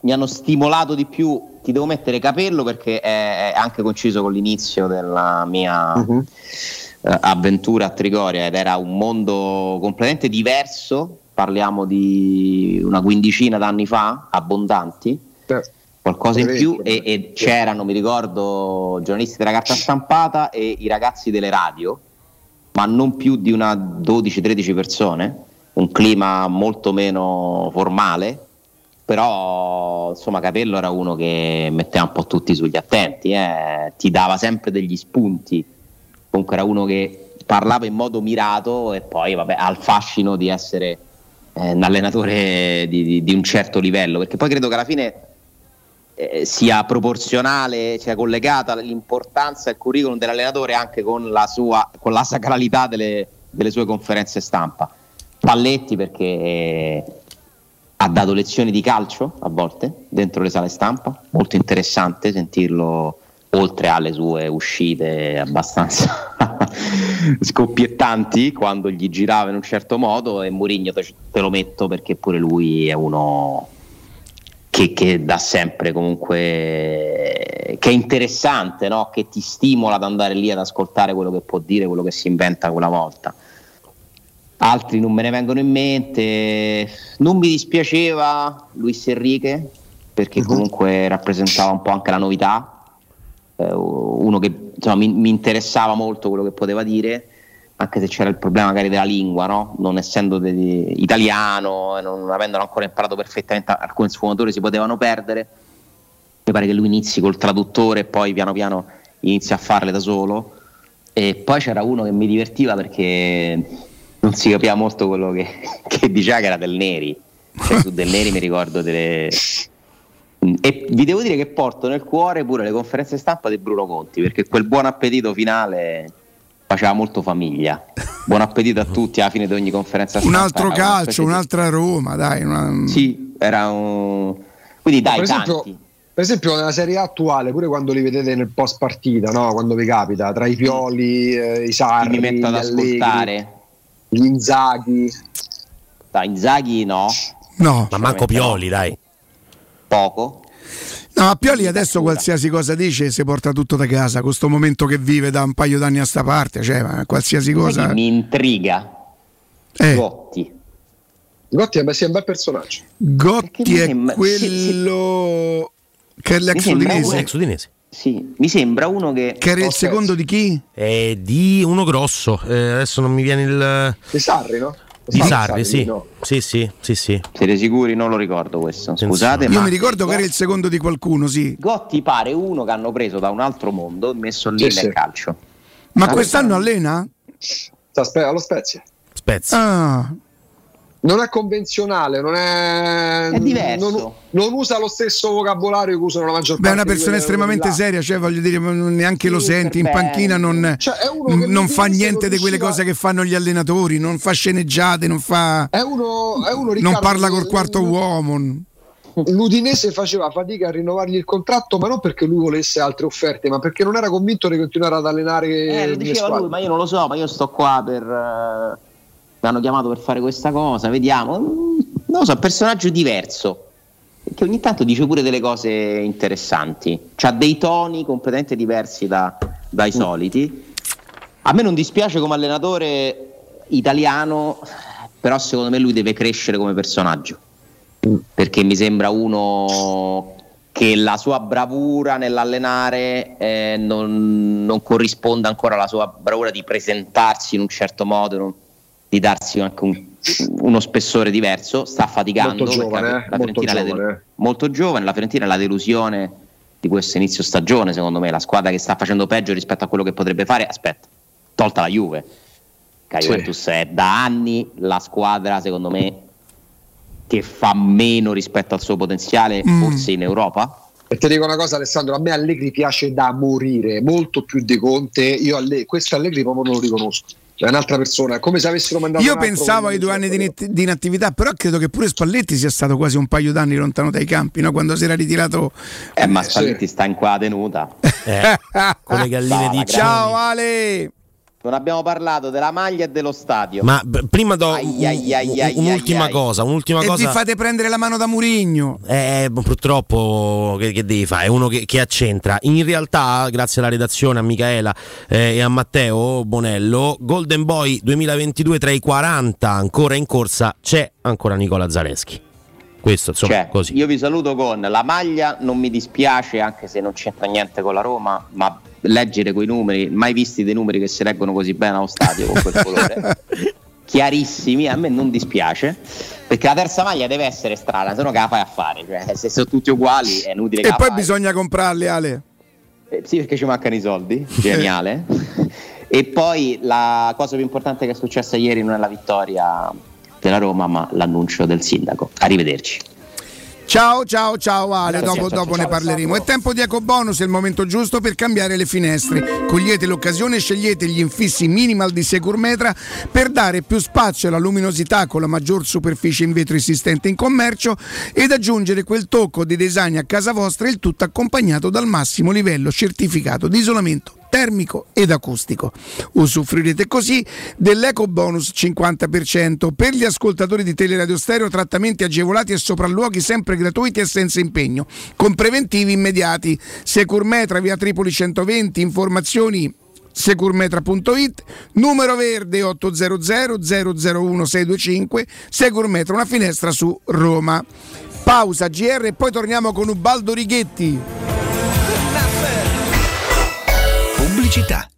mi hanno stimolato di più. Ti devo mettere capello perché è, anche coinciso con l'inizio della mia eh, avventura a Trigoria ed era un mondo completamente diverso. Parliamo di una quindicina d'anni fa, abbondanti. Qualcosa in più e, e c'erano, mi ricordo, giornalisti della carta stampata e i ragazzi delle radio, ma non più di una 12-13 persone, un clima molto meno formale, però insomma Capello era uno che metteva un po' tutti sugli attenti, eh, ti dava sempre degli spunti, comunque era uno che parlava in modo mirato e poi vabbè, ha il fascino di essere eh, un allenatore di, di- di un certo livello, perché poi credo che alla fine eh, sia proporzionale, sia collegata l'importanza e il curriculum dell'allenatore anche con la, sua, con la sacralità delle, delle sue conferenze stampa. Palletti perché ha dato lezioni di calcio a volte dentro le sale stampa, molto interessante sentirlo oltre alle sue uscite abbastanza *laughs* scoppiettanti quando gli girava in un certo modo e Mourinho te, te lo metto perché pure lui è uno che, che dà sempre comunque che è interessante, no? che ti stimola ad andare lì ad ascoltare quello che può dire, quello che si inventa quella volta. Altri non me ne vengono in mente. Non mi dispiaceva Luis Enrique perché comunque rappresentava un po' anche la novità. Eh, uno che insomma, mi, mi interessava molto quello che poteva dire, anche se c'era il problema magari della lingua, no? non essendo de- di- italiano non avendolo ancora imparato perfettamente, alcuni sfumatori si potevano perdere. Mi pare che lui inizi col traduttore e poi piano piano inizia a farle da solo. E poi c'era uno che mi divertiva perché non si capiva molto quello che, *laughs* che diceva che era del Neri. Cioè, su del Neri mi ricordo delle. *laughs* E vi devo dire che porto nel cuore pure le conferenze stampa di Bruno Conti, perché quel buon appetito finale faceva molto famiglia. Buon appetito a tutti alla fine di ogni conferenza Un stampa. altro una specie calcio, di- un'altra Roma, dai. una- Sì, era un. Quindi dai, per, esempio, tanti. per esempio nella Serie A attuale, pure quando li vedete nel post partita, no? quando vi capita, tra i Pioli, eh, i Sarri, mi metto ad ascoltare. Gli Inzaghi. Dai, Inzaghi no. No. Ma manco Pioli, dai. Poco. No, ma Pioli adesso qualsiasi cosa dice si porta tutto da casa, questo momento che vive da un paio d'anni a sta parte, cioè ma qualsiasi cosa... mi intriga. Eh. Gotti. Gotti è un bel personaggio. Gotti è quello che è l'ex udinese. Ex udinese. Sì, mi sembra uno che. Che era il secondo di chi? È di uno grosso. eh, adesso non mi viene il. Di Sarri, no? Di Sarri, Sarri, sì. no. Sì, sì, sì, sì. Siete sicuri? Non lo ricordo questo. Scusate, Io ma. mi ricordo che era il secondo di qualcuno, sì. Gotti pare uno che hanno preso da un altro mondo e messo lì Sì, nel sì. calcio. Ma quest'anno allena? Sta allo Spezia. Spezia. Ah, Non è convenzionale, non è. È diverso. Non, non usa lo stesso vocabolario che usano la maggior beh, è parte una persona estremamente là. seria, cioè voglio dire, non- neanche lo Sì, senti in panchina, non, Cioè, è uno che non fa niente non di quelle cose che fanno gli allenatori, non fa sceneggiate, non fa... È uno, è uno Non Riccardo, parla col quarto uomo. L'Udinese faceva fatica a rinnovargli il contratto, ma non perché lui volesse altre offerte, ma perché non era convinto di continuare ad allenare. Eh, lo diceva lui, ma io non lo so, ma io sto qua per. eh, mi hanno chiamato per fare questa cosa, vediamo. Mm, Non lo so, personaggio diverso. Che ogni tanto dice pure delle cose interessanti. Ha dei toni completamente diversi da- dai soliti. A me non dispiace come allenatore italiano, però secondo me lui deve crescere come personaggio. Perché mi sembra uno che la sua bravura nell'allenare eh, non, non corrisponda ancora alla sua bravura di presentarsi in un certo modo, non- di darsi anche un- uno spessore diverso, sta faticando. Molto giovane, la eh, molto la giovane, del- molto giovane, la Fiorentina è la delusione di questo inizio stagione, secondo me, la squadra che sta facendo peggio rispetto a quello che potrebbe fare. Aspetta, tolta la Juve. La Sì. Juventus è da anni la squadra, secondo me, che fa meno rispetto al suo potenziale, Mm. forse in Europa. E ti dico una cosa, Alessandro, a me Allegri piace da morire, molto più di Conte. Io Alle- questo Allegri proprio non lo riconosco. È un'altra persona, è come se avessero mandato Io pensavo ai due anni di, di inattività, però credo che pure Spalletti sia stato quasi un paio d'anni lontano dai campi, no? quando si era ritirato. Eh, ma Spalletti sta in qua tenuta. *laughs* con le galline di Ciao Ale! Non abbiamo parlato della maglia e dello stadio. Ma b- prima do Ai, ai, ai, ai, un'ultima cosa, un'ultima E cosa. vi fate prendere la mano da Murigno. Eh, purtroppo che, che devi fare? È uno che, che accentra. In realtà, grazie alla redazione, a Michaela eh, e a Matteo Bonello, Golden Boy 2022 tra i 40 ancora in corsa c'è ancora Nicola Zaleschi. Questo insomma Cioè, così. Io vi saluto con la maglia, non mi dispiace anche se non c'entra niente con la Roma, ma leggere quei numeri, mai visti dei numeri che si leggono così bene allo stadio con quel colore. *laughs* Chiarissimi, a me non dispiace, perché la terza maglia deve essere strana, se no che la fai a fare? Cioè, se sono tutti uguali è inutile E poi fai. bisogna comprarli, Ale. Eh, sì, perché ci mancano i soldi, geniale. *laughs* e poi la cosa più importante che è successa ieri non è la vittoria della Roma, ma l'annuncio del sindaco. Arrivederci. Ciao, ciao, ciao Ale, Grazie, dopo, ciao, dopo ciao, ne parleremo. È tempo di EcoBonus, è il momento giusto per cambiare le finestre. Cogliete l'occasione e scegliete gli infissi minimal di Securmetra per dare più spazio alla luminosità con la maggior superficie in vetro esistente in commercio ed aggiungere quel tocco di design a casa vostra, il tutto accompagnato dal massimo livello certificato di isolamento termico ed acustico. Usufruirete così dell'eco bonus 50% per gli ascoltatori di Teleradio Stereo, trattamenti agevolati e sopralluoghi sempre gratuiti e senza impegno, con preventivi immediati. Securmetra via Tripoli 120, informazioni securmetra.it, numero verde 800 001 625, Securmetra, una finestra su Roma. Pausa GR e poi torniamo con Ubaldo Righetti. Pubblicità.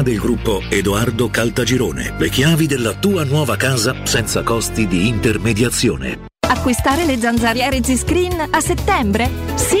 del gruppo Edoardo Caltagirone. Le chiavi della tua nuova casa senza costi di intermediazione. Acquistare le zanzariere Z-Screen a settembre? Sì,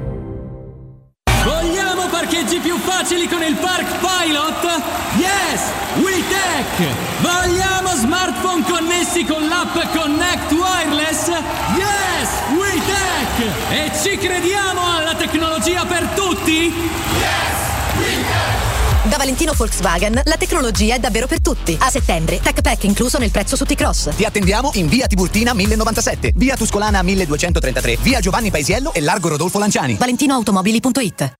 Parcheggi più facili con il Park Pilot? Yes! WeTech! Vogliamo smartphone connessi con l'app Connect Wireless? Yes! WeTech! E ci crediamo alla tecnologia per tutti? Da Valentino Volkswagen la tecnologia è davvero per tutti. A settembre, Tech Pack incluso nel prezzo su T-Cross. Ti attendiamo in via Tiburtina 1097, via Tuscolana 1233, via Giovanni Paisiello e largo Rodolfo Lanciani. ValentinoAutomobili.it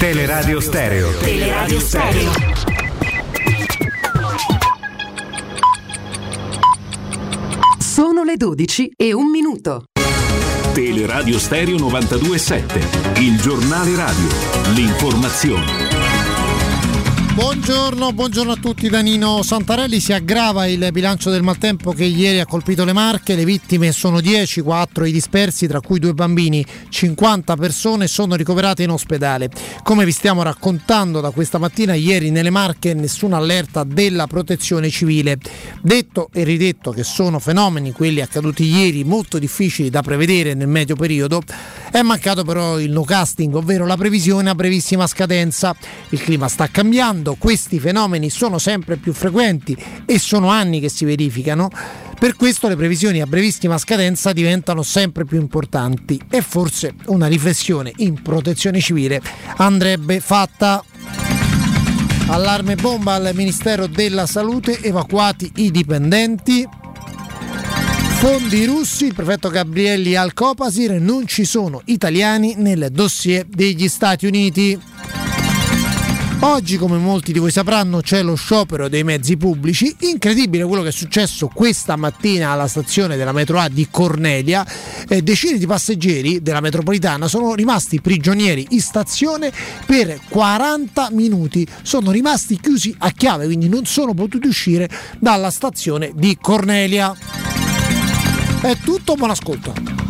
Teleradio Stereo. Teleradio Stereo. Sono le 12 e un minuto. Teleradio Stereo 927, il giornale radio, l'informazione. Buongiorno, buongiorno a tutti da Nino Santarelli. Si aggrava il bilancio del maltempo che ieri ha colpito le Marche. Le vittime sono 10, 4 i dispersi, tra cui due bambini. 50 persone sono ricoverate in ospedale. Come vi stiamo raccontando da questa mattina, ieri nelle Marche nessuna allerta della protezione civile. Detto e ridetto che sono fenomeni, quelli accaduti ieri, molto difficili da prevedere nel medio periodo, è mancato però il no casting, ovvero la previsione a brevissima scadenza. Il clima sta cambiando questi fenomeni sono sempre più frequenti e sono anni che si verificano. Per questo le previsioni a brevissima scadenza diventano sempre più importanti e forse una riflessione in protezione civile andrebbe fatta. Allarme bomba al Ministero della Salute, evacuati i dipendenti. Fondi russi, il prefetto Gabrielli al Copasir, non ci sono italiani nel dossier degli Stati Uniti. Oggi, come molti di voi sapranno, c'è lo sciopero dei mezzi pubblici. Incredibile quello che è successo questa mattina alla stazione della metro A di Cornelia. Eh, decine di passeggeri della metropolitana sono rimasti prigionieri in stazione per 40 minuti. Sono rimasti chiusi a chiave, quindi non sono potuti uscire dalla stazione di Cornelia. È tutto, buon ascolto.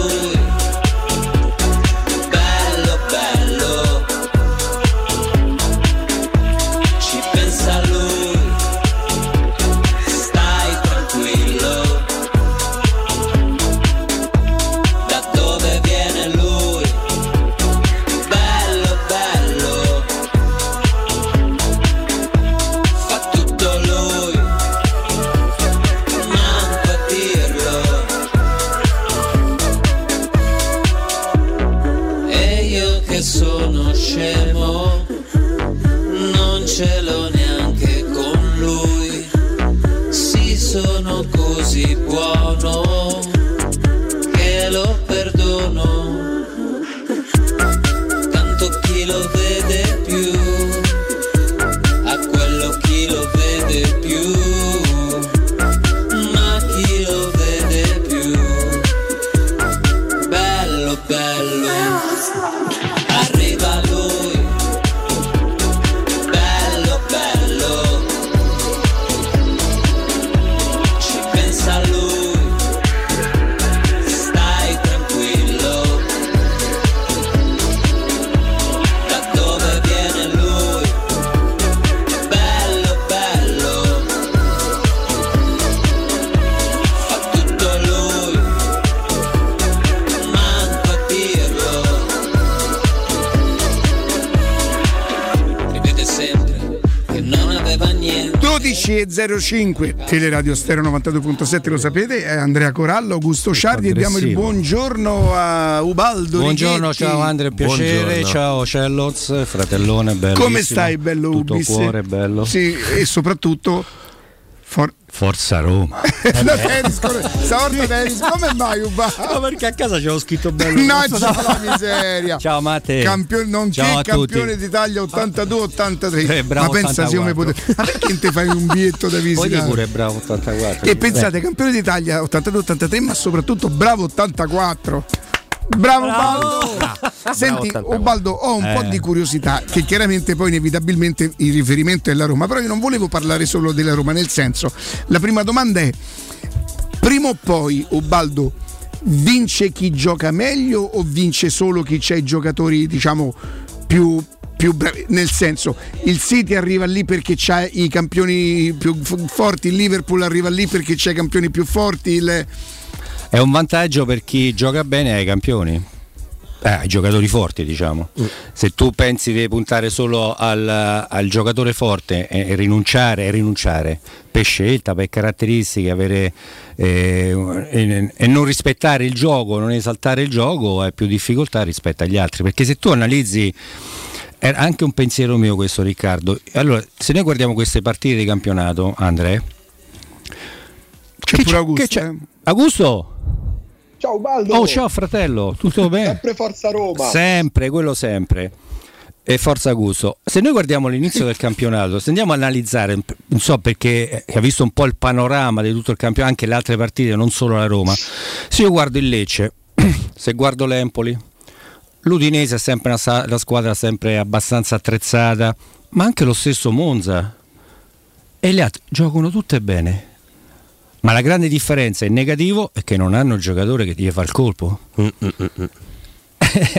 12 e 05 Teleradio Stereo 92.7 lo sapete è Andrea Corallo Augusto Ciardi e diamo il buongiorno a Ubaldo Buongiorno, Righetti. ciao Andrea, piacere, Buongiorno. ciao Celloz, fratellone, bello. come stai bello Tutto Ubis? cuore, bello. sì e soprattutto for- Forza Roma. no, Dennis, come- stavolta Dennis, come mai Ubaldo? *laughs* No, perché a casa c'avevo scritto bello. No, Non so c'è se- la miseria. Ciao Matte. Campione, nonché Ciao a campione d'Italia 82-83. Eh, bravo Ma pensa se io mi 84. potevo. Ma perché non ti fai un biglietto da Poi visitare? pure bravo 84. E pensate, campione d'Italia 82-83, ma soprattutto bravo 84. Bravo, Baldo! *laughs* Senti, Bravo, 84. Ubaldo, ho un po' Eh. di curiosità, che chiaramente poi inevitabilmente il riferimento è la Roma, però io non volevo parlare solo della Roma, nel senso, la prima domanda è, prima o poi, Ubaldo, vince chi gioca meglio o vince solo chi c'ha i giocatori, diciamo, più più bravi, nel senso il City arriva lì perché c'ha i campioni più forti, il Liverpool arriva lì perché c'ha i campioni più forti, il, È un vantaggio per chi gioca bene ai campioni. Eh, ai giocatori forti, diciamo. Se tu pensi di puntare solo al, al giocatore forte e, e rinunciare e rinunciare per scelta, per caratteristiche, avere, eh, e, e non rispettare il gioco, non esaltare il gioco, hai più difficoltà rispetto agli altri. Perché se tu analizzi era anche un pensiero mio questo Riccardo. Allora, se noi guardiamo queste partite di campionato, Andre, c'è pure Augusto. che c'è? eh? Augusto? Ciao Baldo. Oh, ciao fratello, tutto bene? Sempre *laughs* Forza Roma. Sempre, quello sempre. E forza gusto. Se noi guardiamo l'inizio del campionato, se andiamo a analizzare, non so perché eh, ha visto un po' il panorama di tutto il campionato, anche le altre partite, non solo la Roma. Se io guardo il Lecce, *clears throat* se guardo l'Empoli, l'Udinese è sempre una, la squadra sempre abbastanza attrezzata, ma anche lo stesso Monza. E le altre giocano tutte bene. Ma la grande differenza in negativo è che non hanno il giocatore che ti fa il colpo.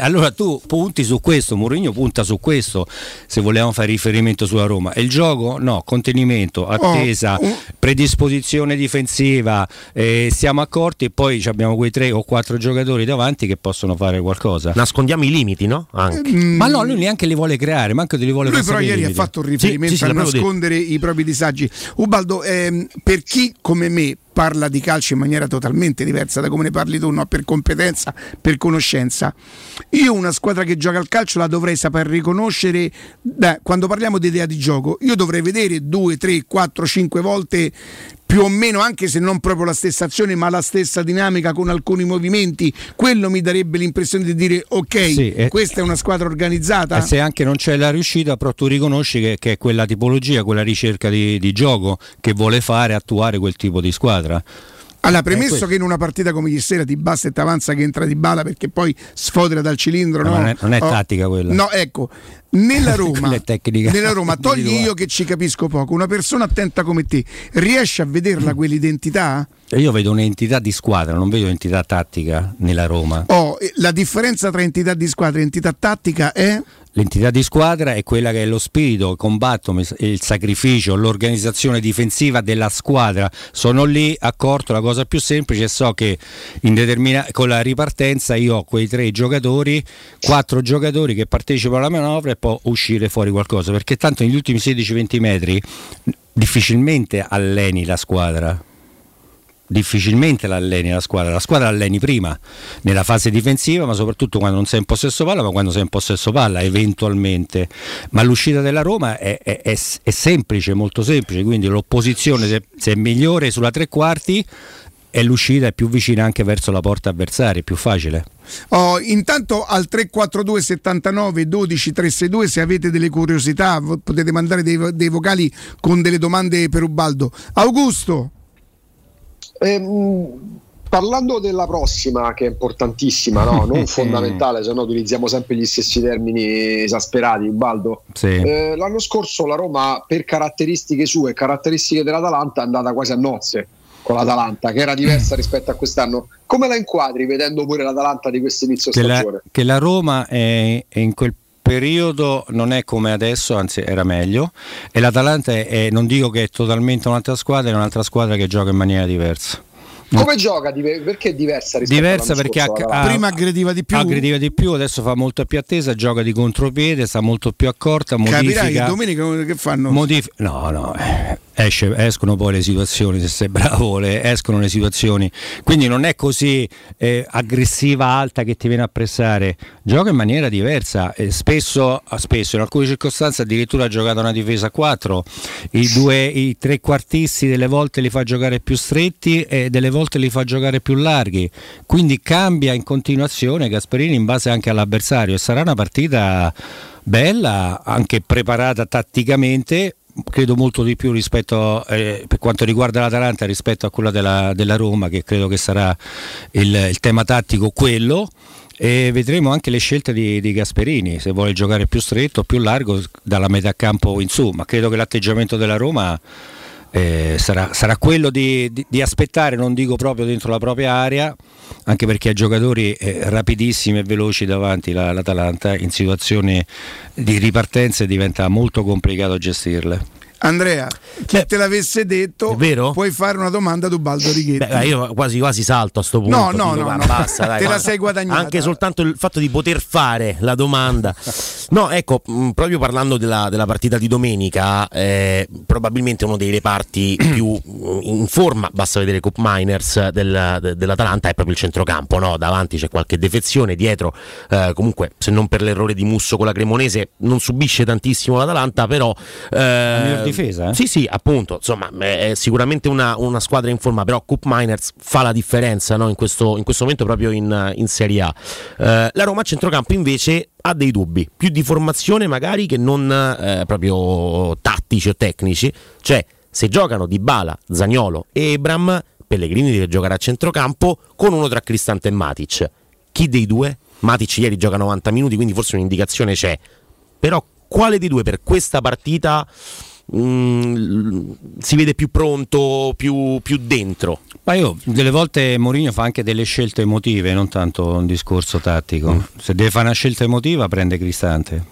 Allora tu punti su questo, Mourinho punta su questo, se vogliamo fare riferimento sulla Roma. E il gioco? No, contenimento, attesa, Oh, predisposizione difensiva, eh, siamo accorti e poi abbiamo quei tre o quattro giocatori davanti che possono fare qualcosa. Nascondiamo i limiti, no? Anche. Ma no, lui neanche li vuole creare, manco li vuole Lui però ieri ha fatto un riferimento Sì, sì, a nascondere i propri disagi. Ubaldo, ehm, per chi come me parla di calcio in maniera totalmente diversa da come ne parli tu, no? per competenza, per conoscenza, io una squadra che gioca al calcio la dovrei saper riconoscere da- quando parliamo di idea di gioco. Io dovrei vedere due, tre, quattro, cinque volte più o meno, anche se non proprio la stessa azione, ma la stessa dinamica con alcuni movimenti, quello mi darebbe l'impressione di dire ok, Sì, e- questa è una squadra organizzata. E se anche non c'è la riuscita, però tu riconosci che, che è quella tipologia, quella ricerca di, di gioco che vuole fare, attuare quel tipo di squadra. Allora, Eh, premesso che in una partita come ieri sera ti basta e ti avanza che entra di bala perché poi sfodera dal cilindro, No, no? non è- non è Oh, tattica quella. No, ecco, nella *laughs* Roma, nella Roma *laughs* togli io che ci capisco poco, una persona attenta come te, riesce a vederla quell'identità? Cioè, Io vedo un'entità di squadra, non vedo un'entità tattica nella Roma. Oh, eh, la differenza tra entità di squadra e entità tattica è? L'entità di squadra è quella che è lo spirito, il combatto, il sacrificio, l'organizzazione difensiva della squadra. Sono lì, accorto, la cosa più semplice, so che in determina- con la ripartenza io ho quei tre giocatori, quattro giocatori che partecipano alla manovra e può uscire fuori qualcosa, perché tanto negli ultimi 16-20 metri difficilmente alleni la squadra. Difficilmente l'alleni la squadra, la squadra l'alleni prima nella fase difensiva, ma soprattutto quando non sei in possesso palla, ma quando sei in possesso palla eventualmente. Ma l'uscita della Roma è, è- è- è semplice, molto semplice, quindi l'opposizione se, se è migliore sulla tre quarti e l'uscita è più vicina anche verso la porta avversaria, è più facile. Oh, intanto al 342 79 12 362 se avete delle curiosità potete mandare dei, dei vocali con delle domande per Ubaldo. Augusto, Ehm, parlando della prossima, che è importantissima, no? *laughs* non fondamentale, se no utilizziamo sempre gli stessi termini esasperati, Ubaldo. Sì. Eh, l'anno scorso la Roma, per caratteristiche sue e caratteristiche dell'Atalanta, è andata quasi a nozze con l'Atalanta, che era diversa *laughs* rispetto a quest'anno. Come la inquadri vedendo pure l'Atalanta di questo inizio che la, stagione? che la Roma è, è in quel periodo non è come adesso, anzi era meglio e l'Atalanta è, è- non dico che è totalmente un'altra squadra, è un'altra squadra che gioca in maniera diversa. Come gioca? Perché è diversa rispetto Diversa perché scorso, ha- prima aggrediva di più. aggrediva di più, adesso fa molto più attesa, gioca di contropiede, sta molto più accorta, capirai che modifica, domenica che fanno? modif- no, no, eh, esce- escono poi le situazioni, se sei bravo, le- escono le situazioni. Quindi non è così eh, aggressiva, alta che ti viene a pressare, gioca in maniera diversa. e spesso, spesso, in alcune circostanze, addirittura ha giocato una difesa a 4. I, due, I tre quartisti delle volte li fa giocare più stretti e delle volte li fa giocare più larghi. Quindi cambia in continuazione Gasperini in base anche all'avversario sarà una partita bella, anche preparata tatticamente. Credo molto di più rispetto eh, per quanto riguarda l'Atalanta rispetto a quella della, della Roma, che credo che sarà il, il tema tattico quello. E vedremo anche le scelte di, di Gasperini, se vuole giocare più stretto, più largo, dalla metà campo in su, ma credo che l'atteggiamento della Roma eh, sarà, sarà quello di, di- di aspettare, non dico proprio dentro la propria area, anche perché ha giocatori eh, rapidissimi e veloci davanti la- l'Atalanta, in situazioni di ripartenza diventa molto complicato gestirle. Andrea, chi te l'avesse detto, puoi fare una domanda ad Ubaldo Righetti. Beh, io quasi quasi salto a sto punto. No, no, dico, no, no. basta, dai, Te la sei guadagnata. Anche soltanto il fatto di poter fare la domanda. No, ecco, mh, proprio parlando della, della partita di domenica, eh, probabilmente uno dei reparti *clears throat* più mh, in forma, basta vedere Cup Miners del- de- dell'Atalanta, è proprio il centrocampo, no? Davanti c'è qualche defezione, dietro eh, comunque, se non per l'errore di Musso con la Cremonese, non subisce tantissimo l'Atalanta, però... Eh, difesa, eh? Sì, sì, appunto, insomma, è sicuramente una, una squadra in forma, però Cup Miners fa la differenza no? in, questo, in questo momento proprio in, in Serie A. Eh, la Roma a centrocampo invece ha dei dubbi, più di formazione magari che non eh, proprio tattici o tecnici, cioè se giocano Di Bala, Zagnolo e Ebram, Pellegrini deve giocare a centrocampo con uno tra Cristante e Matic. Chi dei due? Matic ieri gioca 90 minuti, quindi forse un'indicazione c'è. Però quale dei due per questa partita mm, si vede più pronto, più, più dentro? Ma io delle volte Mourinho fa anche delle scelte emotive, non tanto un discorso tattico. Se deve fare una scelta emotiva prende Cristante.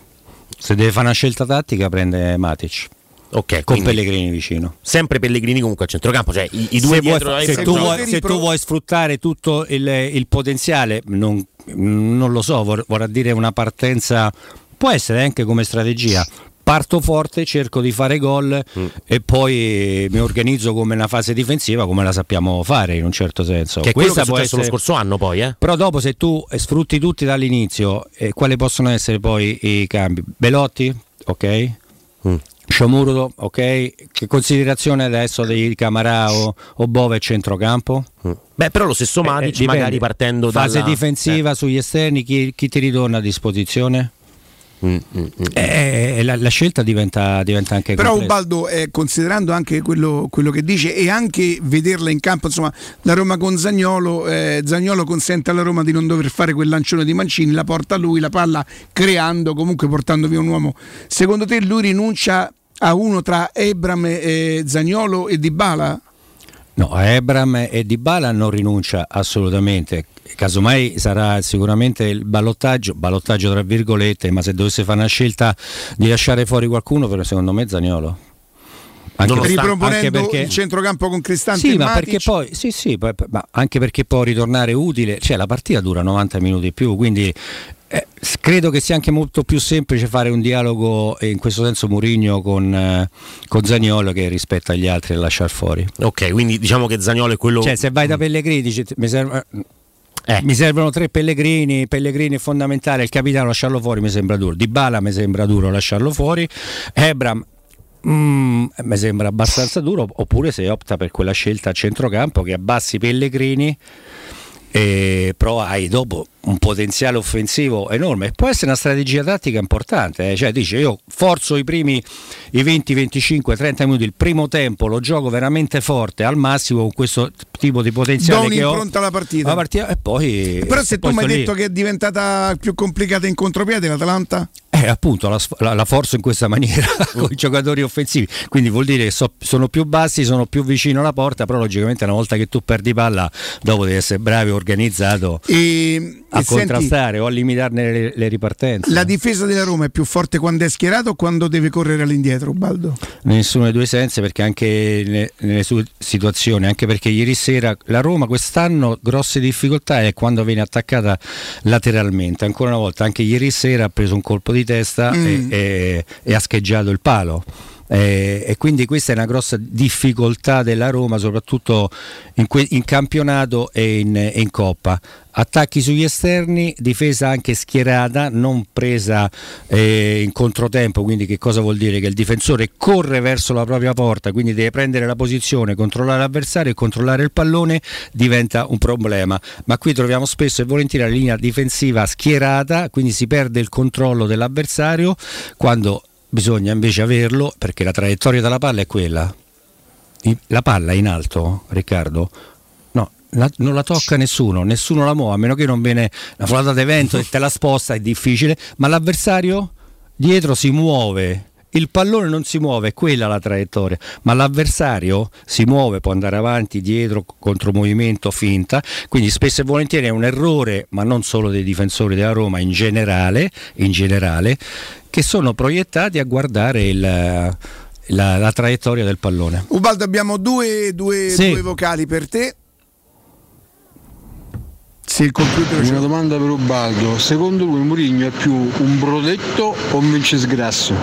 Se deve fare una scelta tattica prende Matic. Ok, con Pellegrini vicino. Sempre Pellegrini comunque a centrocampo, cioè i, i due se, dietro vuoi, se, tu vuoi, se tu vuoi sfruttare tutto il, il potenziale, non, non lo so, vor- vorrà dire una partenza, può essere anche come strategia. Parto forte, cerco di fare gol Mm. e poi mi organizzo come una fase difensiva come la sappiamo fare in un certo senso. Che è quello che è successo lo scorso anno poi, eh? Però dopo se tu sfrutti tutti dall'inizio, eh, quali possono essere poi i cambi? Belotti, ok? Mm. Sciomurdo, ok? Che considerazione adesso di Camarà o, Bove centrocampo? Beh, però lo stesso Matic dipende. magari partendo Fase dalla- difensiva sugli esterni, chi, chi ti ritorna a disposizione? Mm, Eh, la, la scelta diventa, diventa anche Però complessa. Ubaldo, eh, considerando anche quello, quello che dice e anche vederla in campo, insomma, la Roma con Zagnolo, eh, Zagnolo consente alla Roma di non dover fare quel lancione di Mancini, la porta a lui, la palla creando, comunque portando via un uomo. Secondo te lui rinuncia a uno tra Ebram e Zagnolo e Dybala? No, Ebram e Dybala non rinuncia assolutamente. Casomai sarà sicuramente il ballottaggio, ballottaggio tra virgolette, ma se dovesse fare una scelta di lasciare fuori qualcuno, però secondo me Zagnolo. Riproponendo anche perché- il centrocampo con Cristante Sì, ma perché poi, sì, sì, ma anche perché può ritornare utile, cioè la partita dura 90 minuti in più, quindi Eh, credo che sia anche molto più semplice fare un dialogo in questo senso Murigno con, eh, con Zaniolo che rispetto agli altri e lasciar fuori. Ok, quindi diciamo che Zagnolo è quello. Cioè, se vai da Pellegrini dici mi, serve- mi servono tre Pellegrini, Pellegrini è fondamentale, il capitano lasciarlo fuori mi sembra duro, Di Bala mi sembra duro lasciarlo fuori, Ebram mm, mi sembra abbastanza duro, oppure se opta per quella scelta a centrocampo che abbassi Pellegrini e però hai dopo un potenziale offensivo enorme può essere una strategia tattica importante eh? cioè dice io forzo i primi i 20 25 30 minuti il primo tempo lo gioco veramente forte al massimo con questo tipo di potenziale che ho un'impronta alla partita. La partita- e poi Però se tu poi mi hai sto lì. detto che è diventata più complicata in contropiede l'Atalanta? Eh, appunto, la, la- la forzo in questa maniera *laughs* con i giocatori offensivi. Quindi vuol dire che so- sono più bassi, sono più vicino alla porta, però logicamente una volta che tu perdi palla, dopo devi essere bravo e organizzato E, a e senti, contrastare o a limitarne le, le ripartenze. la difesa della Roma è più forte quando è schierato o quando deve correre all'indietro, Baldo? Nessuno dei due sensi perché anche ne- nelle sue situazioni, anche perché ieri sera la Roma quest'anno grosse difficoltà è quando viene attaccata lateralmente. Ancora una volta, anche ieri sera ha preso un colpo di testa Mm. e, e- e ha scheggiato il palo. Eh, e quindi questa è una grossa difficoltà della Roma, soprattutto in, que- in campionato e in, in Coppa. Attacchi sugli esterni, difesa anche schierata, non presa eh, in controtempo, quindi che cosa vuol dire? Che il difensore corre verso la propria porta, quindi deve prendere la posizione, controllare l'avversario e controllare il pallone diventa un problema. Ma qui troviamo spesso e volentieri la linea difensiva schierata, quindi si perde il controllo dell'avversario quando bisogna invece averlo perché la traiettoria della palla è quella. La palla in alto, Riccardo. No, la- non la tocca nessuno, nessuno la muove, a meno che non viene una folata d'evento e te la sposta, è difficile, ma l'avversario dietro si muove. Il pallone non si muove, è quella la traiettoria, ma l'avversario si muove, può andare avanti, dietro, contromovimento, finta, quindi spesso e volentieri è un errore, ma non solo dei difensori della Roma, in generale, in generale che sono proiettati a guardare il, la, la traiettoria del pallone. Ubaldo abbiamo due, due- Sì. due vocali per te. Sì, il computer Una domanda per Ubaldo, secondo lui Mourinho è più un brodetto o un vincisgrasso?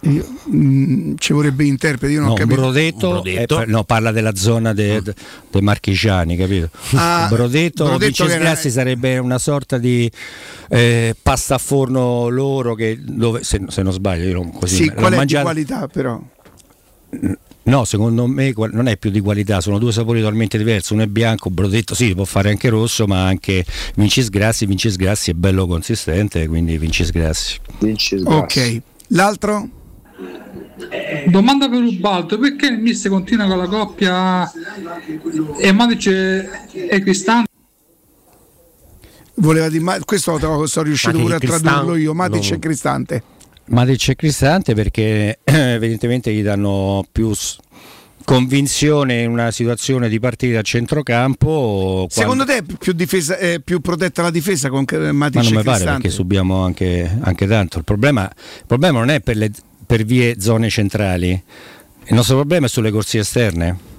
Io, mm, ci vorrebbe interprete, io non No, ho capito. brodetto, è per- no, parla della zona de- de- dei marchigiani, capito? Ah, brodetto, brodetto era- Grassi sarebbe una sorta di eh, pasta a forno loro che dove, se, se non sbaglio, io non così Sì, qual è di qualità però? No, secondo me non è più di qualità, sono due sapori totalmente diversi. Uno è bianco, brodetto, sì, può fare anche rosso, ma anche Vincis Grassi. Vincis Grassi è bello consistente, quindi Vincis Grassi. Ok, l'altro? Domanda per Ubaldo, perché il mister continua con la coppia e Matic e Cristante? Voleva dire, ma questo lo- sono riuscito pure a tradurlo io, Matic e Cristante. Matic e Cristante perché *clears throat* evidentemente gli danno più s- convinzione in una situazione di partita a centrocampo. Secondo quando- te è più, difesa, è più protetta la difesa con Matic Ma non mi pare perché subiamo anche, anche tanto. Il problema, il problema non è per, le, per vie zone centrali, il nostro problema è sulle corsie esterne.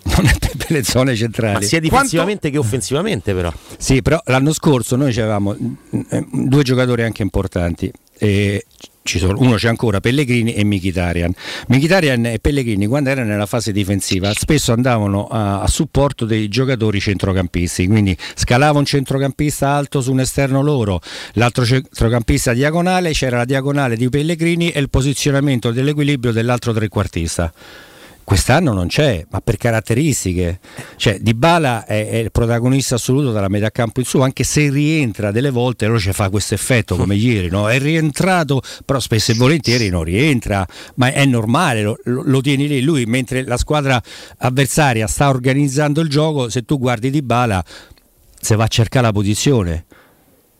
*laughs* Non è per le zone centrali. Ma sia difensivamente che offensivamente, però. Sì, però l'anno scorso noi avevamo mm, eh, due giocatori anche importanti. E sono- uno c'è ancora Pellegrini e Mkhitaryan. Mkhitaryan e Pellegrini quando erano nella fase difensiva spesso andavano a, a supporto dei giocatori centrocampisti, quindi scalava un centrocampista alto su un esterno loro, l'altro centrocampista diagonale, c'era la diagonale di Pellegrini e il posizionamento dell'equilibrio dell'altro trequartista. Quest'anno non c'è, ma per caratteristiche. Cioè, Dybala è, è il protagonista assoluto dalla metà campo in su, anche se rientra delle volte, allora ci fa questo effetto come *laughs* ieri, no? È rientrato, però spesso e volentieri non rientra, ma è normale, lo, lo- tieni lì. Lui, mentre la squadra avversaria sta organizzando il gioco, se tu guardi Dybala, se va a cercare la posizione.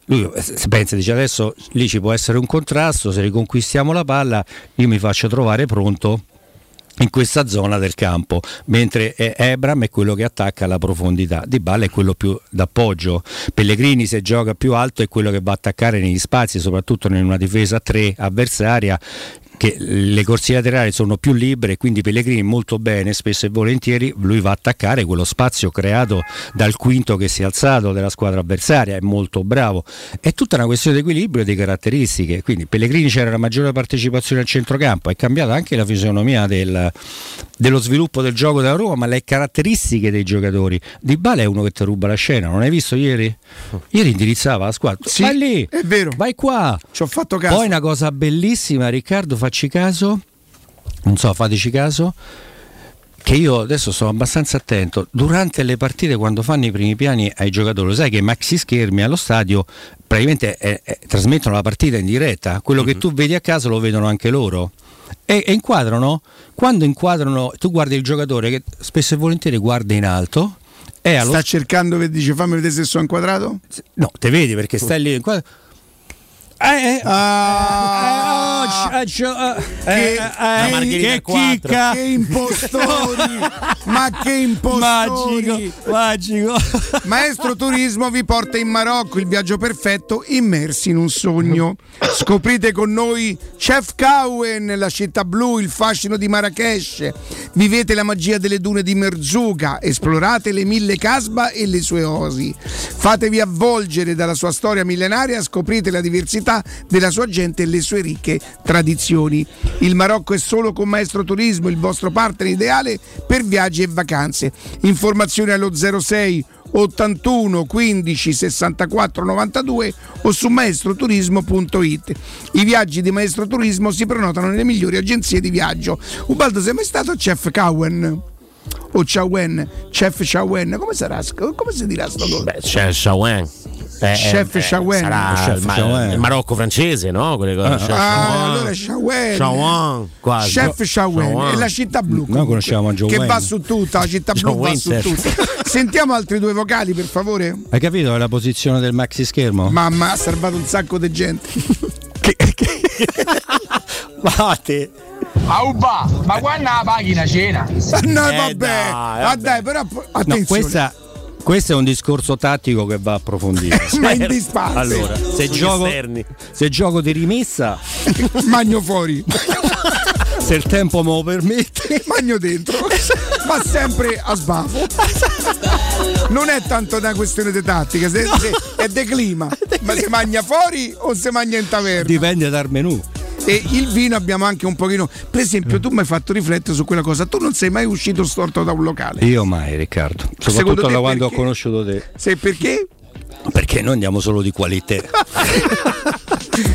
Lui eh, pensa, dice adesso lì ci può essere un contrasto, se riconquistiamo la palla io mi faccio trovare pronto in questa zona del campo, mentre Ebram è quello che attacca alla profondità, Di Balla è quello più d'appoggio, Pellegrini se gioca più alto è quello che va a attaccare negli spazi, soprattutto in una difesa a 3 avversaria, che le corsie laterali sono più libere, quindi Pellegrini molto bene, spesso e volentieri lui va a attaccare quello spazio creato dal quinto che si è alzato della squadra avversaria, è molto bravo. È tutta una questione di equilibrio e di caratteristiche, quindi Pellegrini c'era la maggiore partecipazione al centrocampo, è cambiata anche la fisionomia del, dello sviluppo del gioco della Roma, ma le caratteristiche dei giocatori. Di Bale è uno che ti ruba la scena, non hai visto ieri? Ieri indirizzava la squadra. Sì, vai lì, è vero. vai qua. Ci ho fatto caso. Poi una cosa bellissima, Riccardo, facci caso. Non so, fateci caso. Che io adesso sono abbastanza attento. Durante le partite, quando fanno i primi piani ai giocatori, lo sai che maxi schermi allo stadio praticamente eh, eh, trasmettono la partita in diretta. Quello che tu vedi a casa lo vedono anche loro. E, e inquadrano, quando inquadrano, tu guardi il giocatore che spesso e volentieri guarda in alto. Sta cercando che dice fammi vedere se sono inquadrato? No, te vedi perché stai lì. Qua... Eh, eh, Ah, eh, eh, che, che- chicca! che impostori! ma che impostori! Magico, magico. Maestro Turismo vi porta in Marocco il viaggio perfetto immersi in un sogno. Scoprite con noi Chef Kawen, la città blu, il fascino di Marrakesh. Vivete la magia delle dune di Merzuga, esplorate le mille casba e le sue osi. Fatevi avvolgere dalla sua storia millenaria, scoprite la diversità della sua gente e le sue ricche tradizioni. Il Marocco è solo con Maestro Turismo il vostro partner ideale per viaggi e vacanze. Informazioni allo 06 81 15 64 92 o su maestroturismo.it. I viaggi di Maestro Turismo si prenotano nelle migliori agenzie di viaggio. Ubaldo, sei mai stato a Chef Cowen? O Chawen? Chef Chawen? Come sarà? Come si dirà sto nome? Beh, c'è Shawen. Eh, Chef eh, Shawen. sarà Chef il, ma- Marocco francese, no? Quelle cose. Chef Ah, Shawen. allora Shawen. Shawen, quasi. Chef Shawen. è la città blu Noi comunque, conosciamo Joe che Wayne. va su tutta, la città blu Joe va su Winter. tutta. Sentiamo altri due vocali per favore. Hai capito la posizione del maxi schermo? Mamma ha salvato un sacco di gente. *laughs* Fate. *laughs* Auba, ma quando la paghi una cena? No, Eh, vabbè, dai, ma dai, però No, attenzione. questa, questo è un discorso tattico che va approfondito. *laughs* Ma in disparte. Allora, se gioco, se gioco di rimessa, *laughs* Magno fuori, *laughs* se il tempo me lo permette, magno dentro, ma sempre a sbafo. Non è tanto una questione di tattica, se- se- è de clima. Ma si mangia fuori o si mangia in taverna? dipende dal menù. E il vino abbiamo anche un pochino. Per esempio, tu mi hai fatto riflettere su quella cosa. Tu non sei mai uscito storto da un locale. Io mai, Riccardo. Secondo Soprattutto te da quando ho perché? conosciuto te. Sai perché? Perché noi andiamo solo di qualità. *laughs*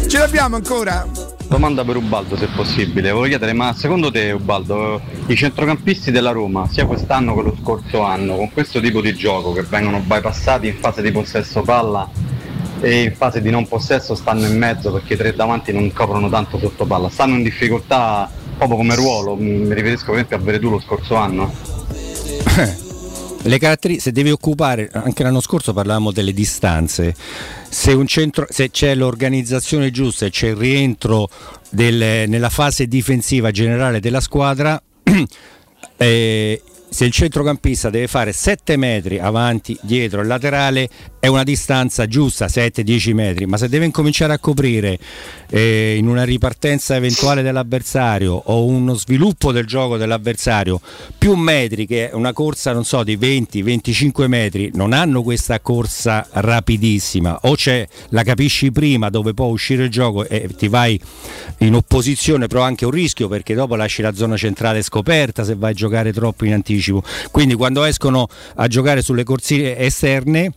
Ce l'abbiamo ancora? Domanda per Ubaldo se possibile, volevo chiedere ma secondo te Ubaldo i centrocampisti della Roma sia quest'anno che lo scorso anno con questo tipo di gioco che vengono bypassati in fase di possesso palla e in fase di non possesso stanno in mezzo perché i tre davanti non coprono tanto sotto palla, stanno in difficoltà proprio come ruolo, mi riferisco per esempio a Veretù lo scorso anno. Le caratteristiche, se devi occupare, anche l'anno scorso parlavamo delle distanze, se, centro, se c'è l'organizzazione giusta e c'è il rientro del- nella fase difensiva generale della squadra, *clears throat* eh, se il centrocampista deve fare 7 metri avanti, dietro e laterale, è una distanza giusta, 7-10 metri, ma se deve incominciare a coprire eh, in una ripartenza eventuale dell'avversario o uno sviluppo del gioco dell'avversario più metri che una corsa non so di 20-25 metri non hanno questa corsa rapidissima. O c'è la capisci prima dove può uscire il gioco e ti vai in opposizione però anche un rischio perché dopo lasci la zona centrale scoperta se vai a giocare troppo in anticipo. Quindi quando escono a giocare sulle corsie esterne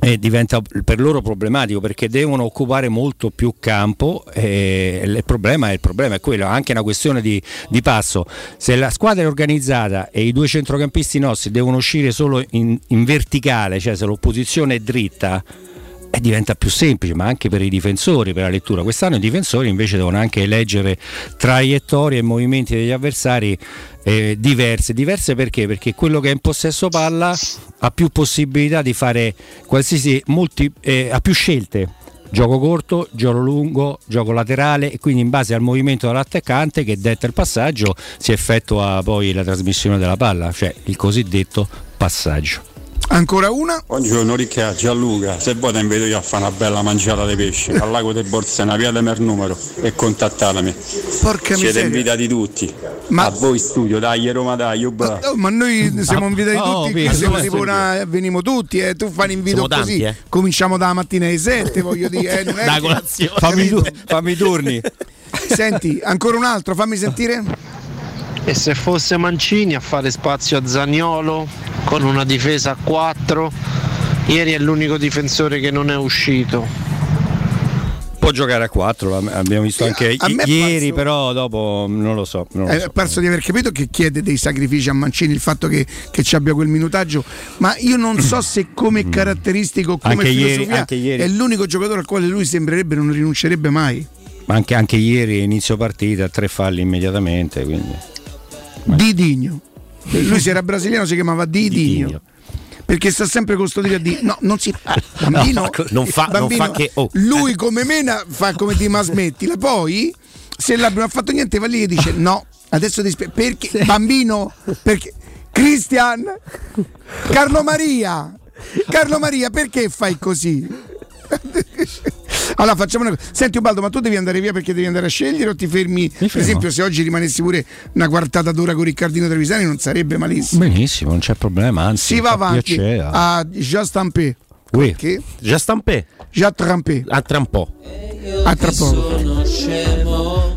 eh, diventa per loro problematico perché devono occupare molto più campo e il problema è, il problema è quello, anche una questione di, di passo. Se la squadra è organizzata e i due centrocampisti nostri devono uscire solo in, in verticale, cioè se l'opposizione è dritta, e diventa più semplice, ma anche per i difensori, per la lettura. Quest'anno i difensori invece devono anche leggere traiettorie e movimenti degli avversari eh, diverse. Diverse perché? Perché quello che è in possesso palla ha più possibilità di fare qualsiasi multi, eh, ha più scelte. Gioco corto, gioco lungo, gioco laterale e quindi in base al movimento dell'attaccante che detta il passaggio si effettua poi la trasmissione della palla, cioè il cosiddetto passaggio. Ancora una? Buongiorno Ricca, Gianluca, se vuoi ti invito io a fare una bella mangiata di pesce al lago del Borsena, via del numero e contattatemi. Porca Siete miseria. invitati tutti. Ma- A voi studio, dai Roma dai, ubba. Oh, ma noi siamo invitati Oh, tutti, qui siamo tipo una, venimo tutti, eh. tu fai un invito Siamo tanti, così, eh. cominciamo dalla mattina alle 7, voglio dire. eh, non è Da che- colazione. Fammi, tu- fammi i turni. *laughs* Senti, ancora un altro, fammi sentire. E se fosse Mancini a fare spazio a Zagnolo con una difesa a 4, ieri è l'unico difensore che non è uscito. Può giocare a 4, abbiamo visto anche a i- ieri, parso- però dopo non lo so. Non lo È so. perso di aver capito che chiede dei sacrifici a Mancini il fatto che, che ci abbia quel minutaggio, ma io non so *clears throat* se come caratteristico, come Anche ieri- filosofia anche ieri. è l'unico giocatore al quale lui sembrerebbe non rinuncerebbe mai. Ma anche, anche ieri inizio partita, tre falli immediatamente. Quindi. Didigno. Lui se era brasiliano si chiamava Didigno. Perché sta sempre custodito a dire no, non si *laughs* fa. Bambino, No, non fa- non bambino, fa che- oh. lui come mena fa come ti ma smettila. Poi se l'abbiamo non fatto niente va lì e dice no, adesso ti spiego perché bambino perché Cristian Carlo Maria Carlo Maria perché fai così? *laughs* Allora facciamo una cosa. Senti Ubaldo, ma tu devi andare via perché devi andare a scegliere o ti fermi? Per esempio, se oggi rimanessi pure una quartata d'ora con Riccardino Trevisani non sarebbe malissimo. Benissimo, non c'è problema. Anzi, Si va avanti piacere. a Jean Stampé. Oui. Che? Già stampé. Jean Trampé. A tra un po'. A tra poco. Sono scemo.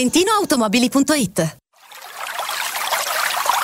ValentinoAutomobili.it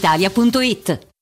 brispalitalia.it.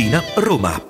Tiburtina, Roma.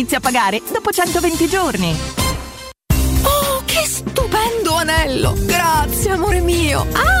inizia a pagare dopo 120 giorni. Oh, che stupendo anello! Grazie, amore mio! Ah,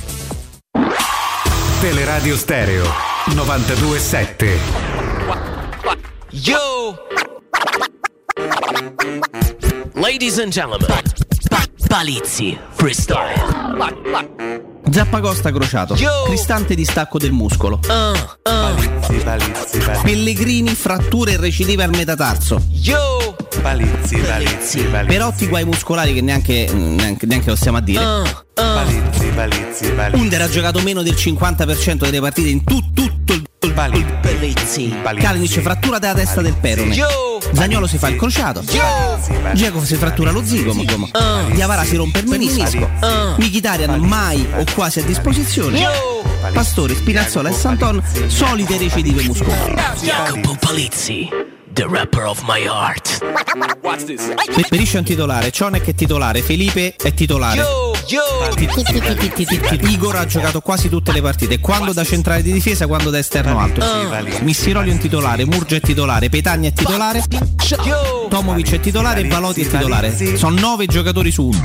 Teleradio Stereo 927. Yo! Ladies and gentlemen, Palizzi Freestyle. Zappacosta crociato, cristante distacco del muscolo. Palizzi, palizzi, Pellegrini, fratture e recidive al metatarso. Yo! Palizzi, palizzi, Perotti guai muscolari che neanche, neanche, neanche lo stiamo a dire. Palizzi, palizzi, Under ha giocato meno del 50% delle partite in tu- tutto il il Palizzi. Kalinic frattura della testa del perone. Zagnolo si fa il crociato. Dzeko si frattura lo zigomo. Diavara si rompe il menisco. Mkhitaryan mai o quasi a disposizione. Pastore, Spinazzola e Santon solite recidive muscolari. Jacopo Palizzi, the rapper of my heart. Perisce è un titolare, Cionek è titolare, Felipe è titolare. Igor ha giocato quasi tutte le partite, quando da centrale di difesa, quando da esterno alto. Missiroli è un titolare, Murgia è titolare, Petagna è titolare, Tomovic è titolare e Valotti è titolare. Sono nove giocatori su uno.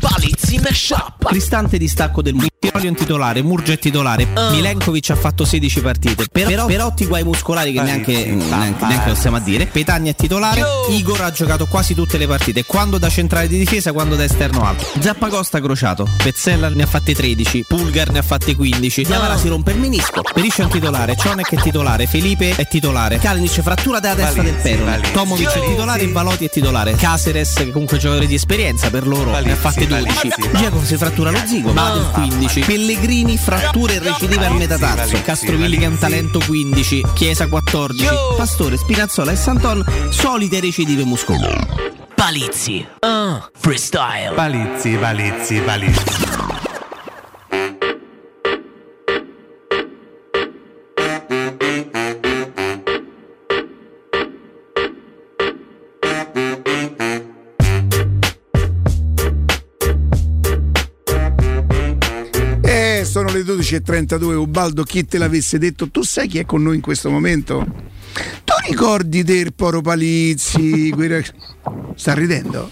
Palizzi mashup. Cristante distacco del Missiroli è un titolare, Murgia è titolare, Milenkovic ha fatto 16 partite. Per- però Perotti guai muscolari che neanche, neanche, neanche lo stiamo a dire. Petagna è titolare, Igor ha giocato quasi tutte le partite, quando da centrale di difesa, quando da esterno alto. Zappacosta crociato, Pezzella ne ha fatte 13, Pulgar ne ha fatte 15, Diavara si rompe il menisco, Perisce è un titolare, Cionek è titolare, Felipe è titolare, Kalinic frattura della testa del perone, Tomovic è titolare e Valotti è titolare, Caceres che comunque giocatore di esperienza per loro ne ha fatte 12, Giacomo si frattura lo zigo, Mader 15, Pellegrini fratture e recidive al metatarso, Castrovilli che è un talento 15, Chiesa 14, Pastore, Spinazzola e Santon solite recidive muscolari. Palizzi. Ah, freestyle. Palizzi, palizzi, palizzi. Eh, sono le 12.32, Ubaldo, chi te l'avesse detto? Tu sai chi è con noi in questo momento? Tu ricordi del Poro Palizzi? quei rag- Sta ridendo?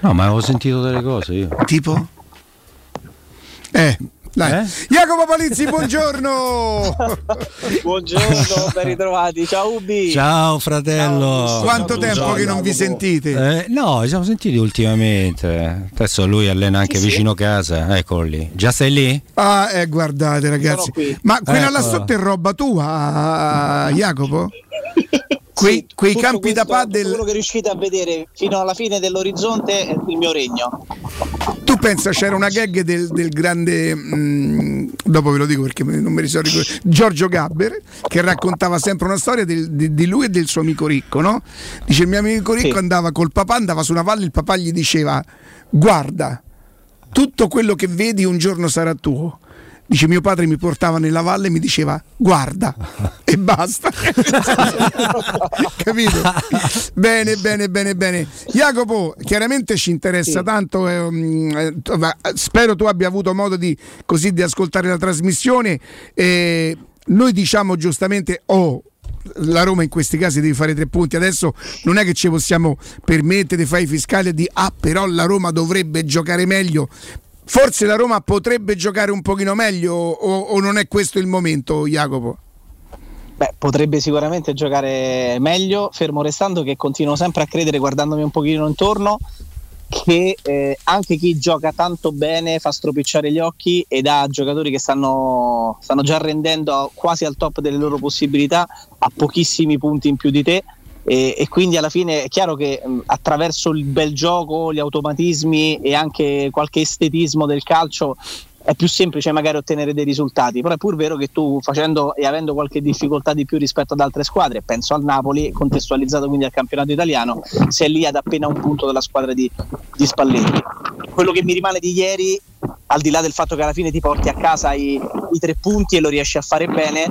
No, ma avevo sentito delle cose io. Tipo? Eh, dai. Jacopo Palizzi, buongiorno! *laughs* Buongiorno, ben ritrovati. Ciao Ubi. Ciao fratello. Quanto tempo che non vi sentite? Eh, no, ci siamo sentiti ultimamente. Adesso lui allena anche Sì, sì. vicino casa. Eccolo lì. Già sei lì? Ah, eh, guardate ragazzi. Ma quella là Ecco. sotto è roba tua, Jacopo? *laughs* Quei, quei campi da questo- paddle, Quello che riuscite a vedere fino alla fine dell'orizzonte è il mio regno. tu pensa c'era una gag del, del grande, mm, dopo ve lo dico perché non mi ricordo, Giorgio Gabber, che raccontava sempre una storia del- di, di lui e del suo amico ricco, no? Dice il mio amico ricco andava col papà, andava su una valle, il papà gli diceva guarda, tutto quello che vedi un giorno sarà tuo. Dice mio padre mi portava nella valle e mi diceva guarda e basta. *laughs* Capito? Bene, bene, bene, bene. Jacopo, chiaramente ci interessa Sì. tanto. eh, mm, eh, va- spero tu abbia avuto modo di, così, di ascoltare la trasmissione. Eh, noi diciamo giustamente, oh, la Roma in questi casi deve fare tre punti. Adesso non è che ci possiamo permettere di fare i fiscali e di ah, però la Roma dovrebbe giocare meglio. Forse la Roma potrebbe giocare un pochino meglio o, o non è questo il momento, Jacopo? Beh, potrebbe sicuramente giocare meglio, fermo restando che continuo sempre a credere, guardandomi un pochino intorno, che eh, anche chi gioca tanto bene fa stropicciare gli occhi ed ha giocatori che stanno, stanno già rendendo quasi al top delle loro possibilità a pochissimi punti in più di te. E, e quindi alla fine è chiaro che mh, attraverso il bel gioco, gli automatismi e anche qualche estetismo del calcio è più semplice magari ottenere dei risultati, però è pur vero che tu facendo e avendo qualche difficoltà di più rispetto ad altre squadre, penso al Napoli, contestualizzato quindi al campionato italiano, sei lì ad appena un punto dalla squadra di, di Spalletti. Quello che mi rimane di ieri, al di là del fatto che alla fine ti porti a casa i, i tre punti e lo riesci a fare bene,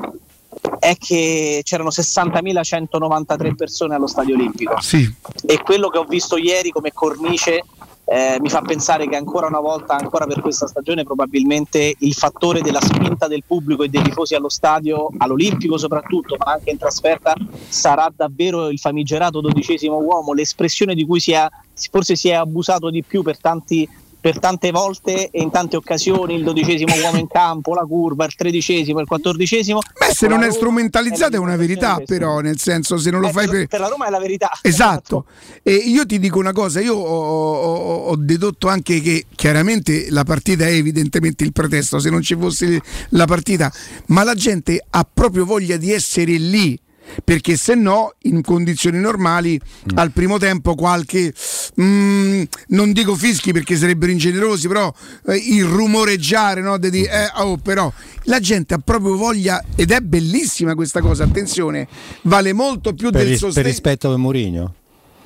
è che c'erano 60.193 persone allo Stadio Olimpico Sì. e quello che ho visto ieri come cornice eh, mi fa pensare che ancora una volta, ancora per questa stagione, probabilmente il fattore della spinta del pubblico e dei tifosi allo stadio, all'Olimpico soprattutto, ma anche in trasferta, sarà davvero il famigerato dodicesimo uomo, l'espressione di cui si è, forse si è abusato di più per tanti per tante volte e in tante occasioni il dodicesimo *laughs* uomo in campo, la curva, il tredicesimo, il quattordicesimo. Beh, se non è strumentalizzata è una verità, però, nel senso, se non lo Eh, fai per, per. per la Roma è la verità. Esatto, e io ti dico una cosa, io ho, ho- ho dedotto anche che chiaramente la partita è evidentemente il pretesto, se non ci fosse la partita, ma la gente ha proprio voglia di essere lì. Perché se no, in condizioni normali, al primo tempo qualche, mm, non dico fischi perché sarebbero ingenerosi, però eh, il rumoreggiare, no? di eh, oh, però la gente ha proprio voglia, ed è bellissima questa cosa, attenzione, vale molto più Per, del ris- per sostegno. rispetto per Mourinho.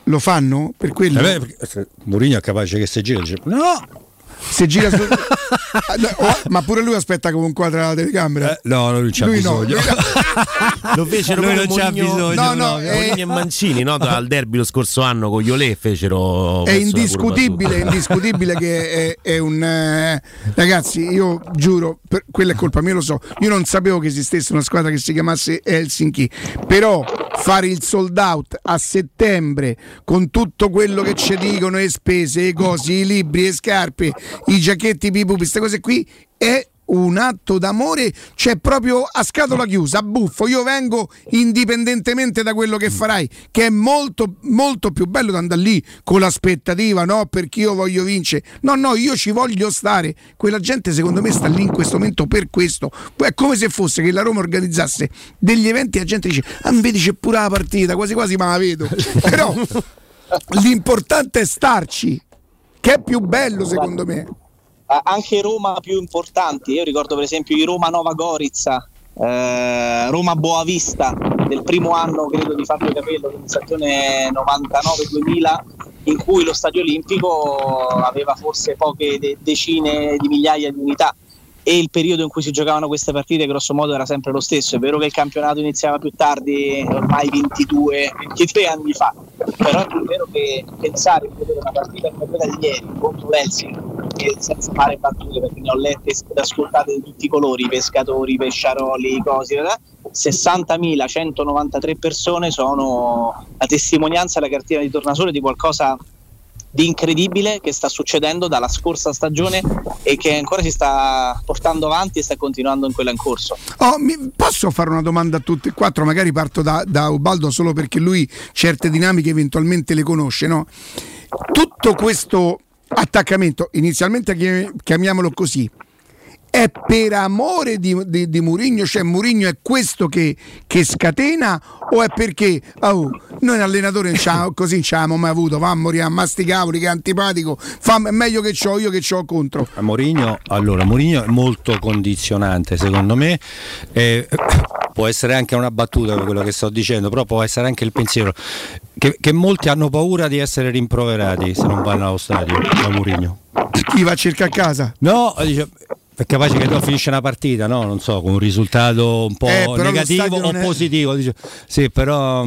Lo fanno per quello? Eh beh, se Mourinho è capace che si gira. dice, No! Se gira su... *laughs* Ah, no, oh, ma pure lui aspetta come un quadro alla telecamera. Eh, no, lui non c'ha Lui no, bisogno. no. *laughs* Lo fecero Lui non c'ha bisogno, No, no, Mourinho eh, e Mancini no? al derby lo scorso anno con gli Olè fecero È indiscutibile, è indiscutibile che è, è un eh, ragazzi. Io giuro, per, quella è colpa mia, lo so. Io non sapevo che esistesse una squadra che si chiamasse Helsinki, però fare il sold out a settembre con tutto quello che ci dicono, le spese, le cose, i libri, le scarpe, i giacchetti, i pupi, queste cose qui è un atto d'amore, c'è proprio a scatola chiusa, buffo. Io vengo indipendentemente da quello che farai, che è molto, molto più bello da andare lì con l'aspettativa, no? Perché io voglio vincere. No, no, io ci voglio stare. Quella gente, secondo me, sta lì in questo momento per questo. È come se fosse che la Roma organizzasse degli eventi e la gente dice: Ah, vedi c'è pure la partita, quasi quasi ma la vedo. *laughs* Però l'importante è starci, che è più bello secondo me. anche Roma più importanti. Io ricordo per esempio i Roma Nova Gorizia, eh, Roma Boavista del primo anno credo di Fabio Capello, quindi stagione 99-2000, in cui lo Stadio Olimpico aveva forse poche de- decine di migliaia di unità. E il periodo in cui si giocavano queste partite, grosso modo, era sempre lo stesso. È vero che il campionato iniziava più tardi, ormai 22, 23 anni fa, però è vero che pensare di vedere una partita come quella di ieri contro l'Helsinki che senza fare battute perché ne ho lette ed ascoltate di tutti i colori, pescatori, pesciaroli, i cosi, eh, 60.193 persone sono la testimonianza la cartina di tornasole di qualcosa di incredibile che sta succedendo dalla scorsa stagione e che ancora si sta portando avanti e sta continuando in quella in corso. Oh, posso fare una domanda a tutti e quattro? Magari parto da, da Ubaldo solo perché lui certe dinamiche eventualmente le conosce, no? Tutto questo attaccamento, inizialmente chiam- chiamiamolo così, è per amore di, di, di Murigno, cioè Murigno è questo che, che scatena o è perché oh, noi allenatore c'ha- *laughs* così non ci abbiamo mai avuto, va a morire a masticavoli che è antipatico, fa, è meglio che c'ho io che c'ho contro. A Mourinho, allora, Mourinho è molto condizionante secondo me, eh, *coughs* può essere anche una battuta quello che sto dicendo, però può essere anche il pensiero che, che molti hanno paura di essere rimproverati se non vanno allo stadio da Mourinho. Chi va a cercare a casa? No, dice, è capace che tu finisce una partita, no? Non so, con un risultato un po' Eh, lo negativo stadio o è- positivo. dice- Sì, però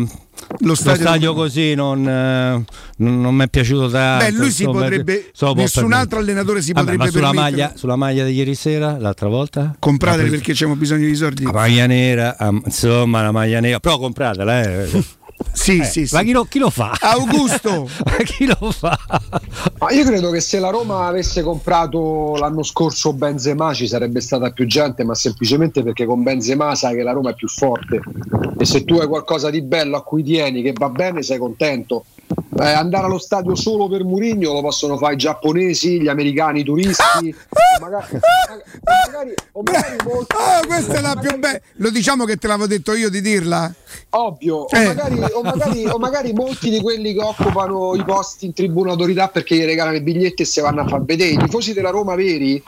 lo stadio stadio, non- così non, eh, non, mi è piaciuto tanto. Beh, lui si insomma, potrebbe- lo può nessun altro allenatore si Vabbè, potrebbe ma sulla maglia, sulla maglia di ieri sera, l'altra volta? Preso- perché abbiamo bisogno di soldi. La maglia nera, insomma, la maglia nera, però compratela, eh. *laughs* Sì, Eh, sì, sì. Ma chi lo, chi lo fa? Augusto! *laughs* Ma chi lo fa? Ma io credo che se la Roma avesse comprato l'anno scorso Benzema ci sarebbe stata più gente, ma semplicemente perché con Benzema sai che la Roma è più forte e se tu hai qualcosa di bello a cui tieni, che va bene, sei contento. Eh, andare allo stadio solo per Murigno lo possono fare i giapponesi, gli americani, i turisti, o magari, o magari, o magari molti- Ah, questa è la più bella. Lo diciamo che te l'avevo detto io di dirla? Ovvio, o, Eh. magari, o magari- o magari molti di quelli che occupano i posti in tribuna autorità perché gli regalano i biglietti e si vanno a far vedere. I tifosi della Roma veri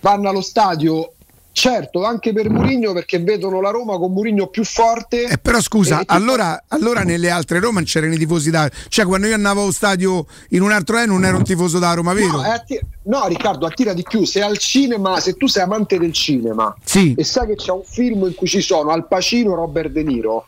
vanno allo stadio, certo, anche per Murigno perché vedono la Roma con Murigno più forte. Eh, però scusa, E- allora, allora nelle altre Roma non c'erano i tifosi da. Cioè, quando io andavo allo stadio in un altro anno non ero un tifoso da Roma, vero? No, atti- no, Riccardo, attira di più. Se al cinema, se tu sei amante del cinema Sì. e sai che c'è un film in cui ci sono Al Pacino e Robert De Niro,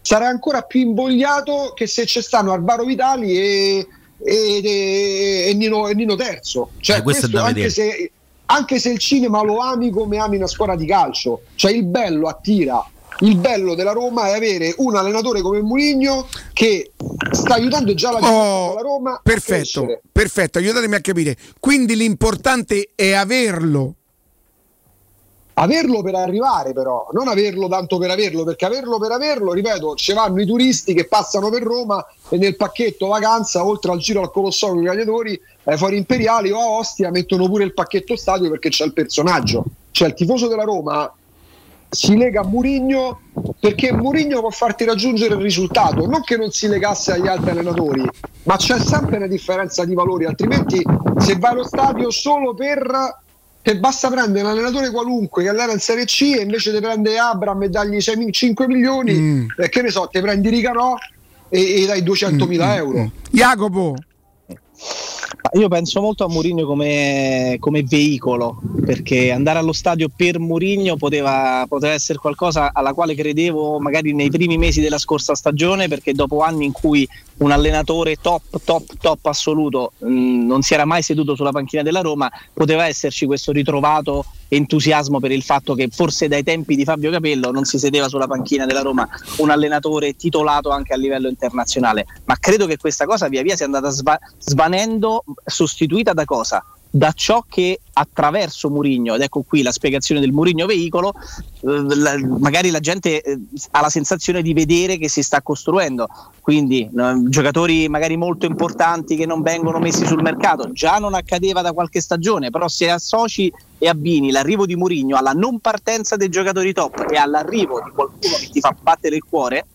sarai ancora più invogliato che se ci stanno Alvaro Vitali e, e- e- e Nino, e Nino Terzo. Cioè, Eh, questo è da anche vedere. se, anche se il cinema lo ami come ami una squadra di calcio, cioè il bello attira. Il bello della Roma è avere un allenatore come Mourinho che sta aiutando già la, Oh, la Roma Perfetto, perfetto, aiutatemi a capire. Quindi l'importante è averlo. Averlo per arrivare però, non averlo tanto per averlo, perché averlo per averlo, ripeto, ci vanno i turisti che passano per Roma e nel pacchetto vacanza, oltre al giro al Colosseo con i gladiatori, ai Fori Imperiali o a Ostia mettono pure il pacchetto stadio perché c'è il personaggio. Cioè il tifoso della Roma si lega a Murigno perché Murigno può farti raggiungere il risultato, non che non si legasse agli altri allenatori, ma c'è sempre una differenza di valori, altrimenti se vai allo stadio solo per che basta prendere un allenatore qualunque che allena in Serie C e invece di prendere Abram e dargli 6 5 milioni, Mm. eh, che ne so, ti prendi Ricanò e, e dai 200 mila euro. Jacopo, Ma Io penso molto a Mourinho come, come veicolo, perché andare allo stadio per Mourinho poteva, poteva essere qualcosa alla quale credevo magari nei primi mesi della scorsa stagione, perché dopo anni in cui un allenatore top, top, top assoluto mh, non si era mai seduto sulla panchina della Roma, poteva esserci questo ritrovato entusiasmo per il fatto che forse dai tempi di Fabio Capello non si sedeva sulla panchina della Roma un allenatore titolato anche a livello internazionale, ma credo che questa cosa via via sia andata sva- svanendo, sostituita da cosa? Da ciò che attraverso Murigno, ed ecco qui la spiegazione del Murigno veicolo, eh, magari la gente eh, ha la sensazione di vedere che si sta costruendo, quindi giocatori magari molto importanti che non vengono messi sul mercato, già non accadeva da qualche stagione, però se associ e abbini l'arrivo di Murigno alla non partenza dei giocatori top e all'arrivo di qualcuno che ti fa battere il cuore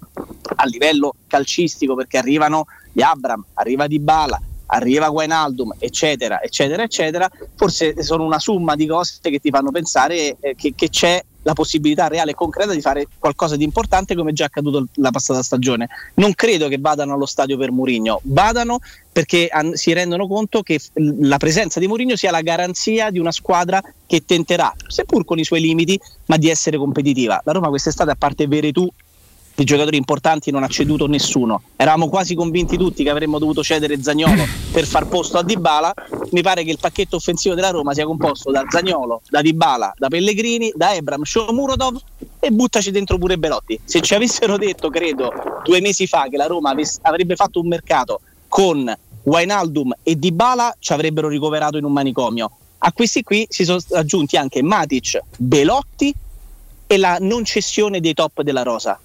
a livello calcistico perché arrivano gli Abram, arriva Dybala, arriva Guainaldum, eccetera, eccetera, eccetera, forse sono una somma di cose che ti fanno pensare eh, che, che c'è la possibilità reale e concreta di fare qualcosa di importante come già accaduto la passata stagione. Non credo che vadano allo stadio per Murigno, vadano perché han- si rendono conto che f- la presenza di Mourinho sia la garanzia di una squadra che tenterà, seppur con i suoi limiti, ma di essere competitiva. La Roma quest'estate, a parte Veretù, di giocatori importanti non ha ceduto nessuno. Eravamo quasi convinti tutti che avremmo dovuto cedere Zagnolo *laughs* per far posto a Dybala. Mi pare che il pacchetto offensivo della Roma sia composto da Zagnolo, da Dybala, da Pellegrini, da Ebram, Shomurodov e buttaci dentro pure Belotti. Se ci avessero detto, credo, due mesi fa che la Roma avess- avrebbe fatto un mercato con Wijnaldum e Dybala ci avrebbero ricoverato in un manicomio. A questi qui si sono aggiunti anche Matic, Belotti e la non cessione dei top della rosa.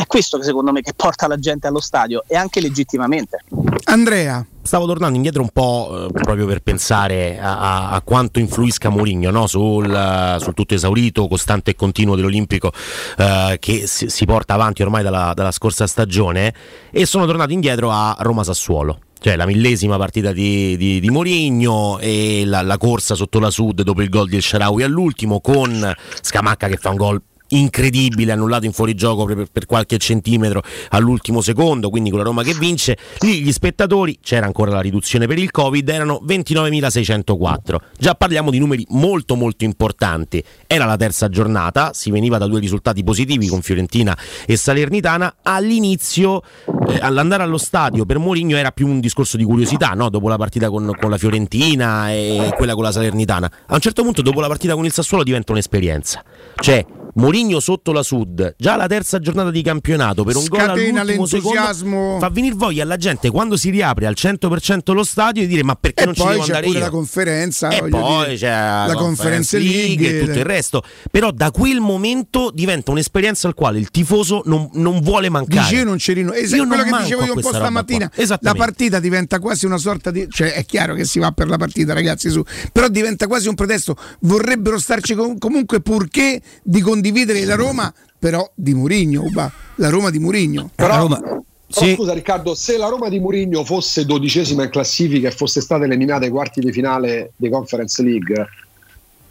È questo che secondo me che porta la gente allo stadio e anche legittimamente. Andrea. Stavo tornando indietro un po' eh, proprio per pensare a, a- a quanto influisca Mourinho no? sul, eh, sul tutto esaurito, costante e continuo dell'Olimpico eh, che si, si porta avanti ormai dalla, dalla scorsa stagione e sono tornato indietro a Roma-Sassuolo. Cioè la millesima partita di, di, di Mourinho e la, la corsa sotto la Sud dopo il gol di El Sharawi all'ultimo con Scamacca che fa un gol incredibile, annullato in fuorigioco per, per qualche centimetro all'ultimo secondo, quindi con la Roma che vince. Lì gli spettatori, c'era ancora la riduzione per il Covid, erano 29.604. Già parliamo di numeri molto molto importanti. Era la terza giornata, si veniva da due risultati positivi con Fiorentina e Salernitana. All'inizio, eh, all'andare allo stadio per Mourinho era più un discorso di curiosità, no? dopo la partita con, con la Fiorentina e quella con la Salernitana. A un certo punto, dopo la partita con il Sassuolo, diventa un'esperienza. Cioè, Mourinho sotto la Sud, già la terza giornata di campionato per un gol Scatena l'entusiasmo. secondo, fa venire voglia alla gente quando si riapre al 100% lo stadio di dire ma perché E non ci devo andare pure io? la conferenza, e poi dire, c'è la Conference League, e tutto il resto. Però da quel momento diventa un'esperienza al quale il tifoso non, non vuole mancare. Dici io non ci rino. Esatto, Io quello che dicevo io un po' stamattina. La partita diventa quasi una sorta di. cioè è chiaro che si va per la partita, ragazzi, su. Però diventa quasi un pretesto. Vorrebbero starci com- comunque purché di condividere la Roma, però di Murigno, Uba. La Roma di Murigno. Però, però scusa Riccardo, se la Roma di Mourinho fosse dodicesima in classifica e fosse stata eliminata ai quarti di finale di Conference League,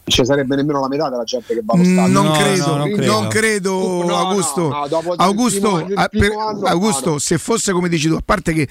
ci sarebbe nemmeno la metà della gente che va allo Mm, stadio. Non, No, credo, no, non credo. credo, No, no, Augusto. Augusto, primo- per- anno, Augusto, se fosse come dici tu, a parte che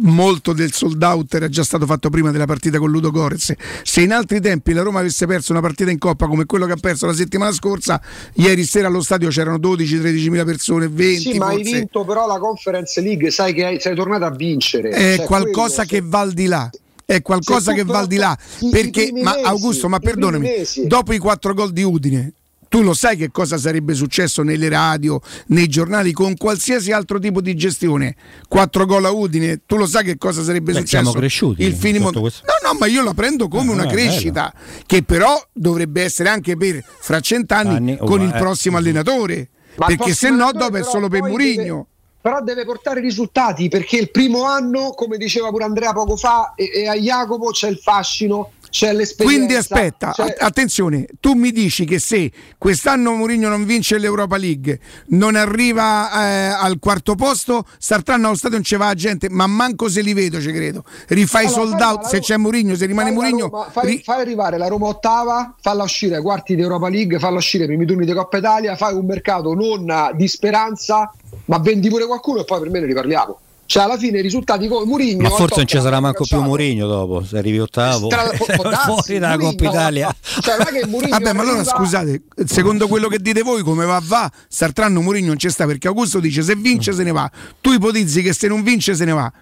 molto del sold out era già stato fatto prima della partita con Ludo Gorez, se in altri tempi la Roma avesse perso una partita in coppa come quello che ha perso la settimana scorsa, ieri sera allo stadio c'erano 12-13 mila persone, 20 Sì, ma hai forse. vinto però la Conference League, sai che hai- sei tornato a vincere. è Cioè, qualcosa quello, che va al di là. È qualcosa che va al di là. i- Perché, ma mesi, Augusto, ma perdonami, dopo i quattro gol di Udine, tu lo sai che cosa sarebbe successo nelle radio, nei giornali, con qualsiasi altro tipo di gestione? Quattro gol a Udine, tu lo sai che cosa sarebbe Beh, successo? siamo cresciuti Il finimo- questo- No, no, ma io la prendo come Eh, una crescita, che però dovrebbe essere anche per fra cent'anni Anni, oh, con il è- prossimo allenatore. Ma il perché se no, allenatore dopo è solo per Murigno. deve- Però deve portare risultati perché il primo anno, come diceva pure Andrea poco fa, e, e a Jacopo c'è il fascino, c'è l'esperienza. Quindi aspetta, c'è- attenzione, tu mi dici che se quest'anno Mourinho non vince l'Europa League, non arriva eh, al quarto posto, staranno allo stadio non ci va la gente, ma manco se li vedo ci credo. Rifai Allora, sold out se Roma- c'è Mourinho, se rimane Mourinho. Fai, fai arrivare la Roma ottava, falla uscire ai quarti di Europa League, falla uscire ai primi turni di Coppa Italia, fai un mercato non di speranza, ma vendi pure qualcuno e poi per me ne riparliamo. Cioè alla fine i risultati come Mourinho Ma forse non ci sarà manco più. Mourinho dopo, se arrivi ottavo. Tra- può- *laughs* può darsi, fuori dalla Coppa Italia. Cioè, *laughs* Vabbè, ma allora scusate, secondo quello che dite voi, come va va, Sartranno Mourinho non c'è sta perché Augusto dice se vince se ne va. Tu ipotizzi che se non vince se ne va.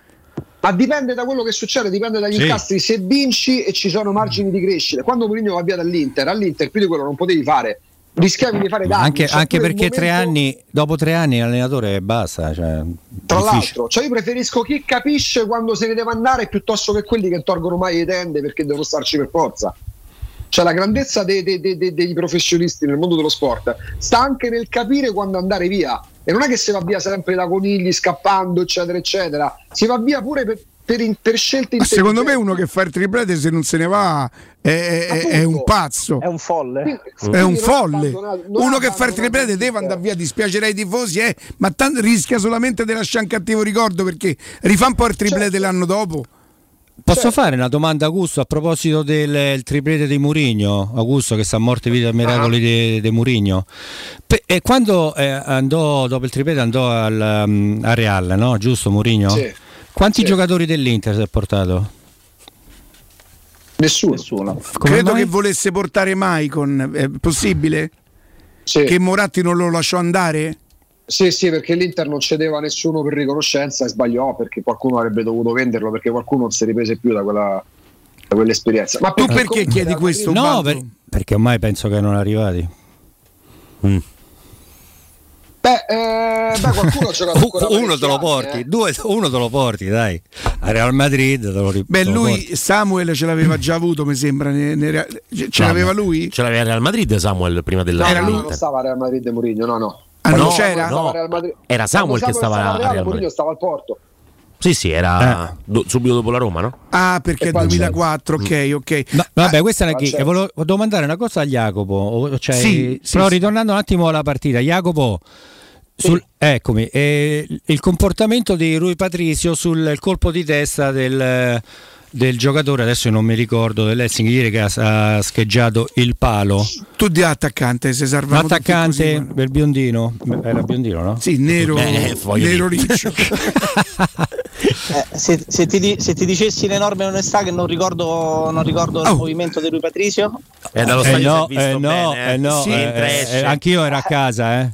Ma dipende da quello che succede, dipende dagli Sì. incastri. Se vinci e ci sono margini di crescita, quando Mourinho va via dall'Inter, all'Inter più di quello non potevi fare. Rischiavi di fare danni. Anche, Cioè, anche perché tre momento- anni, dopo tre anni l'allenatore basta. Cioè, Tra difficile. l'altro, cioè io preferisco chi capisce quando se ne deve andare piuttosto che quelli che tolgono mai le tende perché devono starci per forza. Cioè la grandezza dei, dei- dei- dei- dei professionisti nel mondo dello sport sta anche nel capire quando andare via. E non è che si va via sempre da conigli, scappando, eccetera, eccetera. Si va via pure per, per in- per scelte Ma secondo me uno che fa il triplete se non se ne va è, è- è un pazzo. È un folle. È un folle. Uno che fa il triplete deve andare via, dispiacerà ai tifosi, eh, ma tanto rischia solamente di lasciare un cattivo ricordo perché rifà un po' il triplete Certo. l'anno dopo. Posso fare una domanda a Augusto a proposito del il triplete di Murigno? Augusto che sta a morte vita a miracoli di, di Murigno. Pe- e quando eh, andò dopo il triplete andò al, um, a Real, no? Giusto Murigno? Sì. Quanti Sì. giocatori dell'Inter si è portato? Nessuno. Come Credo mai? che volesse portare Maicon, è possibile? Che Moratti non lo lasciò andare? Sì, sì, perché l'Inter non cedeva a nessuno per riconoscenza e sbagliò perché qualcuno avrebbe dovuto venderlo perché qualcuno non si riprese più da quella da quell'esperienza. Ma Tu perché chiedi questo? No, per- perché ormai penso che non arrivati. Beh, eh, beh, qualcuno ha giocato *laughs* ancora uno te lo porti, eh. due, uno te lo porti, dai. A Real Madrid te lo ri- Beh, lui porti. Samuel ce l'aveva già avuto, mi sembra. ne- ne- ce No, l'aveva no. lui? Ce l'aveva Real Madrid Samuel prima della No, Era no, lui? no, non stava a Real Madrid Mourinho, no, no. Ah, non Quando c'era? stava a No, Real Madrid- era Samuel quando che stava a a Real, Real Mourinho Madrid. stava al Porto. Sì, sì, era do- subito dopo la Roma, no? Ah, perché è poi 2004, ok, ok. No, vabbè, questa è una Ah, chi- certo. e volevo, domandare una cosa a Jacopo. Cioè, Sì, sì, però sì. ritornando un attimo alla partita, Jacopo, sul- eccomi, eh, il comportamento di Rui Patricio sul colpo di testa del, del giocatore, adesso non mi ricordo, dell'Essing ieri che ha, ha scheggiato il palo. Tu di attaccante, se tutti L'attaccante così, del biondino, era biondino, no? Sì, nero, Eh, voglio nero riccio. *laughs* Eh, se, se ti, se ti dicessi in enorme onestà che non ricordo, non ricordo il movimento di Rui Patricio, Eh, dallo Eh stadio no, eh no, bene, eh no, Sì, eh, eh, eh, anch'io ero a casa, eh.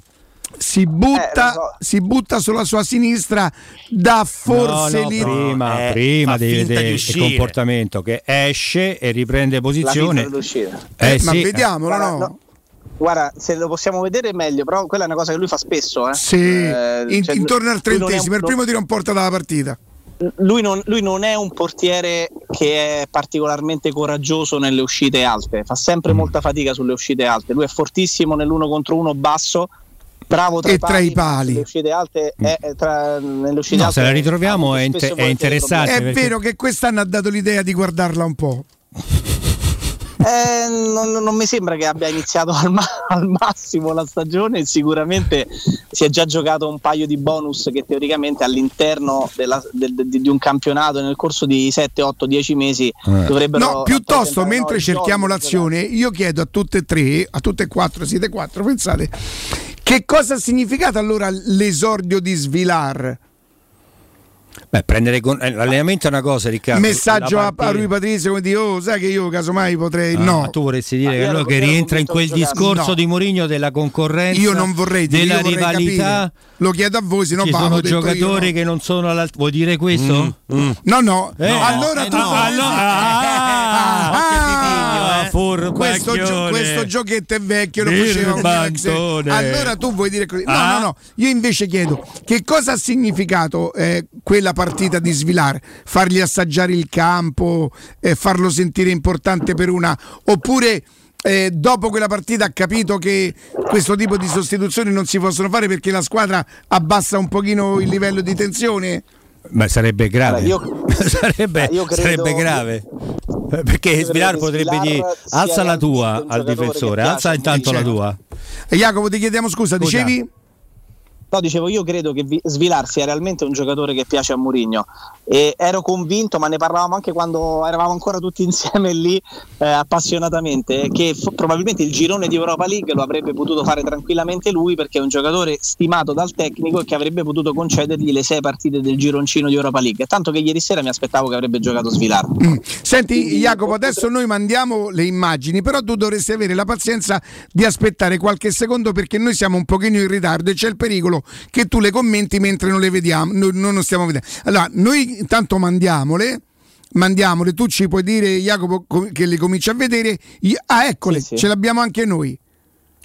Si butta, si butta sulla sua sinistra, dà forse no, no, lì. prima, Eh, prima devi vedere di il uscire. comportamento che esce e riprende posizione. dell'uscita. Eh, ma sì, vediamolo, Guarda, no? no. Guarda, se lo possiamo vedere meglio, però quella è una cosa che lui fa spesso. Eh. Sì, Eh, in- cioè, intorno al è un trentesimo, il primo tiro in porta dalla partita. lui non, lui non è un portiere che è particolarmente coraggioso nelle uscite alte, fa sempre Mm. molta fatica sulle uscite alte. Lui è fortissimo nell'uno contro uno basso, bravo tra, E tra pali, i pali. sulle uscite alte è, è tra, nelle uscite No, alte se la ritroviamo è, inter- è interessante. È perché- vero che quest'anno ha dato l'idea di guardarla un po'. *laughs* Eh, non, non mi sembra che abbia iniziato al, ma- *laughs* al massimo la stagione sicuramente si è già giocato un paio di bonus che teoricamente all'interno della- del- di, di un campionato nel corso di 7, 8, 10 mesi dovrebbero No, piuttosto mentre cerchiamo giochi, l'azione, io chiedo a tutte e tre, a tutte e quattro, siete quattro, pensate, che cosa ha significato allora l'esordio di Svilar? Beh, prendere con- eh, l'allenamento è una cosa, Riccardo. Messaggio a, a Rui Patrizio come dire, oh, sai che io casomai potrei... Ah, no, ma tu vorresti dire che, allora che rientra in quel discorso No. di Mourinho della concorrenza, io non vorrei dire, della rivalità. capire. Lo chiedo a voi, se no Ci va, sono detto io, giocatori no. che non sono all'altezza. Vuoi dire questo? No, no, Eh, allora eh, tu no, vorresti- allora- Ah, Ah, questo, gio- questo giochetto è vecchio, lo faceva. Allora tu vuoi dire così? No, Ah. no, no. Io invece chiedo che cosa ha significato eh, quella partita di Svilar? Fargli assaggiare il campo, eh, farlo sentire importante per una oppure eh, dopo quella partita ha capito che questo tipo di sostituzioni non si possono fare perché la squadra abbassa un pochino il livello di tensione? Beh, sarebbe grave. Allora, io- *laughs* sarebbe, io credo- sarebbe grave. Perché Svilar potrebbe dire alza la tua al difensore, alza intanto la tua. E Jacopo ti chiediamo scusa, Scusa. dicevi? No, dicevo, io credo che Vi- Svilar sia realmente un giocatore che piace a Mourinho e ero convinto, ma ne parlavamo anche quando eravamo ancora tutti *laughs* insieme lì eh, appassionatamente, che fo- probabilmente il girone di Europa League lo avrebbe potuto fare tranquillamente lui perché è un giocatore stimato dal tecnico e che avrebbe potuto concedergli le sei partite del gironcino di Europa League. Tanto che ieri sera mi aspettavo che avrebbe giocato Svilar. Senti Jacopo, adesso noi mandiamo le immagini, però tu dovresti avere la pazienza di aspettare qualche secondo perché noi siamo un pochino in ritardo e c'è il pericolo che tu le commenti mentre non le vediamo, noi non stiamo vedendo. Allora, noi intanto mandiamole. Mandiamole, tu ci puoi dire Jacopo che le cominci a vedere. Ah, eccole, Sì, sì. ce l'abbiamo anche noi.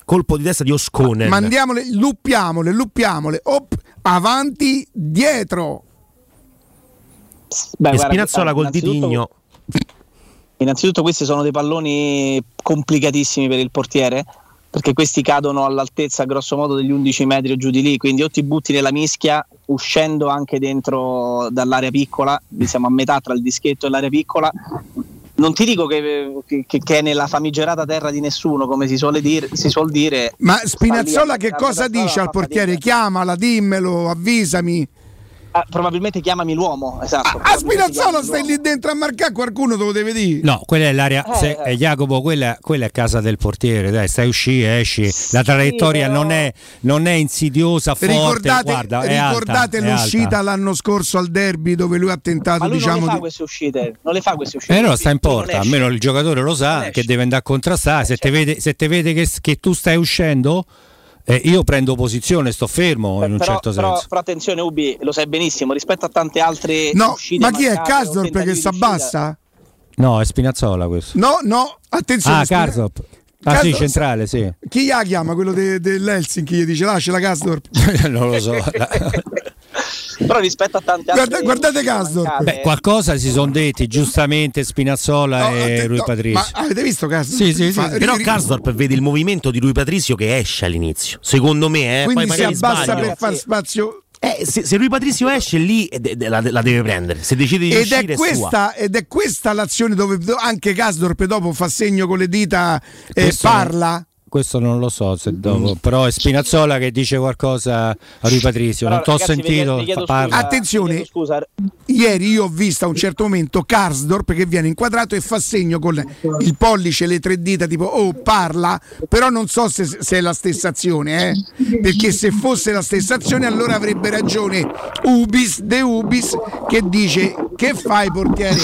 Colpo di testa di Osconen. Mandiamole, luppiamole, luppiamole. Op, avanti, dietro. Beh, e guarda, Spinazzola col ditigno. Innanzitutto questi sono dei palloni complicatissimi per il portiere perché questi cadono all'altezza grosso modo degli 11 metri o giù di lì, quindi o ti butti nella mischia uscendo anche dentro dall'area piccola, siamo a metà tra il dischetto e l'area piccola. Non ti dico che, che- che è nella famigerata terra di nessuno, come si suole dire, si suol dire. Ma Spinazzola che cosa dice al portiere? Chiamala, dimmelo, avvisami. Ah, probabilmente chiamami l'uomo, esatto. A probabilmente Spinazzola stai lì dentro a marcare qualcuno te lo deve dire. No, quella è l'area. Eh, se- eh. eh, Jacopo, quella, quella è casa del portiere. Dai, stai usci, esci. La traiettoria però- non, è, non è insidiosa, forte. Ricordate, Guarda, è ricordate alta, l'uscita l'anno scorso al derby dove lui ha tentato Ma lui non diciamo le fa di... queste uscite, non le fa queste uscite. E allora sta in non porta, almeno il giocatore lo Non sa che deve andare a contrastare. Se te vede, se te vede che, che tu stai uscendo, eh, io prendo posizione, sto fermo in un però, certo però- senso. però attenzione Ubi, lo sai benissimo, rispetto a tante altre No, uscite ma chi è Kasdorp tentativi che si abbassa? No, è Spinazzola questo. No, no, attenzione. Ah, Spina- Karsdorp. Ah sì, Karsdorp- centrale, sì. Chi la chiama? Quello de- dell'Helsinki gli dice lascia la Kasdorp. *laughs* non lo so. *laughs* Però rispetto a tante Guarda- altre guardate mancate- Beh, qualcosa si sono detti, giustamente Spinazzola No, e Rui no, Patrizio. Ma avete visto Kasdorp? Sì, sì, sì, sì. Però ri- vede il movimento di Rui Patrizio che esce all'inizio. Secondo me, eh, quindi poi si abbassa sbaglio. per far spazio. Eh, se, se Rui Patrizio esce lì eh, de- de- la, la deve prendere. Se decide di Ed uscire è, è sua. questa, ed è questa l'azione dove do- anche Kasdorp dopo fa segno con le dita e Questo parla. Questo non lo so se dopo, però è Spinazzola che dice qualcosa a Rui Patrizio, non vi chiedo- sentito vi chiedo scusa. Attenzione, Scusa, ieri io ho visto a un certo momento Karsdorp che viene inquadrato e fa segno con il pollice, le tre dita, tipo oh parla, però non so se, se è la stessa azione, eh? perché se fosse la stessa azione allora avrebbe ragione Ubis, De Ubis, che dice che fai portiere?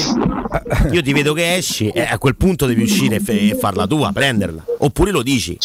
Io ti vedo che esci e a quel punto devi uscire e e farla tua, prenderla. Oppure lo dici.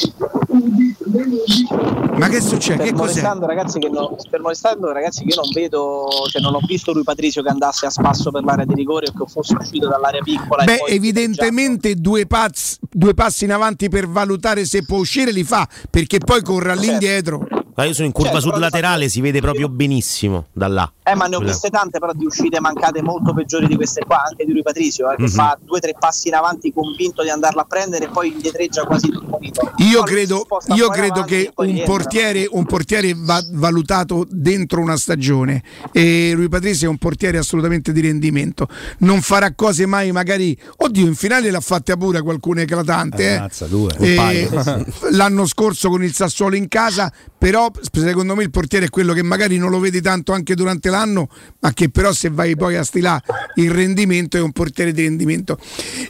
Ma che succede? Fermo restando, ragazzi, che non, fermo restando, ragazzi, che io non vedo, cioè non ho visto lui Patrizio che andasse a spasso per l'area di rigore o che fosse uscito dall'area piccola. Beh, evidentemente due, pazz- due passi in avanti per valutare se può uscire li fa, perché poi corre all'indietro. Ma io sono in curva Certo, sud laterale, si vede proprio benissimo da là. Eh, ma ne ho viste tante, però di uscite mancate molto peggiori di queste qua, anche di lui Patrizio, eh, che Mhm. fa due o tre passi in avanti convinto di andarla a prendere e poi indietreggia quasi tutto. Io credo, io credo che un portiere, un portiere va valutato dentro una stagione e lui Patrizio è un portiere assolutamente di rendimento. Non farà cose mai magari... Oddio, in finale l'ha fatta pure qualcuna eclatante. eh. Ammazza, due. Eh, Un paio. *laughs* l'anno scorso con il Sassuolo in casa, però secondo me il portiere è quello che magari non lo vedi tanto anche durante l'anno, ma che però se vai poi a stilare il rendimento è un portiere di rendimento.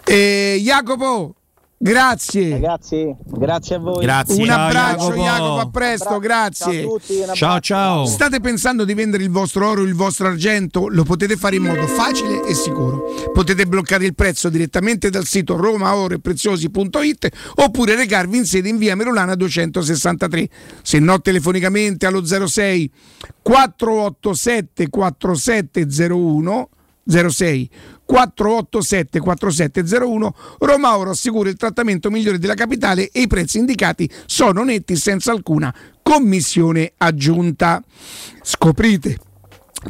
Eh, Jacopo, grazie. Ragazzi, grazie a voi. Un abbraccio Jacopo, a presto, grazie. Ciao a tutti, Ciao ciao. State pensando di vendere il vostro oro, il vostro argento? Lo potete fare in modo facile e sicuro. Potete bloccare il prezzo direttamente dal sito romaorepreziosi.it oppure recarvi in sede in via Merolana 263. Se no telefonicamente allo 06 487 4701 06 487 4701 Roma Oro assicura il trattamento migliore della capitale e i prezzi indicati sono netti senza alcuna commissione aggiunta. Scoprite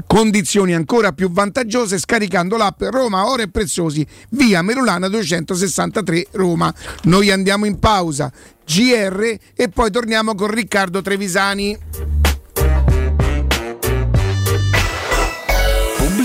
condizioni ancora più vantaggiose scaricando l'app Roma Oro e Preziosi via Merulana 263 Roma. Noi andiamo in pausa GR e poi torniamo con Riccardo Trevisani.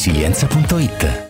laresilienza.it.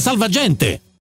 Salvagente.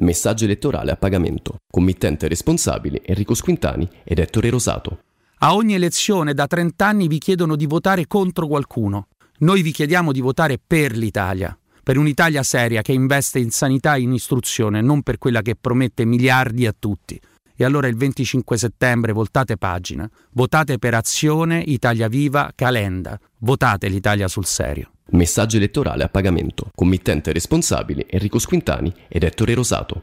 Messaggio elettorale a pagamento. Committente responsabile Enrico Squintani ed Ettore Rosato. A ogni elezione da 30 anni vi chiedono di votare contro qualcuno. Noi vi chiediamo di votare per l'Italia, per un'Italia seria che investe in sanità e in istruzione, non per quella che promette miliardi a tutti. E allora il 25 settembre voltate pagina, votate per Azione, Italia Viva, Calenda, votate l'Italia sul serio. Messaggio elettorale a pagamento. Committente responsabile Enrico Squintani ed Ettore Rosato.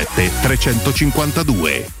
352.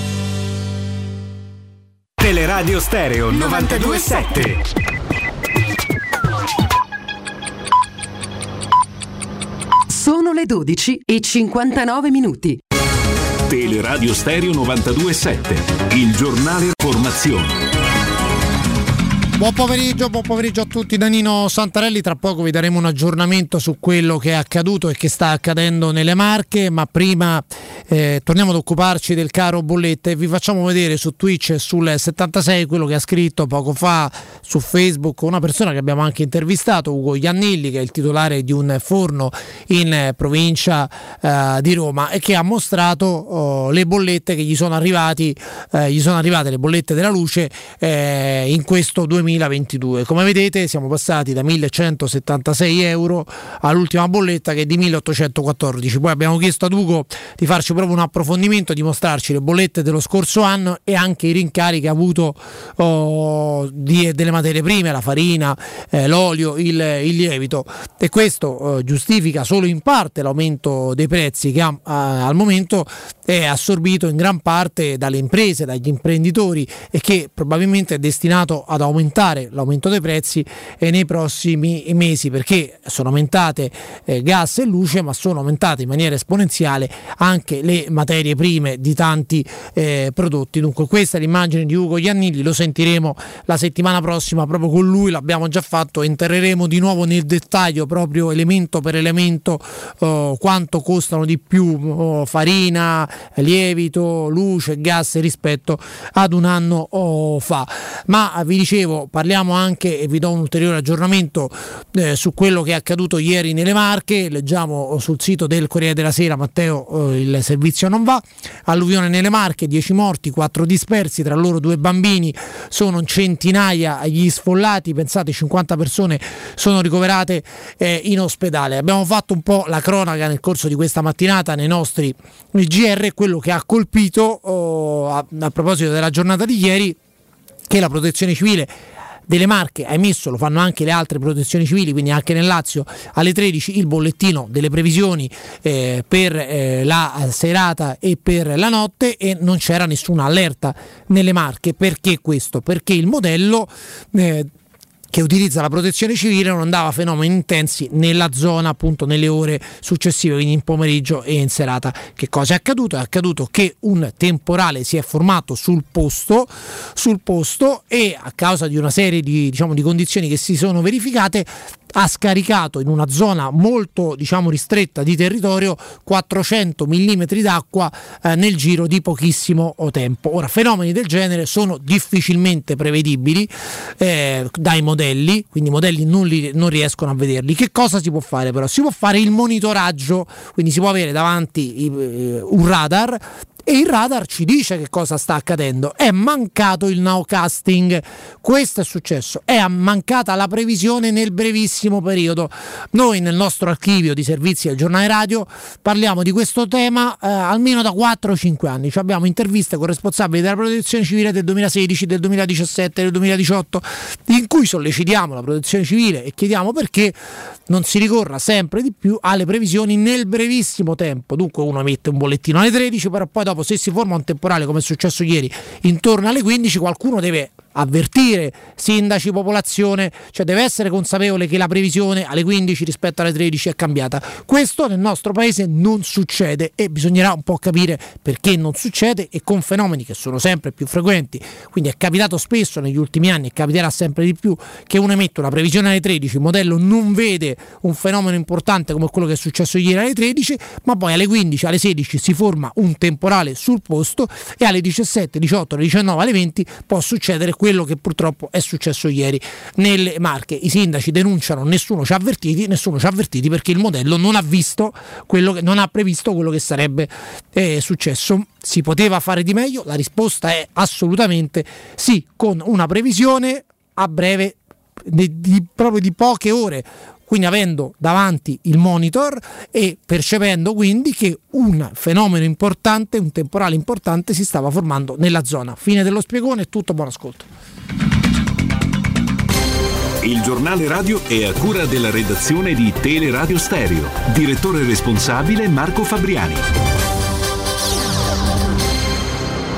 Teleradio Stereo 927. Sono le 12 e 59 minuti. Teleradio Stereo 927. Il giornale Formazione. Buon pomeriggio, buon pomeriggio a tutti. Danino Santarelli, tra poco vi daremo un aggiornamento su quello che è accaduto e che sta accadendo nelle Marche, ma prima eh, torniamo ad occuparci del caro bollette vi facciamo vedere su Twitch sul 76 quello che ha scritto poco fa su Facebook una persona che abbiamo anche intervistato, Ugo Iannilli, che è il titolare di un forno in eh, provincia eh, di Roma e che ha mostrato oh, le bollette che gli sono, arrivati, eh, gli sono arrivate, le bollette della luce eh, in questo 2000 2022. Come vedete siamo passati da 1176 euro all'ultima bolletta che è di 1814. Poi abbiamo chiesto ad Ugo di farci proprio un approfondimento, di mostrarci le bollette dello scorso anno e anche i rincari che ha avuto oh, di, delle materie prime, la farina, eh, l'olio, il, il, lievito. E questo eh, giustifica solo in parte l'aumento dei prezzi che ha, eh, al momento è assorbito in gran parte dalle imprese, dagli imprenditori e che probabilmente è destinato ad aumentare l'aumento dei prezzi eh, nei prossimi mesi perché sono aumentate eh, gas e luce ma sono aumentate in maniera esponenziale anche le materie prime di tanti eh, prodotti. Dunque questa è l'immagine di Ugo Iannilli lo sentiremo la settimana prossima. Proprio con lui l'abbiamo già fatto entreremo di nuovo nel dettaglio proprio elemento per elemento oh, quanto costano di più oh, farina lievito luce gas rispetto ad un anno oh, fa. Ma vi dicevo parliamo anche e vi do un ulteriore aggiornamento eh, su quello che è accaduto ieri nelle Marche, leggiamo sul sito del Corriere della Sera, Matteo eh, il servizio non va, alluvione nelle Marche, 10 morti, 4 dispersi, tra loro due bambini, sono centinaia gli sfollati, pensate 50 persone sono ricoverate eh, in ospedale. Abbiamo fatto un po' la cronaca nel corso di questa mattinata nei nostri GR, quello che ha colpito oh, a, a proposito della giornata di ieri che la protezione civile delle Marche ha emesso, lo fanno anche le altre protezioni civili, quindi anche nel Lazio alle 13 il bollettino delle previsioni eh, per eh, la serata e per la notte e non c'era nessuna allerta nelle Marche. Perché questo? Perché il modello eh, che utilizza la protezione civile non dava fenomeni intensi nella zona appunto nelle ore successive, quindi in pomeriggio e in serata. Che cosa è accaduto? È accaduto che un temporale si è formato sul posto, sul posto e a causa di una serie di, diciamo, di condizioni che si sono verificate ha scaricato in una zona molto diciamo, ristretta di territorio 400 mm d'acqua eh, nel giro di pochissimo tempo. Ora, fenomeni del genere sono difficilmente prevedibili eh, dai modelli, quindi i modelli non, li, non, riescono a vederli. Che cosa si può fare però? Si può fare il monitoraggio, quindi si può avere davanti eh, un radar e il radar ci dice che cosa sta accadendo. È mancato il nowcasting. Questo è successo. È mancata la previsione nel brevissimo periodo. Noi nel nostro archivio di servizi del giornale radio parliamo di questo tema eh, almeno da 4-5 anni. Cioè abbiamo interviste con responsabili della protezione civile del 2016, del 2017, del 2018 in cui sollecitiamo la protezione civile e chiediamo perché non si ricorra sempre di più alle previsioni nel brevissimo tempo. Dunque uno mette un bollettino alle 13, però poi dopo se si forma un temporale come è successo ieri intorno alle 15 qualcuno deve avvertire sindaci, popolazione, cioè deve essere consapevole che la previsione alle 15 rispetto alle 13 è cambiata. Questo nel nostro paese non succede e bisognerà un po' capire perché non succede e con fenomeni che sono sempre più frequenti. Quindi è capitato spesso negli ultimi anni e capiterà sempre di più che uno emette una previsione alle 13, il modello non vede un fenomeno importante come quello che è successo ieri alle 13, ma poi alle 15, alle 16 si forma un temporale sul posto e alle 17, 18, alle 19, alle 20 può succedere quello che purtroppo è successo ieri nelle Marche. I sindaci denunciano, nessuno ci ha avvertiti, nessuno ci ha avvertiti perché il modello non ha visto quello che non ha previsto quello che sarebbe eh, successo. Si poteva fare di meglio? La risposta è assolutamente sì, con una previsione a breve di, di, proprio di poche ore quindi avendo davanti il monitor e percependo quindi che un fenomeno importante, un temporale importante si stava formando nella zona. Fine dello spiegone, tutto buon ascolto. Il giornale radio è a cura della redazione di Teleradio Stereo. Direttore responsabile Marco Fabriani.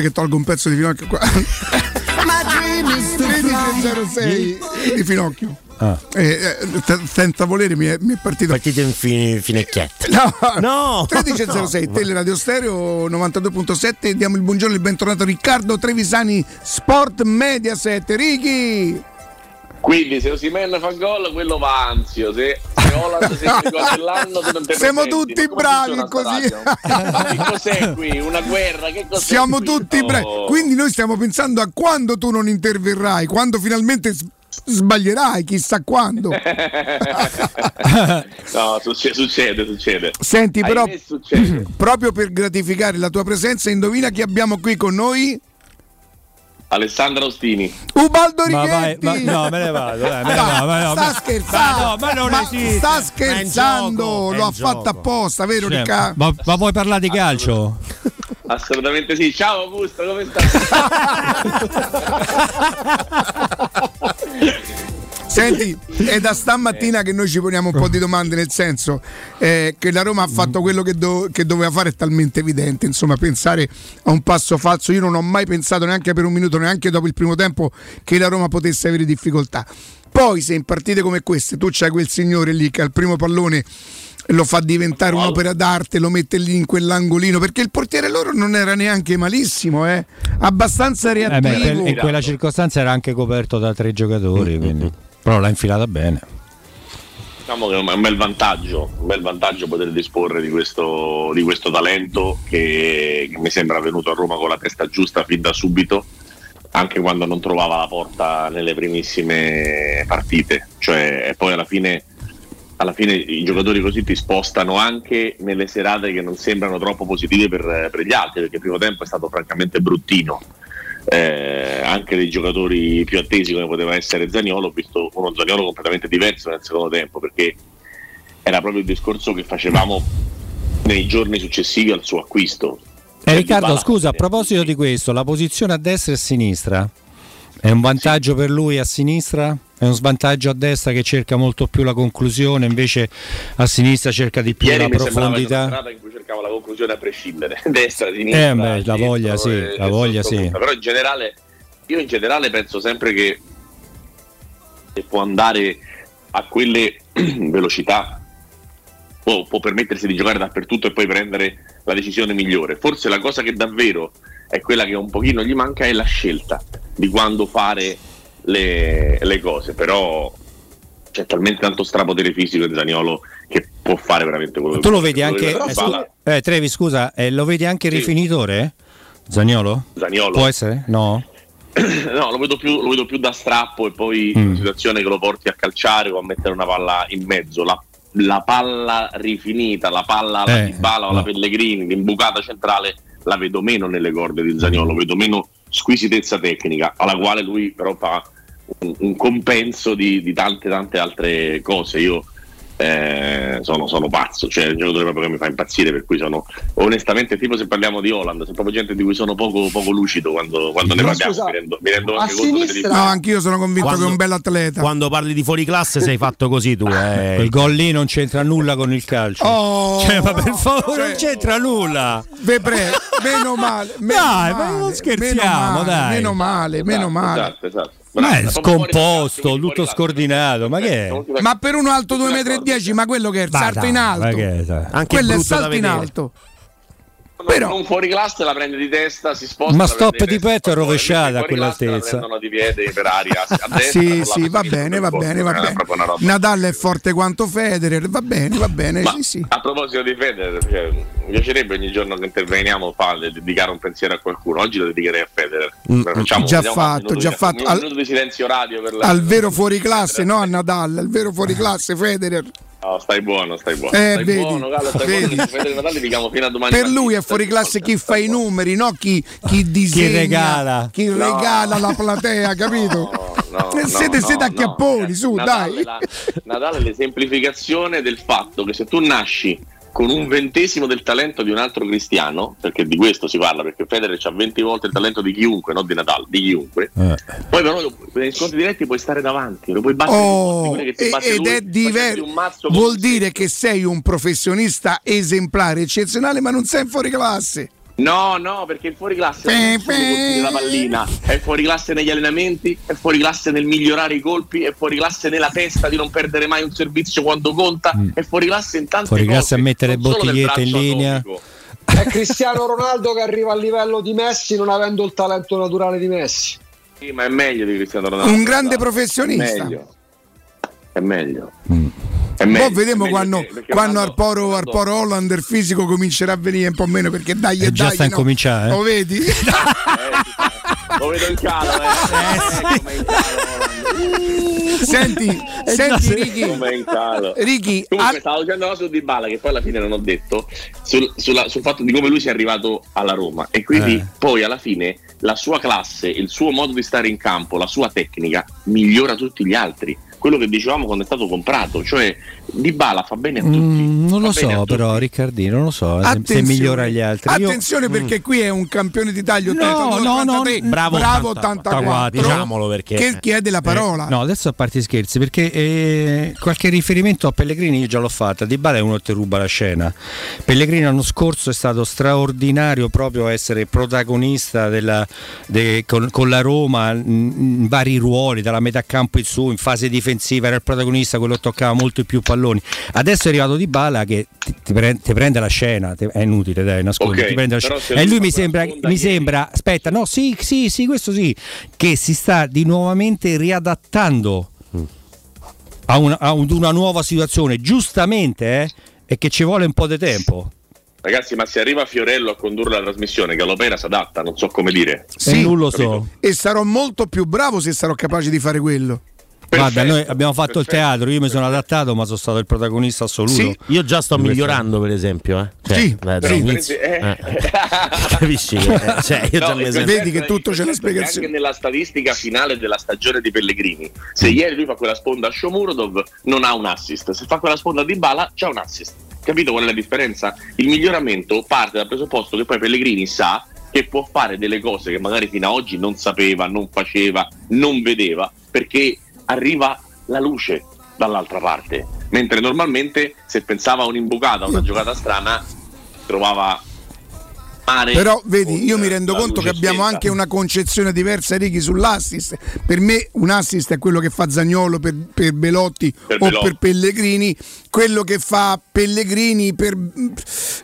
che tolgo un pezzo di finocchio qua. *laughs* 1306 di finocchio. Ah. Eh, eh, senza volere mi è, mi è partito. Partito in fin- finecchiette. No, no. 1306 no. Teleradio Stereo 92.7. Diamo il buongiorno e il bentornato Riccardo Trevisani, Sport Mediaset. Righi! Quindi se Osimen fa gol, quello va ansio. Se Holland si *laughs* gol dell'anno, non te Siamo tutti bravi così. che cos'è qui? Una guerra? Che cos'è Siamo qui? tutti oh. bravi. Quindi noi stiamo pensando a quando tu non interverrai, quando finalmente sbaglierai, chissà quando. *laughs* no, succede, succede, succede. Senti, però, succede. proprio per gratificare la tua presenza, indovina chi abbiamo qui con noi? Alessandro Ostini. Ubaldo Ma vai, Righetti. ma- no, me ne vado, dai, me vado, ma no, sta scherzando. ma no, ma non esiste. sta scherzando, gioco, lo ha fatto apposta, vero Cioè, Riccardo? ma, ma vuoi parlare di calcio? Assolutamente sì. Ciao Augusto, come stai? *laughs* *laughs* Senti, *laughs* è da stamattina che noi ci poniamo un po' di domande, nel senso eh, che la Roma ha fatto quello che, do- che doveva fare è talmente evidente, insomma pensare a un passo falso, io non ho mai pensato neanche per un minuto, neanche dopo il primo tempo, che la Roma potesse avere difficoltà. Poi se in partite come queste tu c'hai quel signore lì che al primo pallone lo fa diventare un'opera d'arte, lo mette lì in quell'angolino, perché il portiere loro non era neanche malissimo, eh? abbastanza Eh beh, reattivo. in quel- in quella circostanza era anche coperto da tre giocatori, quindi. Però l'ha infilata bene. Diciamo che è un bel vantaggio, un bel vantaggio poter disporre di questo, di questo talento che, che mi sembra venuto a Roma con la testa giusta fin da subito, anche quando non trovava la porta nelle primissime partite. Cioè, poi alla fine, alla fine i giocatori così ti spostano anche nelle serate che non sembrano troppo positive per, per gli altri, perché il primo tempo è stato francamente bruttino. Eh, anche dei giocatori più attesi come poteva essere Zaniolo, ho visto uno Zaniolo completamente diverso nel secondo tempo perché era proprio il discorso che facevamo nei giorni successivi al suo acquisto. Eh, Riccardo, scusa, a proposito di questo, la posizione a destra e a sinistra è un vantaggio per lui a sinistra? È un svantaggio a destra che cerca molto più la conclusione, invece a sinistra cerca di più Ieri la profondità? Cercavo la conclusione a prescindere, *laughs* destra, sinistra. Eh, beh, la voglia sì, e- la e voglia sì. Però in generale, io in generale penso sempre che che può andare a quelle *clears throat* velocità può, può permettersi di giocare dappertutto e poi prendere la decisione migliore. Forse la cosa che davvero è quella che un pochino gli manca è la scelta di quando fare le, le cose, però c'è talmente tanto strapotere fisico in Zaniolo che può fare veramente quello che Tu lo vedi anche. Eh, scu- eh, Trevi, scusa, eh, lo vedi anche Sì. rifinitore? Zaniolo? Zaniolo. Può essere? No. *clears throat* No, lo vedo, più, lo vedo più da strappo e poi in una situazione che lo porti a calciare o a mettere una palla in mezzo. La, la palla rifinita, la palla alla Eh, Dybala o alla Pellegrini, l'imbucata centrale, la vedo meno nelle corde di Zaniolo, vedo meno squisitezza tecnica, alla quale lui però fa un, un compenso di, di tante tante altre cose. Io eh, sono, sono pazzo, cioè un giocatore proprio che mi fa impazzire, per cui sono onestamente tipo se parliamo di Holland, sono proprio gente di cui sono poco, poco lucido quando, quando ne Ma parliamo, scusa, mi rendo, mi rendo a anche conto sinistra- No, anch'io sono convinto Quando- che è un bel atleta. Quando parli di fuori classe sei fatto così tu. Eh. Quel gol lì non c'entra nulla con il calcio. Oh, Cioè, ma per favore, non c'entra nulla. Vepre, meno male. Meno Dai, ma male, non scherziamo, meno male, dai. Meno male, meno male. Esatto, esatto. Ma è scomposto, tutto scordinato. Ma che è? Ma per uno alto 2,10 m, ma quello che è il salto in ma alto. che è, dai. Anche quello è il salto in alto. Però non fuori classe la prende di testa, si sposta. Ma stop di petto è rovesciata a quell'altezza. La di piede per aria a. *laughs* Sì, sì, va bene, va per bene, va bene. Nadal è forte quanto Federer, va bene, va bene, Ma sì, sì. a proposito di Federer, cioè, mi piacerebbe ogni giorno che interveniamo fa, dedicare un pensiero a qualcuno. Oggi lo dedicherei a Federer. Facciamo, Già fatto, già di- fatto. Al-. Al vero fuori classe, no a Nadal, al vero fuori *laughs* classe Federer. No, stai buono, stai buono. Eh, stai vedi, buono, Gallo, stai vedi. buono. Natale diciamo fino a domani. Per mattina. lui è fuori classe chi fa i numeri, no chi, chi disegna, regala. chi No. regala la platea, capito? No, no, *laughs* siete no, siete a no. chiapponi, su, Natale, dai. la- Natale è l'esemplificazione del fatto che se tu nasci con un ventesimo del talento di un altro cristiano, perché di questo si parla, perché Federer ha 20 volte il talento di chiunque, non di Natale, di chiunque, Eh. poi però negli scontri diretti puoi stare davanti, lo puoi battere Oh, che ti batte ed lui, è diverso. Vuol dire che sei un professionista esemplare, eccezionale, ma non sei fuori classe. No, no, perché il fuori classe non è la pallina, è fuori classe negli allenamenti, è fuori classe nel migliorare i colpi, è fuori classe nella testa di non perdere mai un servizio quando conta, è fuori classe in tante Mm. Fuori cose. classe a mettere bottigliette in linea. atomico. È Cristiano Ronaldo che arriva al livello di Messi non avendo il talento naturale di Messi. Sì, ma è meglio di Cristiano Ronaldo. Un grande È professionista. meglio. È meglio. Mm. Meglio, Poi vedremo quando, perché- perché quando Arporo, Arporo Holland il fisico comincerà a venire un po' meno perché dai E e già dai, sta a no? incominciare, eh? Lo vedi? *laughs* Lo vedo in calo, eh. Come in calo. Senti, Eh, senti già, Ricky. Come in calo. Ricky, Comunque stavo dicendo una cosa su Dybala che poi alla fine non ho detto sul, sulla- sul fatto di come lui sia arrivato alla Roma e quindi Eh. poi alla fine la sua classe, il suo modo di stare in campo, la sua tecnica migliora tutti gli altri. Quello che dicevamo quando è stato comprato, cioè Dybala fa bene a tutti. Mm, non lo so, però, Riccardino, non lo so se- se, Attenzione. migliora gli altri. Io- Attenzione perché qui è un campione d'Italia No, 81, no, no, 83, bravo bravo 84, 84, diciamolo perché- che chiede la parola. Eh, no, adesso a parte scherzi, perché eh, qualche riferimento a Pellegrini io già l'ho fatta. Di Bala è uno che ti ruba la scena. Pellegrini l'anno scorso è stato straordinario proprio a essere protagonista della- de- con, con la Roma in, in vari ruoli, dalla metà campo in su, in fase difensiva, era il protagonista, quello che toccava molto più palloni. Adesso è arrivato Di Bala che ti, ti pre- ti prende la scena, ti- è inutile, dai, nascondi, Ok, ti prende la scena. E lui mi sembra, mi sembra, aspetta, no, sì, sì, sì, questo sì, che si sta di nuovamente riadattando a una, a un- una nuova situazione, giustamente, eh, e che ci vuole un po' di tempo. Ragazzi, ma se arriva Fiorello a condurre la trasmissione, Galopera si adatta, non so come dire. Sì, non lo so. E sarò molto più bravo se sarò capace di fare quello. Guarda, noi abbiamo fatto il teatro, io mi sono adattato, ma sono stato il protagonista assoluto. Sì. Io già sto migliorando, per esempio. Eh. Cioè, Sì, dai, sì. Eh. eh. *laughs* Capisci? eh, cioè, io già No, mi sento- Vedi che tutto c'è la Anche spiegazione. nella statistica finale della stagione di Pellegrini, se ieri lui fa quella sponda a Shomurodov, non ha un assist. Se fa quella sponda di Bala, c'ha un assist. Capito qual è la differenza? Il miglioramento parte dal presupposto che poi Pellegrini sa che può fare delle cose che magari fino ad oggi non sapeva, non faceva, non vedeva, perché arriva la luce dall'altra parte. Mentre normalmente se pensava a un'imbucata, a una giocata strana, trovava mare. Però vedi, io mi rendo conto che abbiamo anche una concezione diversa, Righi, sull'assist. Per me un assist è quello che fa Zagnolo per, per Belotti Per o Belotti. per Pellegrini. Quello che fa Pellegrini per...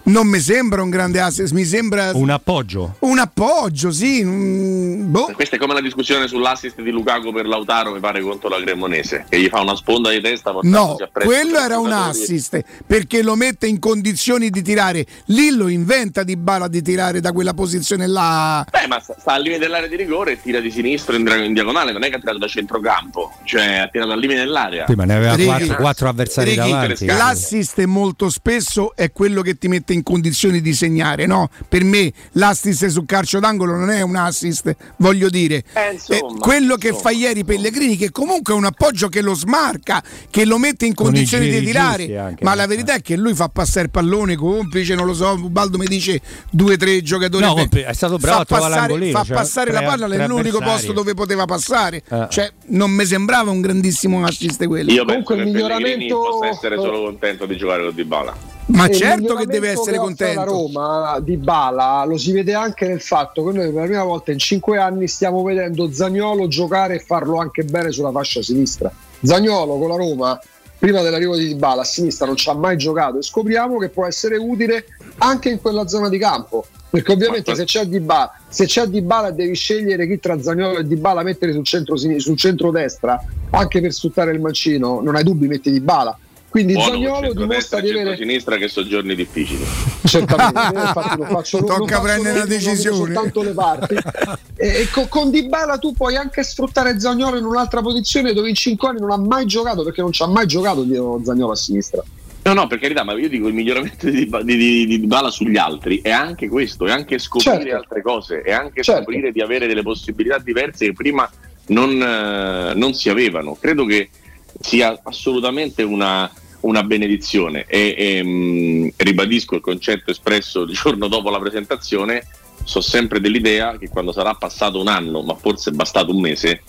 non mi sembra un grande assist, mi sembra Un appoggio. un appoggio, sì. un- boh. Questa è come la discussione sull'assist di Lukaku per Lautaro, mi pare contro la Cremonese, che gli fa una sponda di testa. No, quello era un assist perché lo mette in condizioni di tirare. Lì lo inventa di bala di tirare da quella posizione là. Beh, ma sta, sta al limite dell'area di rigore e tira di sinistro in, in diagonale, non è che ha tirato da centrocampo, cioè ha tirato al limite dell'area. Prima ne aveva Righi. quattro, quattro avversari Righi, davanti. L'assist molto spesso è quello che ti mette in condizioni di segnare, no? Per me l'assist sul calcio d'angolo non è un assist, voglio dire. Eh, insomma, Eh, quello che fa ieri Pellegrini, che comunque è un appoggio che lo smarca, che lo mette in Con i condizioni di tirare. anche, ma la verità è che lui fa passare il pallone complice, non lo so, Baldo mi dice due o tre giocatori. No, Beh, è stato bravo fa passare, fa cioè, passare la tre- palla tre nell'unico posto dove poteva passare. Eh. Cioè, non mi sembrava un grandissimo assist quello. Io Comunque il miglioramento- possa essere solo contento di giocare con Dybala. Ma E il certo che deve essere che contento. La Roma di Bala lo si vede anche nel fatto che noi per la prima volta in cinque anni stiamo vedendo Zagnolo giocare e farlo anche bene sulla fascia sinistra. Zagnolo con la Roma, prima dell'arrivo di Dybala a sinistra, non ci ha mai giocato e scopriamo che può essere utile anche in quella zona di campo. Perché ovviamente se c'è Dybala, se c'è Dybala devi scegliere chi tra Zagnolo e Dybala mettere sul centro, sul centro destra, anche per sfruttare il mancino, non hai dubbi, metti Dybala. Quindi Buono Zagnolo dimostra di avere sinistra che sono giorni difficili. certamente *laughs* infatti non faccio Tocca faccio prendere una decisione. soltanto le parti *laughs* e, e co- con Dybala tu puoi anche sfruttare Zagnolo in un'altra posizione dove in 5 anni non ha mai giocato perché non ci ha mai giocato dietro Zagnolo a sinistra No, no, per carità, ma io dico il miglioramento di, di, di, di Dybala sugli altri è anche questo, è anche scoprire Certo. altre cose, è anche Certo. scoprire di avere delle possibilità diverse che prima non, eh, non si avevano. Credo che sia assolutamente una, una benedizione e, e, mh, ribadisco il concetto espresso il giorno dopo la presentazione, so sempre dell'idea che quando sarà passato un anno, ma forse è bastato un mese,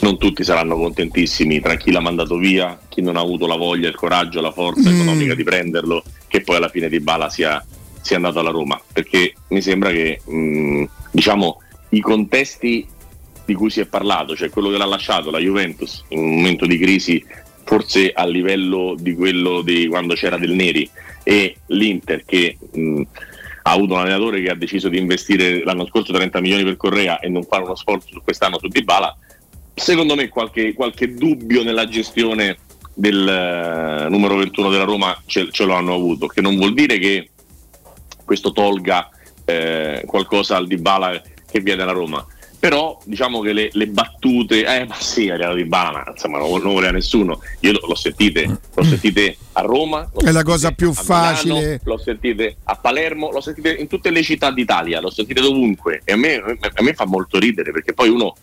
non tutti saranno contentissimi tra chi l'ha mandato via, chi non ha avuto la voglia, il coraggio, la forza Mm. economica di prenderlo, che poi alla fine di Bala sia, sia andato alla Roma. Perché mi sembra che mh, diciamo, i contesti di cui si è parlato, cioè quello che l'ha lasciato, la Juventus, in un momento di crisi forse a livello di quello di quando c'era del Neri, e l'Inter che mh, ha avuto un allenatore che ha deciso di investire l'anno scorso 30 milioni per Correa e non fare uno sforzo quest'anno su Dybala, secondo me qualche, qualche dubbio nella gestione del eh, numero 21 della Roma ce, ce lo hanno avuto, che non vuol dire che questo tolga eh, qualcosa al Dybala che viene alla Roma, però diciamo che le, le battute, eh ma sì, Ariano di Bala, insomma non, non voleva nessuno, io l'ho, sentite, l'ho sentite a Roma, È la cosa più Milano, facile. l'ho sentite a Palermo, l'ho sentite in tutte le città d'Italia, l'ho sentite dovunque e a me, a me fa molto ridere perché poi uno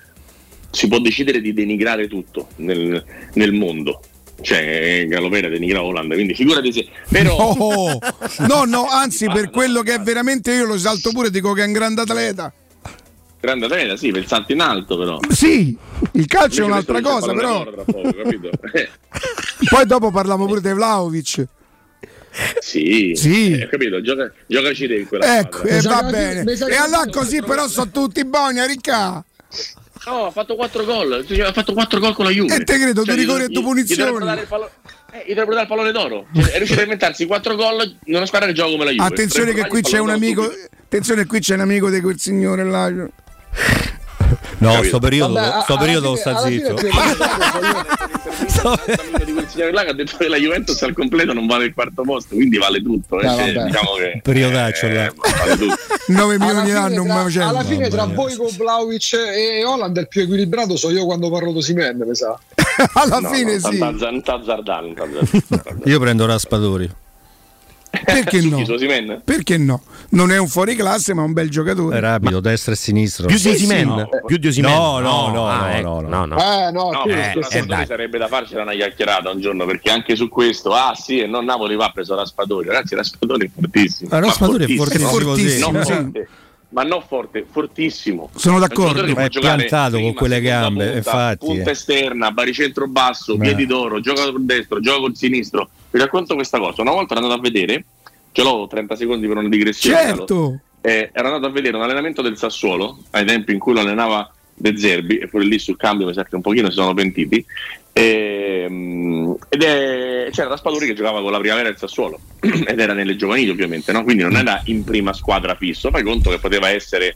si può decidere di denigrare tutto nel, nel mondo. Cioè, Galopera denigra Holland, quindi figurati se. Però. No, *laughs* no, no, anzi, per quello che è veramente io lo salto pure, dico che è un grande atleta. Grande atleta, sì, per il salto in alto, però. Sì, il calcio è un'altra cosa, però. poco? Eh, *laughs* Poi dopo parliamo pure di Vlaovic. sì, Sì. eh, capito? Gioca, giocaci te in quella Ecco, squadra. e va bene. E allora così però sono tutti buoni, ricca. No, ha fatto 4 gol. Cioè, Ha fatto 4 gol con la Juve. E te credo, due gli- rigori e gli- due punizioni. eh, gli dovrebbero dare il pallone d'oro. Cioè, è riuscito a inventarsi 4 gol in una squadra che gioca come la Juve. Attenzione che qui c'è un amico. Attenzione, qui c'è un amico di quel signore là. No, sto periodo, Vabbè, sto periodo fine- sta zitto. *laughs* di quel signore là che ha detto che la Juventus al completo non vale il quarto posto, quindi vale tutto. eh. Ah, Cioè, diciamo che Periodaccio là. vale tutto. 9 milioni Alla l'anno, fine, un tra, macello. alla fine tra voi con Vlaovic e Holland il più equilibrato so io quando parlo di Simen, mi sa. *laughs* Alla No, fine no, sì. t'azzardare. Io prendo Raspadori. Perché no? Perché no? Non è un fuori classe, ma un bel giocatore. È rapido, destra e sinistro. Più di Sì, sì, no. Più di? No, no, no, Ah, no, ecco, no, no. Eh no, No, tu- eh, tu- sarebbe da farcela una chiacchierata un giorno perché anche su questo, ah sì, e non Napoli va preso Raspadori. Ragazzi, Raspadori è fortissimo. Ah, ma Raspadori è fortissimo, fortissimo, sì. forte, ma non forte, fortissimo. Sono d'accordo. Ma è piantato con prima, quelle seconda gambe, punta, infatti, Punta eh. esterna, baricentro basso, Beh. piedi d'oro, gioca col destro, gioca col sinistro. Vi racconto questa cosa. Una volta andato a vedere, ce l'ho 30 secondi per una digressione. Certo. Eh, ero andato a vedere un allenamento del Sassuolo ai tempi in cui lo allenava De Zerbi e pure lì sul cambio mi sa che un pochino si sono pentiti Ehm, ed è, c'era Raspadori che giocava con la primavera del Sassuolo *clears throat* ed era nelle giovanili ovviamente no? quindi non era in prima squadra fisso fai conto che poteva essere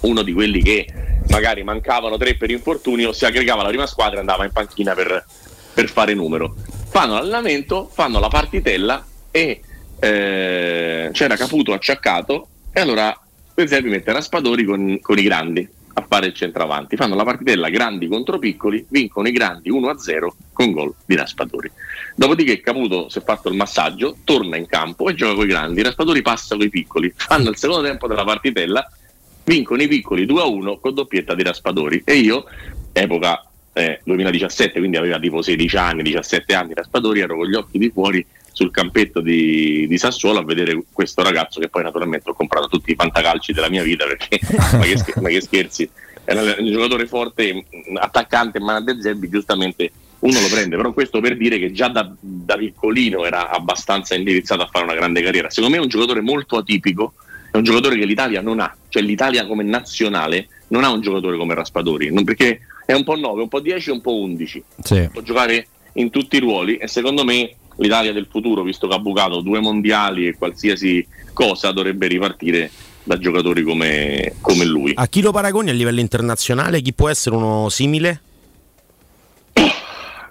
uno di quelli che magari mancavano tre per infortunio si aggregava alla prima squadra e andava in panchina per, per fare numero fanno l'allenamento fanno la partitella e eh, c'era Caputo acciaccato e allora Zerbi mette Raspadori con, con i grandi a fare il centravanti. Fanno la partitella grandi contro piccoli, vincono i grandi 1-0 con gol di Raspadori. Dopodiché Caputo si è fatto il massaggio, torna in campo e gioca con i grandi. Raspadori passa con i piccoli. Fanno il secondo tempo della partitella, vincono i piccoli 2-1 con doppietta di Raspadori. E io, epoca eh, 2017, quindi aveva tipo 16 anni, 17 anni, Raspadori, ero con gli occhi di fuori sul campetto di, di Sassuolo a vedere questo ragazzo che poi naturalmente ho comprato tutti i fantacalci della mia vita perché *laughs* ma, che, scher- ma che scherzi. Era un giocatore forte mh, attaccante ma De Zerbi giustamente uno lo prende però questo per dire che già da, da piccolino era abbastanza indirizzato a fare una grande carriera. Secondo me è un giocatore molto atipico è un giocatore che l'Italia non ha cioè l'Italia come nazionale non ha un giocatore come Raspadori non- perché è un po' 9, un po' 10 e un po' 11 Sì. può giocare in tutti i ruoli e secondo me l'Italia del futuro, visto che ha bucato due mondiali e qualsiasi cosa, dovrebbe ripartire da giocatori come, come lui. A chi lo paragoni a livello internazionale? Chi può essere uno simile?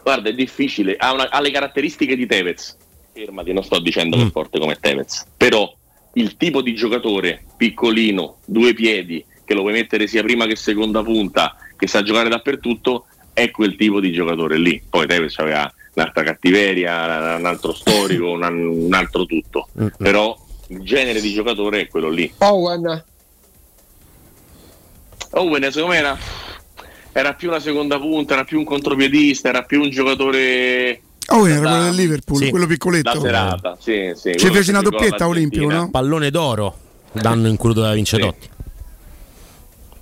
Guarda, è difficile, ha, una- ha le caratteristiche di Tevez. Fermati, non sto dicendo Mm. che è forte come Tevez, però il tipo di giocatore piccolino, due piedi, che lo puoi mettere sia prima che seconda punta, che sa giocare dappertutto, è quel tipo di giocatore lì. Poi Tevez aveva un'altra cattiveria, un altro storico, un, un altro tutto, Mm, però il genere di giocatore è quello lì. Owen, Owen secondo me era, era più una seconda punta, era più un contropiedista, era più un giocatore Oh, era quello del Liverpool, Sì. quello piccoletto. serata. Sì, sì, Ci fece una doppietta olimpico, no? Pallone d'oro, l'anno in cui doveva vincere Sì. Totti.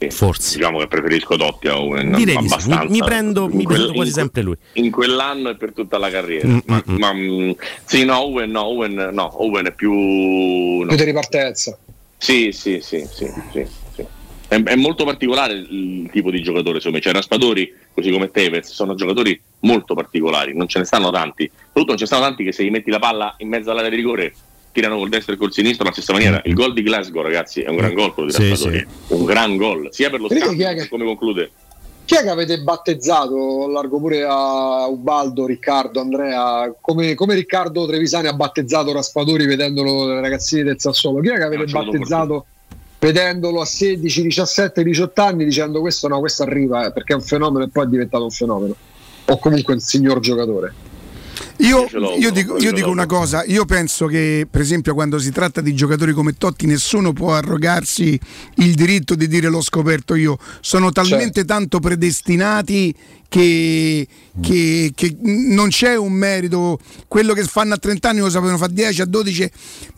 Forse. Diciamo che preferisco Totti a Owen. Direi di sì. Mi, mi prendo, mi quel- prendo quasi in sempre lui. In quell'anno e per tutta la carriera. Mm, ma, mm, mm. ma, sì, no, Owen, no, Owen, no, Owen è più. no. più di ripartenza. Sì, sì, sì, sì, sì, sì. È, è molto particolare il tipo di giocatore, me. Cioè, Raspadori, così come Tevez, sono giocatori molto particolari, non ce ne stanno tanti. Soprattutto non ce ne stanno tanti che se gli metti la palla in mezzo all'area di rigore tirano col destro e col sinistro alla stessa maniera. Il gol di Glasgow, ragazzi, è un gran gol quello di Sì, Raspadori. Un gran gol, sia per lo scambio che che- come conclude. Chi è che avete battezzato? Largo pure a Ubaldo, Riccardo, Andrea. Come, come Riccardo Trevisani ha battezzato Raspadori vedendolo dai ragazzini del Sassuolo. Chi è che avete giocatore battezzato? vedendolo a 16, 17, 18 anni dicendo questo no, questo arriva eh, perché è un fenomeno e poi è diventato un fenomeno o comunque un signor giocatore. Io, io dico, io dico una cosa, io penso che per esempio quando si tratta di giocatori come Totti nessuno può arrogarsi il diritto di dire l'ho scoperto io, sono talmente tanto predestinati che, che, che non c'è un merito, quello che fanno a 30 anni lo sapevano fa 10, a 12,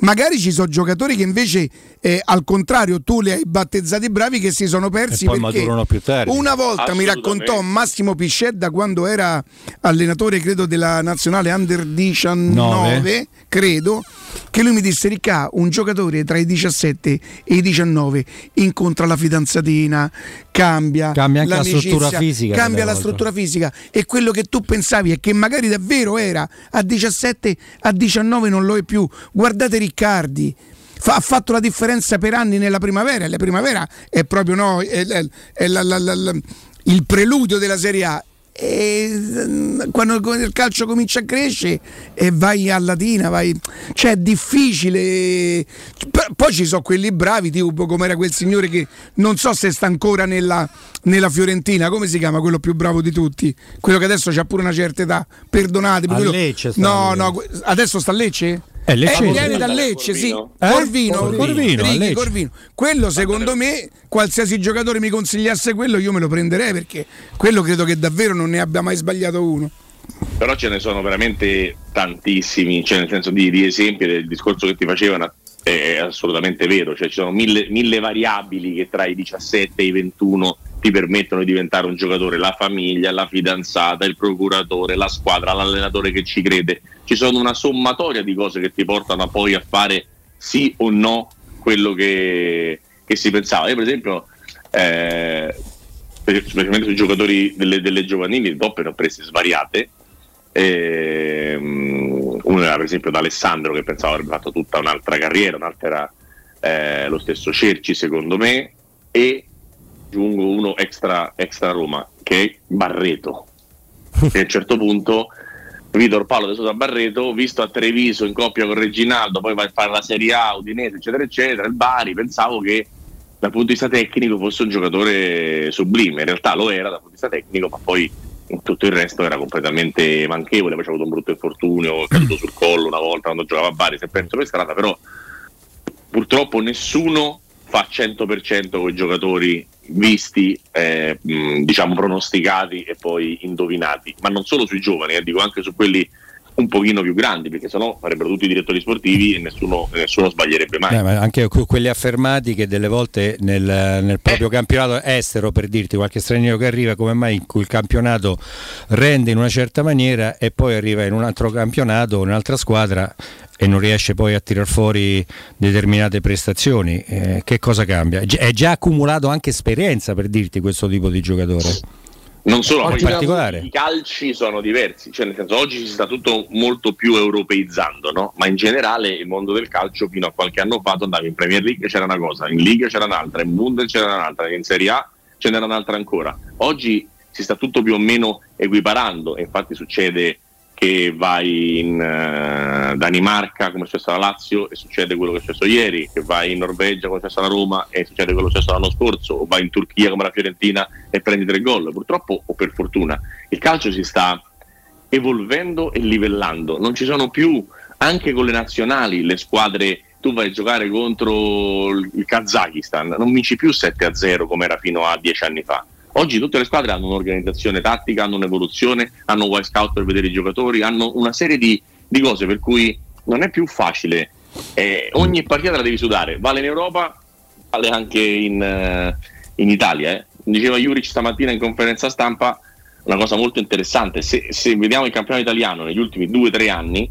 magari ci sono giocatori che invece eh, al contrario tu li hai battezzati bravi che si sono persi E poi perché maturano più tardi. una volta mi raccontò Massimo Piscedda quando era allenatore credo della nazionale under 19 Nove. Credo che lui mi disse Ricca un giocatore tra i 17 e i 19 incontra la fidanzatina cambia Cambia anche la struttura fisica cambia la struttura fisica e quello che tu pensavi e che magari davvero era a 17 a 19 non lo è più. Guardate Riccardi ha fatto la differenza per anni nella primavera e la primavera è proprio no, è- è- è la- la- la- il preludio della Serie A e mm, quando il calcio comincia a crescere e vai a Latina vai cioè è difficile. Poi ci sono quelli bravi tipo come era quel signore che non so se sta ancora nella, nella Fiorentina come si chiama quello più bravo di tutti? Quello che adesso ha pure una certa età perdonatemi quello- Lecce no no adesso sta a Lecce? Eh, Lecce. viene da Lecce, sì. Eh? Corvino, Corvino, a Righi. Corvino. Quello secondo me, qualsiasi giocatore mi consigliasse quello, io me lo prenderei perché quello credo che davvero non ne abbia mai sbagliato uno. Però ce ne sono veramente tantissimi, cioè nel senso di, di esempi del discorso che ti facevano è assolutamente vero, cioè ci sono mille, mille variabili che tra i 17 e i 21 ti permettono di diventare un giocatore, la famiglia, la fidanzata, il procuratore, la squadra, l'allenatore che ci crede, ci sono una sommatoria di cose che ti portano poi a fare sì o no quello che, che si pensava. Io per esempio, eh, specialmente sui giocatori delle, delle giovanili, dopo ne ho prese svariate, Ehm, uno era per esempio D'Alessandro che pensavo avrebbe fatto tutta un'altra carriera, un'altra era eh, lo stesso Cerci secondo me e aggiungo uno extra, extra Roma che è Barreto. Che a un certo punto Vitor Paolo adesso da Barreto visto a Treviso in coppia con Reginaldo poi va a fare la Serie A Udinese eccetera eccetera il Bari pensavo che dal punto di vista tecnico fosse un giocatore sublime. In realtà lo era dal punto di vista tecnico ma poi tutto il resto era completamente manchevole, poi c'è avuto un brutto infortunio, è caduto sul collo una volta quando giocava a Bari, si è perso per strada, però purtroppo nessuno fa 100% con i giocatori visti, eh, diciamo pronosticati e poi indovinati, ma non solo sui giovani, eh, dico anche su quelli un pochino più grandi, perché sennò farebbero tutti i direttori sportivi e nessuno, nessuno sbaglierebbe mai. Eh, ma anche que- quelli affermati che delle volte nel, nel proprio campionato estero, per dirti qualche straniero che arriva, come mai il campionato rende in una certa maniera e poi arriva in un altro campionato, un'altra squadra e non riesce poi a tirar fuori determinate prestazioni. Eh, che cosa cambia? È già accumulato anche esperienza per dirti questo tipo di giocatore. Non solo, In poi particolare. i calci sono diversi, cioè nel senso oggi si sta tutto molto più europeizzando, no? ma in generale il mondo del calcio fino a qualche anno fa tu andavi in Premier League c'era una cosa, in Liga c'era un'altra, in Bundes c'era un'altra, in Serie A ce n'era un'altra ancora. Oggi si sta tutto più o meno equiparando e infatti succede che vai in eh, Danimarca come è successo alla Lazio e succede quello che è successo ieri, che vai in Norvegia come è successo alla Roma e succede quello che è successo l'anno scorso, o vai in Turchia come la Fiorentina e prendi tre gol. Purtroppo o per fortuna il calcio si sta evolvendo e livellando, non ci sono più anche con le nazionali le squadre tu vai a giocare contro il Kazakistan, non vinci più 7-0 come era fino a dieci anni fa. Oggi tutte le squadre hanno un'organizzazione tattica, hanno un'evoluzione, hanno Wild Scout per vedere i giocatori, hanno una serie di, di cose per cui non è più facile. Eh, ogni partita la devi sudare, vale in Europa, vale anche in, eh, in Italia. eh. Diceva Juric stamattina in conferenza stampa una cosa molto interessante. Se, se vediamo il campionato italiano negli ultimi due o tre anni,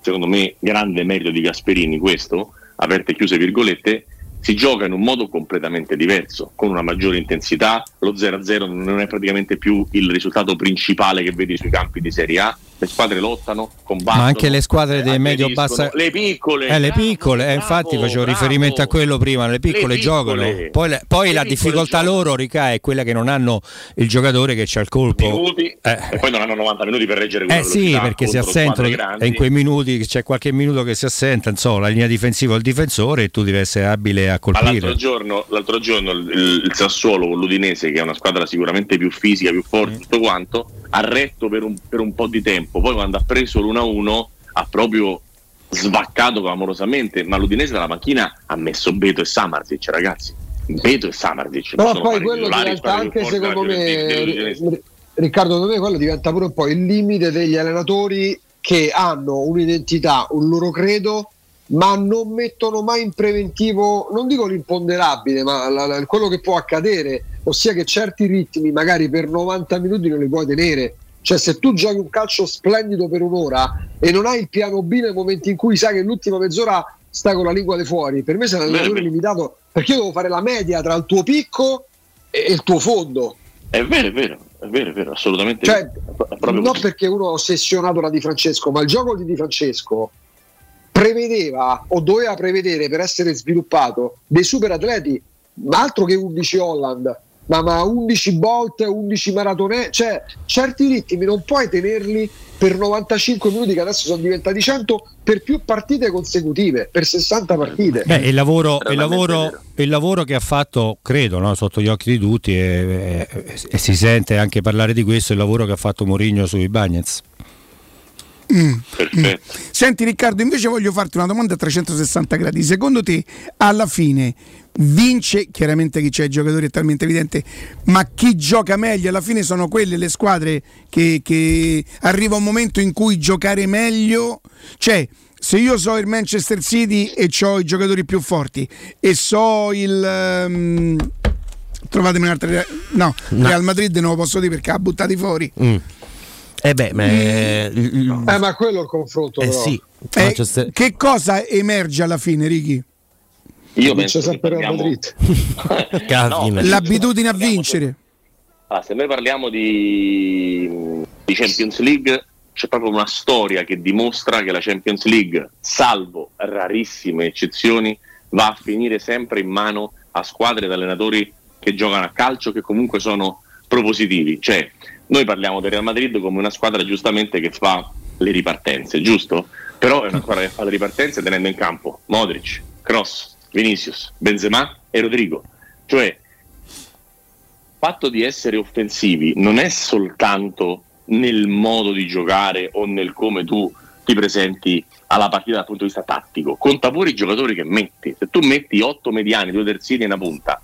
secondo me grande merito di Gasperini questo, aperte e chiuse virgolette, si gioca in un modo completamente diverso, con una maggiore intensità, lo 0-0 non è praticamente più il risultato principale che vedi sui campi di Serie A, le squadre lottano, combattono. Ma anche le squadre dei eh, medio-bassa. Le piccole. Eh, le bravo, piccole, eh, bravo, infatti facevo bravo. riferimento a quello prima, le piccole, Le giocano. piccole. Poi, le- poi Le la difficoltà giocano. loro ricae è quella che non hanno il giocatore che c'ha il colpo. Minuti, Eh. e poi non hanno 90 minuti per reggere Eh sì, perché si assentano e in quei minuti c'è qualche minuto che si assenta, insomma, la linea difensiva o il difensore e tu devi essere abile a Ma colpire. l'altro giorno, l'altro giorno il, il- Sassuolo con l'Udinese, che è una squadra sicuramente più fisica, più forte, tutto quanto, ha retto per un, per un po' di tempo. Poi quando ha preso l'1-1 ha proprio svaccato clamorosamente. Ma l'Udinese dalla macchina ha messo Beto e Samarzic, ragazzi. Beto e Samarzic. Però poi quello diventa anche secondo me. Riccardo, secondo me quello diventa pure un po' il limite degli allenatori che hanno un'identità, un loro credo, ma non mettono mai in preventivo, non dico l'imponderabile, ma la- la- quello che può accadere, ossia che certi ritmi magari per 90 minuti non li puoi tenere. Cioè se tu giochi un calcio splendido per un'ora e non hai il piano B nel momento in cui sai che l'ultima mezz'ora stai con la lingua di fuori, per me sei un allenatore limitato perché io devo fare la media tra il tuo picco e il tuo fondo. È vero, è vero, è vero, è vero, assolutamente. Cioè, vero. Non così. perché uno è ossessionato da Di Francesco, ma il gioco di Di Francesco prevedeva o doveva prevedere per essere sviluppato dei super atleti, ma altro che 11 Holland, ma, ma 11 Bolt, 11 maratone, cioè certi ritmi non puoi tenerli per 95 minuti che adesso sono diventati 100 per più partite consecutive, per 60 partite. Beh, il lavoro, il, lavoro, il lavoro che ha fatto, credo, no, sotto gli occhi di tutti, e, e- e si sente anche parlare di questo, il lavoro che ha fatto Mourinho sui Bagnets. Mm. Mm. Senti Riccardo, invece voglio farti una domanda a 360 gradi. Secondo te, alla fine vince, chiaramente chi c'è i giocatori è talmente evidente, ma chi gioca meglio alla fine sono quelle le squadre che, che arriva un momento in cui giocare meglio, cioè se io so il Manchester City e ho i giocatori più forti e so il... ehm, trovatemi un'altra... No, No. Real Madrid non lo posso dire perché ha buttati fuori. Mm. Eh beh, ma è- Eh, ma quello è il confronto. Eh però. sì. Eh, Manchester- che cosa emerge alla fine, Ricky? Io penso che sempre Real parliamo- Madrid. *laughs* Calvin. L'abitudine a vincere. Allora, se noi parliamo di, di Champions League, c'è proprio una storia che dimostra che la Champions League, salvo rarissime eccezioni, va a finire sempre in mano a squadre ed allenatori che giocano a calcio che comunque sono propositivi. Cioè, noi parliamo del Real Madrid come una squadra giustamente che fa le ripartenze, giusto? Però è una squadra che fa le ripartenze tenendo in campo Modric, Cross, Vinicius, Benzema e Rodrigo. Cioè, fatto di essere offensivi non è soltanto nel modo di giocare o nel come tu ti presenti alla partita dal punto di vista tattico, conta pure i giocatori che metti. Se tu metti otto mediani, due terzini e una punta,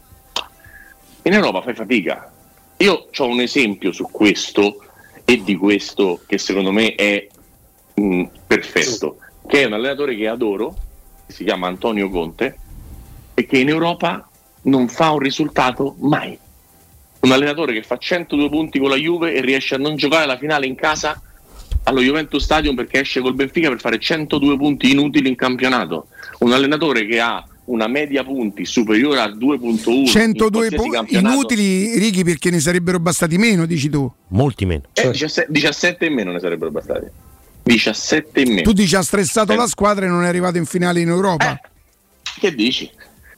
in Europa fai fatica. Io ho un esempio su questo e di questo che secondo me è mh, perfetto, che è un allenatore che adoro, si chiama Antonio Conte, e che in Europa non fa un risultato mai un allenatore che fa 102 punti con la Juve e riesce a non giocare la finale in casa allo Juventus Stadium perché esce col Benfica per fare 102 punti inutili in campionato. Un allenatore che ha una media punti superiore a 2.1 in 102 qualsiasi punti inutili, Ricky, perché ne sarebbero bastati meno, dici tu. Molti meno. Eh, 17, 17 in meno ne sarebbero bastati. 17 in meno. Tu dici ha stressato Eh. la squadra e non è arrivato in finale in Europa. Che dici?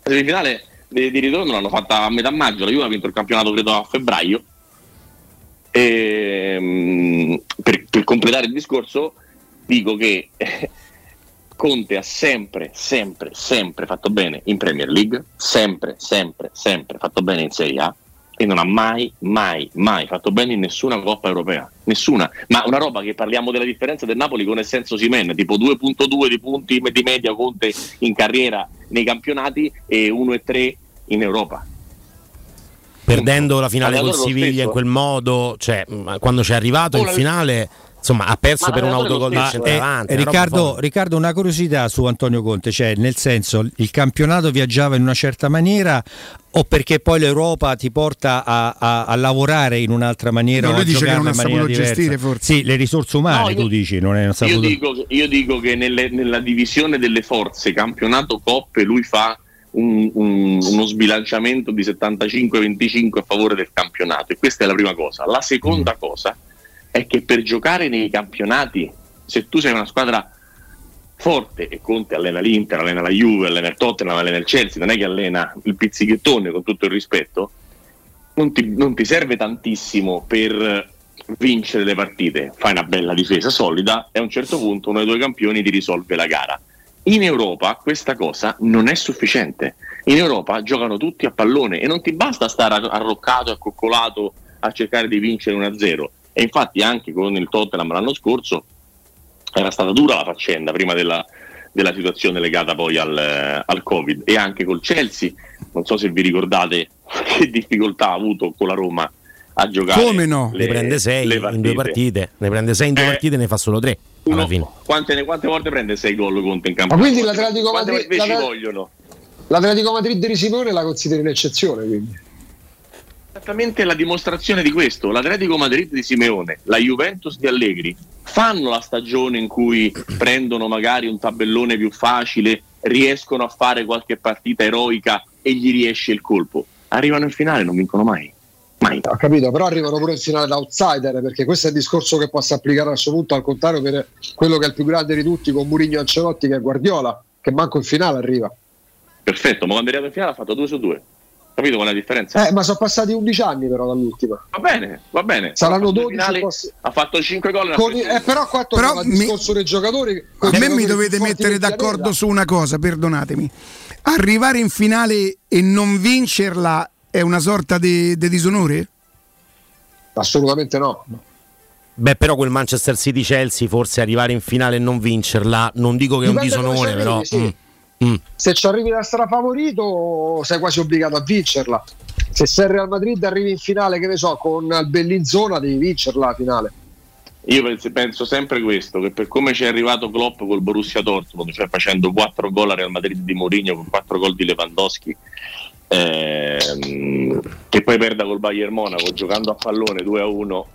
La semifinale di, di ritorno l'hanno fatta a metà maggio, la Juve ha vinto il campionato credo a febbraio. E, mm, per, per completare il discorso dico che eh, Conte ha sempre, sempre, sempre fatto bene in Premier League, sempre, sempre, sempre fatto bene in Serie A e non ha mai, mai, mai fatto bene in nessuna Coppa Europea. Nessuna. Ma una roba che parliamo della differenza del Napoli con Essenzo Simen, tipo 2.2 di punti di media Conte in carriera nei campionati e 1,3 in Europa. Perdendo la finale con Siviglia in quel modo, cioè quando c'è arrivato Oh, in finale, insomma, ha perso Ma per un autogol stesso, Eh, centravanti. eh, Riccardo. Riccardo, una curiosità su Antonio Conte, cioè nel senso il campionato viaggiava in una certa maniera o perché poi l'Europa ti porta a, a- a lavorare in un'altra maniera No, lui a dice che non ha maniera saputo diversa? gestire, forse. Sì, le risorse umane No, io- tu dici, non è non Io saputo. dico, io dico che nelle- nella divisione delle forze, campionato coppe, lui fa un- un- uno sbilanciamento di 75-25 a favore del campionato e questa è la prima cosa. La seconda cosa è che per giocare nei campionati, se tu sei una squadra forte e Conte allena l'Inter, allena la Juve, allena il Tottenham, allena il Chelsea, non è che allena il pizzichettone con tutto il rispetto, non ti, non ti serve tantissimo per vincere le partite, fai una bella difesa solida e a un certo punto uno dei due campioni ti risolve la gara. In Europa questa cosa non è sufficiente. In Europa giocano tutti a pallone e non ti basta stare arroccato accoccolato a cercare di vincere 1-0. E infatti anche con il Tottenham l'anno scorso era stata dura la faccenda prima della, della situazione legata poi al, al, Covid e anche col Chelsea. Non so se vi ricordate *laughs* che difficoltà ha avuto con la Roma a giocare. Come no? Le, ne prende 6 in due partite, ne prende 6 in due eh, partite e ne fa solo 3 alla fine. Quante, quante, volte prende 6 gol Conte in campo? Ma quindi l'Atletico Madrid, l'Atletico, vogliono? L'Atletico Madrid di Simone la consideri un'eccezione quindi? Esattamente la dimostrazione di questo, l'Atletico Madrid di Simeone, la Juventus di Allegri fanno la stagione in cui prendono magari un tabellone più facile, riescono a fare qualche partita eroica e gli riesce il colpo. Arrivano in finale non vincono mai. Mai. Ho capito, però arrivano pure in finale da outsider, perché questo è il discorso che posso applicare a questo punto al contrario per quello che è il più grande di tutti con Murigno Ancelotti che è Guardiola, che manco in finale arriva. Perfetto, ma quando è arrivato in finale ha fatto 2 su 2. Capito qual è la differenza? Eh, ma sono passati 11 anni però dall'ultima. Va bene, va bene. Saranno 12 finali, poss- Ha fatto 5 gol. Con, eh, però qua però il discorso dei giocatori. A me mi dovete mettere d'accordo su una cosa, perdonatemi. Arrivare in finale e non vincerla è una sorta di disonore? Assolutamente no. Beh, però quel Manchester City Chelsea, forse arrivare in finale e non vincerla, non dico che è un disonore, però. Sì. Mm. Mm. Se ci arrivi da strafavorito, sei quasi obbligato a vincerla. Se sei Real Madrid arrivi in finale, che ne so, con il Bellinzona, devi vincerla la finale. Io penso, penso, sempre questo, che per come ci è arrivato Klopp col Borussia Dortmund, cioè facendo 4 gol a Real Madrid di Mourinho con 4 gol di Lewandowski, ehm, che poi perda col Bayern Monaco giocando a pallone 2 a 1,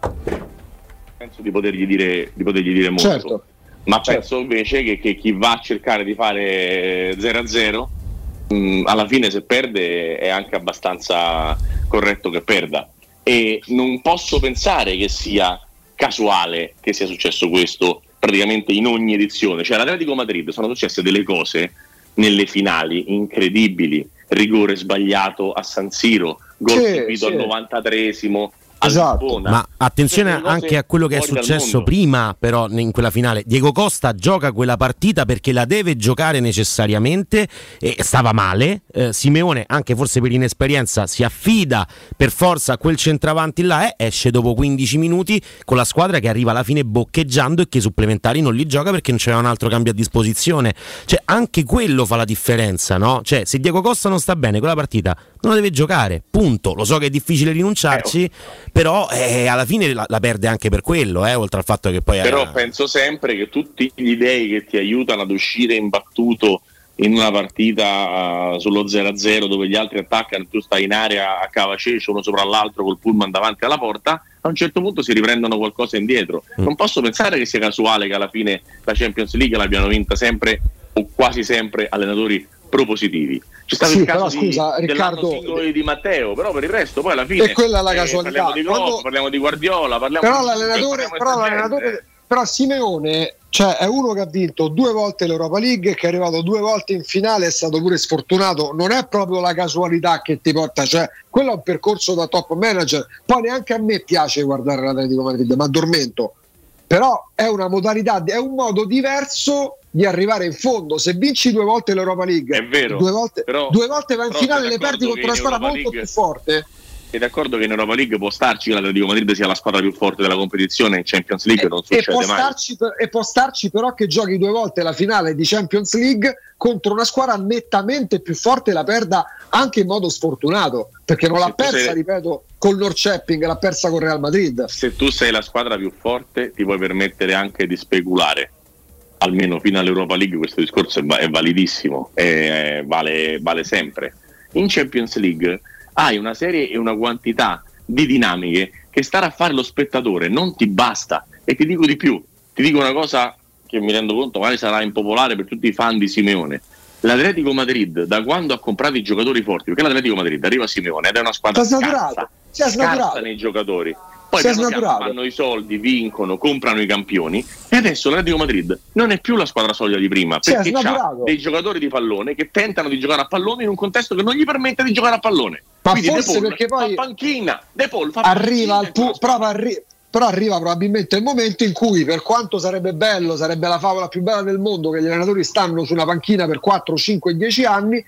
penso di potergli dire, di potergli dire molto. Certo ma certo. penso invece che, che, chi va a cercare di fare 0-0 mh, alla fine se perde è anche abbastanza corretto che perda e non posso pensare che sia casuale che sia successo questo praticamente in ogni edizione cioè all'Atletico Madrid sono successe delle cose nelle finali incredibili rigore sbagliato a San Siro gol sì, subito sì. al 93esimo Esatto. Ma attenzione anche a quello che è successo prima, però, in quella finale. Diego Costa gioca quella partita perché la deve giocare necessariamente e stava male. Eh, Simeone, anche forse per inesperienza, si affida per forza a quel centravanti là e esce dopo 15 minuti con la squadra che arriva alla fine boccheggiando e che i supplementari non li gioca perché non c'era un altro cambio a disposizione. Cioè, anche quello fa la differenza, no? Cioè, se Diego Costa non sta bene, quella partita non la deve giocare. Punto. Lo so che è difficile rinunciarci. Eh, però eh, alla fine la, la, perde anche per quello, eh, oltre al fatto che poi... Però è... penso sempre che tutti gli dei che ti aiutano ad uscire imbattuto in una partita uh, sullo 0-0 dove gli altri attaccano tu stai in area a cavacecio uno sopra l'altro col pullman davanti alla porta a un certo punto si riprendono qualcosa indietro mm. non posso pensare che sia casuale che alla fine la Champions League l'abbiano vinta sempre o quasi sempre allenatori propositivi c'è stato sì, il caso però, scusa, di, Riccardo, di, Matteo, però per il resto poi alla fine e quella è la eh, casualità. parliamo di Klopp, Quando... parliamo di Guardiola, parliamo però di l'allenatore, però, l'allenatore però Simeone cioè, è uno che ha vinto due volte l'Europa League, che è arrivato due volte in finale, è stato pure sfortunato. Non è proprio la casualità che ti porta, cioè, quello è un percorso da top manager. Poi neanche a me piace guardare l'Atletico Madrid, ma addormento. Però è una modalità, è un modo diverso di arrivare in fondo. Se vinci due volte l'Europa League, è vero, due volte, però, due volte vai in finale, le perdi contro una squadra molto League, più forte. Sei d'accordo che in Europa League può starci che l'Atletico Madrid sia la squadra più forte della competizione in Champions League e, non succede e può, mai. starci, e può starci però che giochi due volte la finale di Champions League contro una squadra nettamente più forte e la perda anche in modo sfortunato perché non Se l'ha persa, sei... ripeto, col Norcepping, l'ha persa con Real Madrid. Se tu sei la squadra più forte ti puoi permettere anche di speculare almeno fino all'Europa League questo discorso è, va- è validissimo e vale, vale sempre. In Champions League hai una serie e una quantità di dinamiche che stare a fare lo spettatore non ti basta. E ti dico di più, ti dico una cosa che mi rendo conto magari sarà impopolare per tutti i fan di Simeone. L'Atletico Madrid, da quando ha comprato i giocatori forti, perché l'Atletico Madrid arriva a Simeone ed è una squadra Sta scarsa, è nei giocatori. Poi piano piano fanno i soldi, vincono, comprano i campioni e adesso l'Atletico Madrid non è più la squadra solida di prima perché ha dei giocatori di pallone che tentano di giocare a pallone in un contesto che non gli permette di giocare a pallone. Ma Quindi forse De Paul perché poi fa panchina, De Paul fa arriva al pu- proprio arri- però arriva probabilmente il momento in cui per quanto sarebbe bello sarebbe la favola più bella del mondo che gli allenatori stanno su una panchina per 4, 5, 10 anni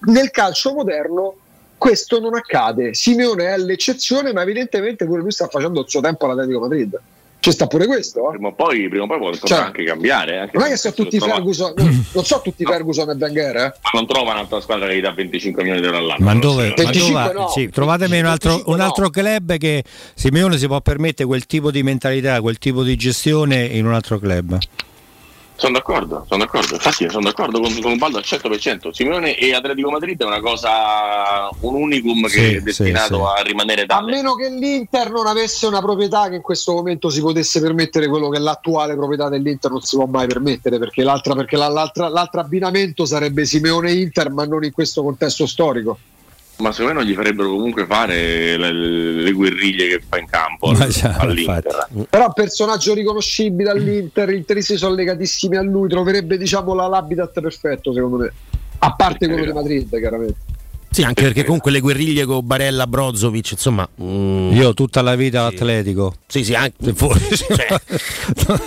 nel calcio moderno questo non accade Simeone è l'eccezione ma evidentemente pure lui sta facendo il suo tempo all'Atletico Madrid ci sta pure questo eh? Prima o poi, prima o poi potrà Cioè, anche cambiare. Anche non è che se sono tutti trova- Ferguson no, non so tutti Ferguson e Wenger eh? Ma non trova un'altra squadra che gli dà 25 milioni di euro all'anno. Ma dove? so. ma 25 dove- no. sì, trovatemi un altro, 25 un no. altro club che Simeone si può permettere quel tipo di mentalità, quel tipo di gestione in un altro club. Sono d'accordo, sono d'accordo. Infatti sono d'accordo con, con Baldo al 100%. Simeone e Atletico Madrid è una cosa, un unicum che Sì, è destinato sì, a rimanere a tale. meno che l'Inter non avesse una proprietà che in questo momento si potesse permettere quello che l'attuale proprietà dell'Inter non si può mai permettere perché, l'altra, perché la- l'altra- l'altro abbinamento sarebbe Simeone-Inter ma non in questo contesto storico Ma secondo me non gli farebbero comunque fare le, le guerriglie che fa in campo al- già, all'Inter. però personaggio riconoscibile all'Inter gli interisti sono legatissimi a lui troverebbe diciamo la- l'habitat perfetto secondo me a parte quello di Madrid chiaramente Sì, anche perché comunque le guerriglie con Barella, Brozovic, insomma. mm, Io tutta la vita atletico. Sì, sì, anche, *laughs* cioè,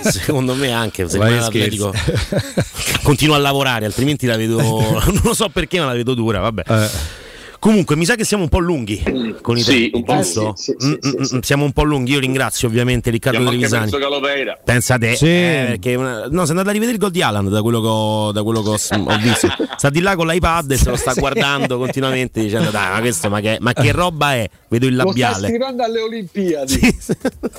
*laughs* secondo me anche se l'Atletico *laughs* continua a lavorare, altrimenti la vedo non lo so perché, ma la vedo dura, vabbè. Eh. Comunque, mi sa che siamo un po' lunghi con i Sì, tempi, un po' giusto? sì, sì, Mm, sì, mm, sì. mm, Siamo un po' lunghi. Io ringrazio ovviamente Riccardo Trevisani. Pensa te, Sì. eh, perché una- no, sei andato a rivedere il gol di Haaland da quello che ho, da quello che ho, ho visto. Sta di là con l'iPad e se lo sta Sì. guardando continuamente dicendo: Dai, ma questo ma che, ma che *laughs* roba è? Vedo il lo sta labiale scrivendo alle Olimpiadi *laughs*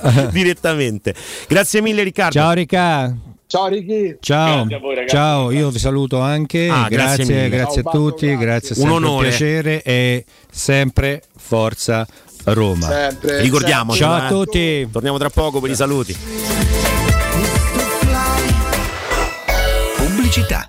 *laughs* direttamente. Grazie mille, Riccardo. Ciao Ricca. Ciao Ricky Ciao, Grazie a voi, ragazzi. ciao, io vi saluto anche, Ah, grazie grazie, grazie, Ciao, a tutti, Bando, grazie, grazie. Un onore. piacere e sempre forza Roma. sempre Ricordiamo, Ciao eh. a tutti. Torniamo tra poco per i saluti. Pubblicità.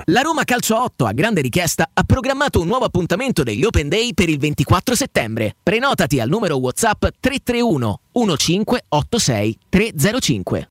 La Roma Calcio 8, a grande richiesta, ha programmato un nuovo appuntamento degli Open Day per il 24 settembre. Prenotati al numero WhatsApp 331 1586 305.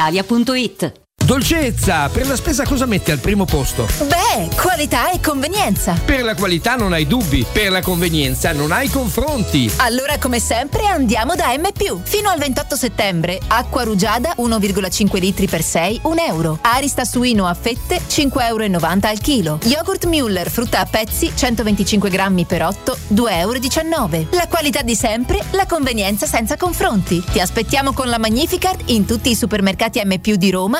brispalitalia.it. Dolcezza, per la spesa cosa metti al primo posto? Beh, qualità e convenienza. Per la qualità non hai dubbi, per la convenienza non hai confronti. Allora, come sempre, andiamo da M. Fino al 28 settembre, acqua rugiada 1,5 litri per 6, 1 euro. Arista suino a fette 5,90 euro al chilo. Yogurt Müller frutta a pezzi 125 grammi per 8, 2,19 euro. La qualità di sempre, la convenienza senza confronti. Ti aspettiamo con la Magnificard in tutti i supermercati M. di Roma,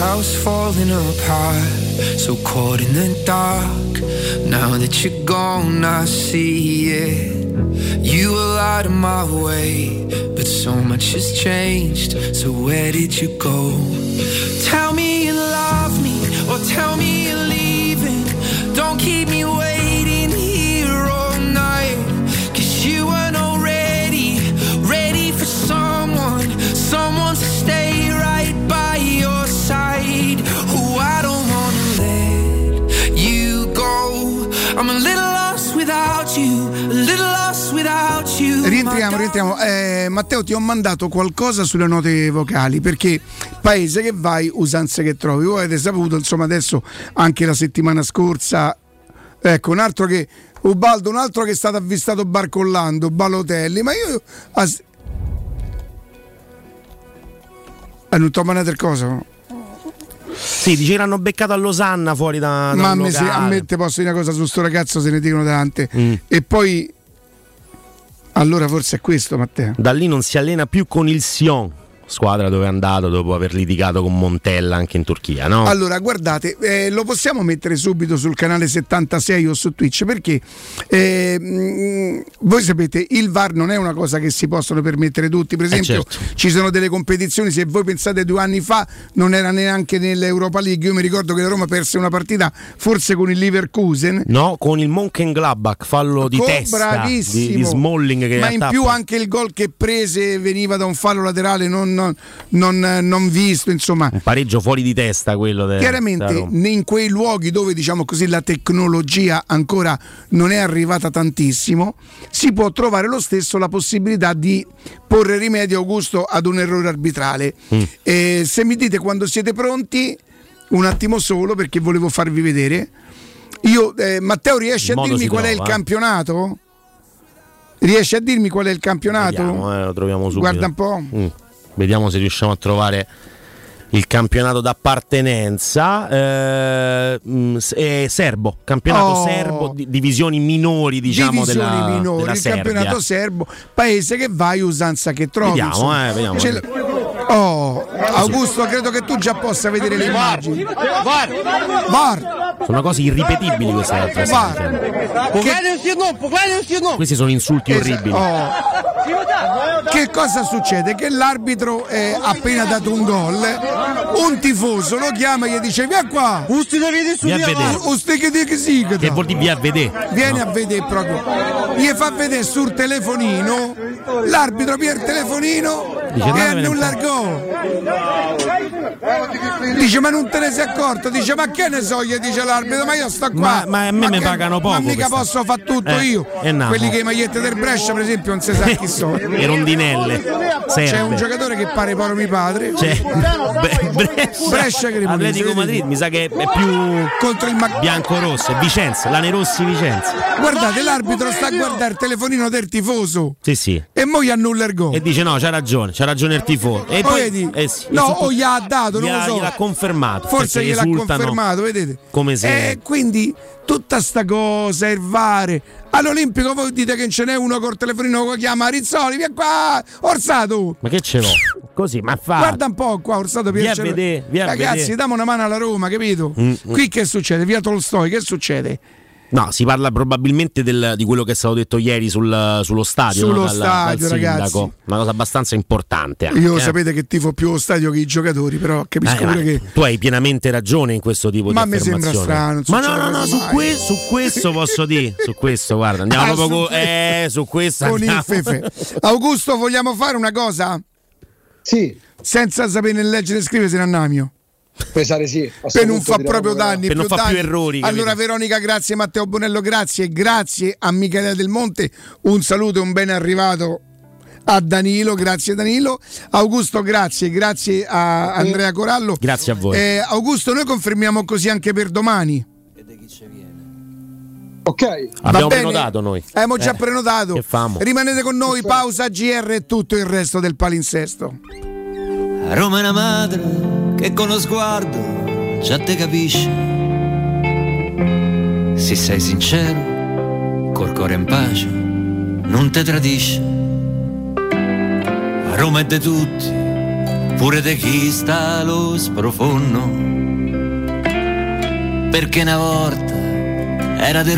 Was falling apart, so caught in the dark. Now that you're gone, I see it. You were out of my way, but so much has changed. So where did you go? Tell me you love me, or tell me you're leaving. Don't keep me waiting Rientriamo, rientriamo. Eh, Matteo, ti ho mandato qualcosa sulle note vocali perché paese che vai, usanze che trovi. Voi avete saputo, insomma, adesso anche la settimana scorsa, ecco, un altro che. Ubaldo, un altro che è stato avvistato barcollando, Balotelli, ma io. as- Eh, non ti ho mandato il coso? Sì, dice che l'hanno beccato a Losanna fuori da, da Ma a me, se- a me posso dire una cosa su sto ragazzo, se ne dicono tante. Mm. E poi. Allora forse è questo, Matteo. Da lì non si allena più con il Sion, squadra dove è andato dopo aver litigato con Montella anche in Turchia, no? Allora, guardate, eh, lo possiamo mettere subito sul canale 76 o su Twitch perché eh, mh, voi sapete, il VAR non è una cosa che si possono permettere tutti. Per esempio, certo. ci sono delle competizioni, se voi pensate due anni fa, non era neanche nell'Europa League. Io mi ricordo che la Roma perse una partita forse con il Leverkusen. No, con il Mönchengladbach, fallo di Co- testa di, di Smalling che ma in tappa- più anche il gol che prese veniva da un fallo laterale non, non- non- non visto insomma un pareggio fuori di testa quello de- Chiaramente Roma. in quei luoghi dove diciamo così la tecnologia ancora non è arrivata tantissimo, si può trovare lo stesso la possibilità di porre rimedio Augusto ad un errore arbitrale. Mm. Eh, se mi dite quando siete pronti, un attimo solo perché volevo farvi vedere. Io, eh, Matteo, riesci Il a dirmi qual è il trova, eh. campionato? Riesci a dirmi qual è il campionato? Vediamo, eh, lo troviamo subito. Guarda un po'. Mm. Vediamo se riusciamo a trovare il campionato d'appartenenza eh, è serbo, campionato Oh. serbo, di- divisioni minori diciamo divisioni della, minori, della il Serbia. campionato serbo, paese che vai, usanza che trovi. Vediamo, eh, vediamo. Oh, Augusto, credo che tu già possa vedere le immagini. VAR. Sono cose irripetibili queste altre. VAR. Questi sono insulti orribili. Oh. Che cosa succede? Che l'arbitro ha appena dato un gol, un tifoso lo chiama e gli dice via qua. Via a vedere. Usti che che Che vuol dire via a vedere? Vieni a vedere proprio. Gli fa vedere sul telefonino, l'arbitro pierde il telefonino Dice, e "Dammene un annulla il gol. Dice ma non te ne sei accorto? Dice ma che ne so io? Dice l'arbitro, ma io sto qua. Ma- ma a me mi che- pagano poco Ma mica questa- posso fare tutto Eh, io. e no. Quelli che i magliette del Brescia per esempio non si sa chi sono. *laughs* Le rondinelle. C'è Serbe. un giocatore che pare poro mio padre. C'è Bre- Brescia, Brescia Cremonese, Atletico? Madrid, mi sa che è più contro il bianco-rosso, è Vicenza, Lane Rossi Vicenza. Guardate, l'arbitro sta a guardare il telefonino del tifoso Sì, sì. e mo gli annulla il gol. E dice no, c'ha ragione, c'ha ragione il tifoso. E Poi vedi? eh sì, no, o gli ha dato, non lo so. gliel'ha confermato. Forse gliel'ha confermato, vedete? Come se E quindi tutta sta cosa, il vare. All'Olimpico voi dite che ce n'è uno col telefonino che chiama Rizzoli, via qua, Orsato. Ma che ce l'ho? Così, ma fa. Guarda un po' qua, Orsato Via vedere, via Ragazzi, vedere. diamo una mano alla Roma, capito? Mm, mm. Qui che succede? Via Tolstoi, che succede? No, si parla probabilmente del- di quello che è stato detto ieri sul- sullo stadio. Sullo no? dal, stadio, dal ragazzi. sindaco. Una cosa abbastanza importante. Anche, Io eh. sapete che tifo più lo stadio che i giocatori, però capisco Eh, pure che. Tu hai pienamente ragione in questo tipo Ma di mi sembra affermazione. strano, Ma no, no, no, su, que- su questo posso dire. Su questo, guarda, andiamo Ah, proprio su co- eh, su questo. con il. Fefe. Augusto, vogliamo fare una cosa? Sì. Senza sapere né leggere e scrivere se ne annamio. Pesare sì. Per non fa proprio danni. Per non più fa più danni. errori, capito? Allora, Veronica, grazie. Matteo Bonello, grazie. Grazie a Michele Del Monte. Un saluto e un ben arrivato a Danilo. Grazie, Danilo. Augusto, grazie. Grazie a Andrea Corallo. Grazie a voi. Eh, Augusto, noi confermiamo così anche per domani. Ok. Abbiamo prenotato noi. Abbiamo già Eh, prenotato. che famo? Rimanete con noi, pausa GR e tutto il resto del palinsesto. Roma è una madre che con lo sguardo già te capisce. Se sei sincero, col cuore in pace, non te tradisce. Roma è de tutti, pure de chi sta allo sprofondo. Perché una volta era de Roma.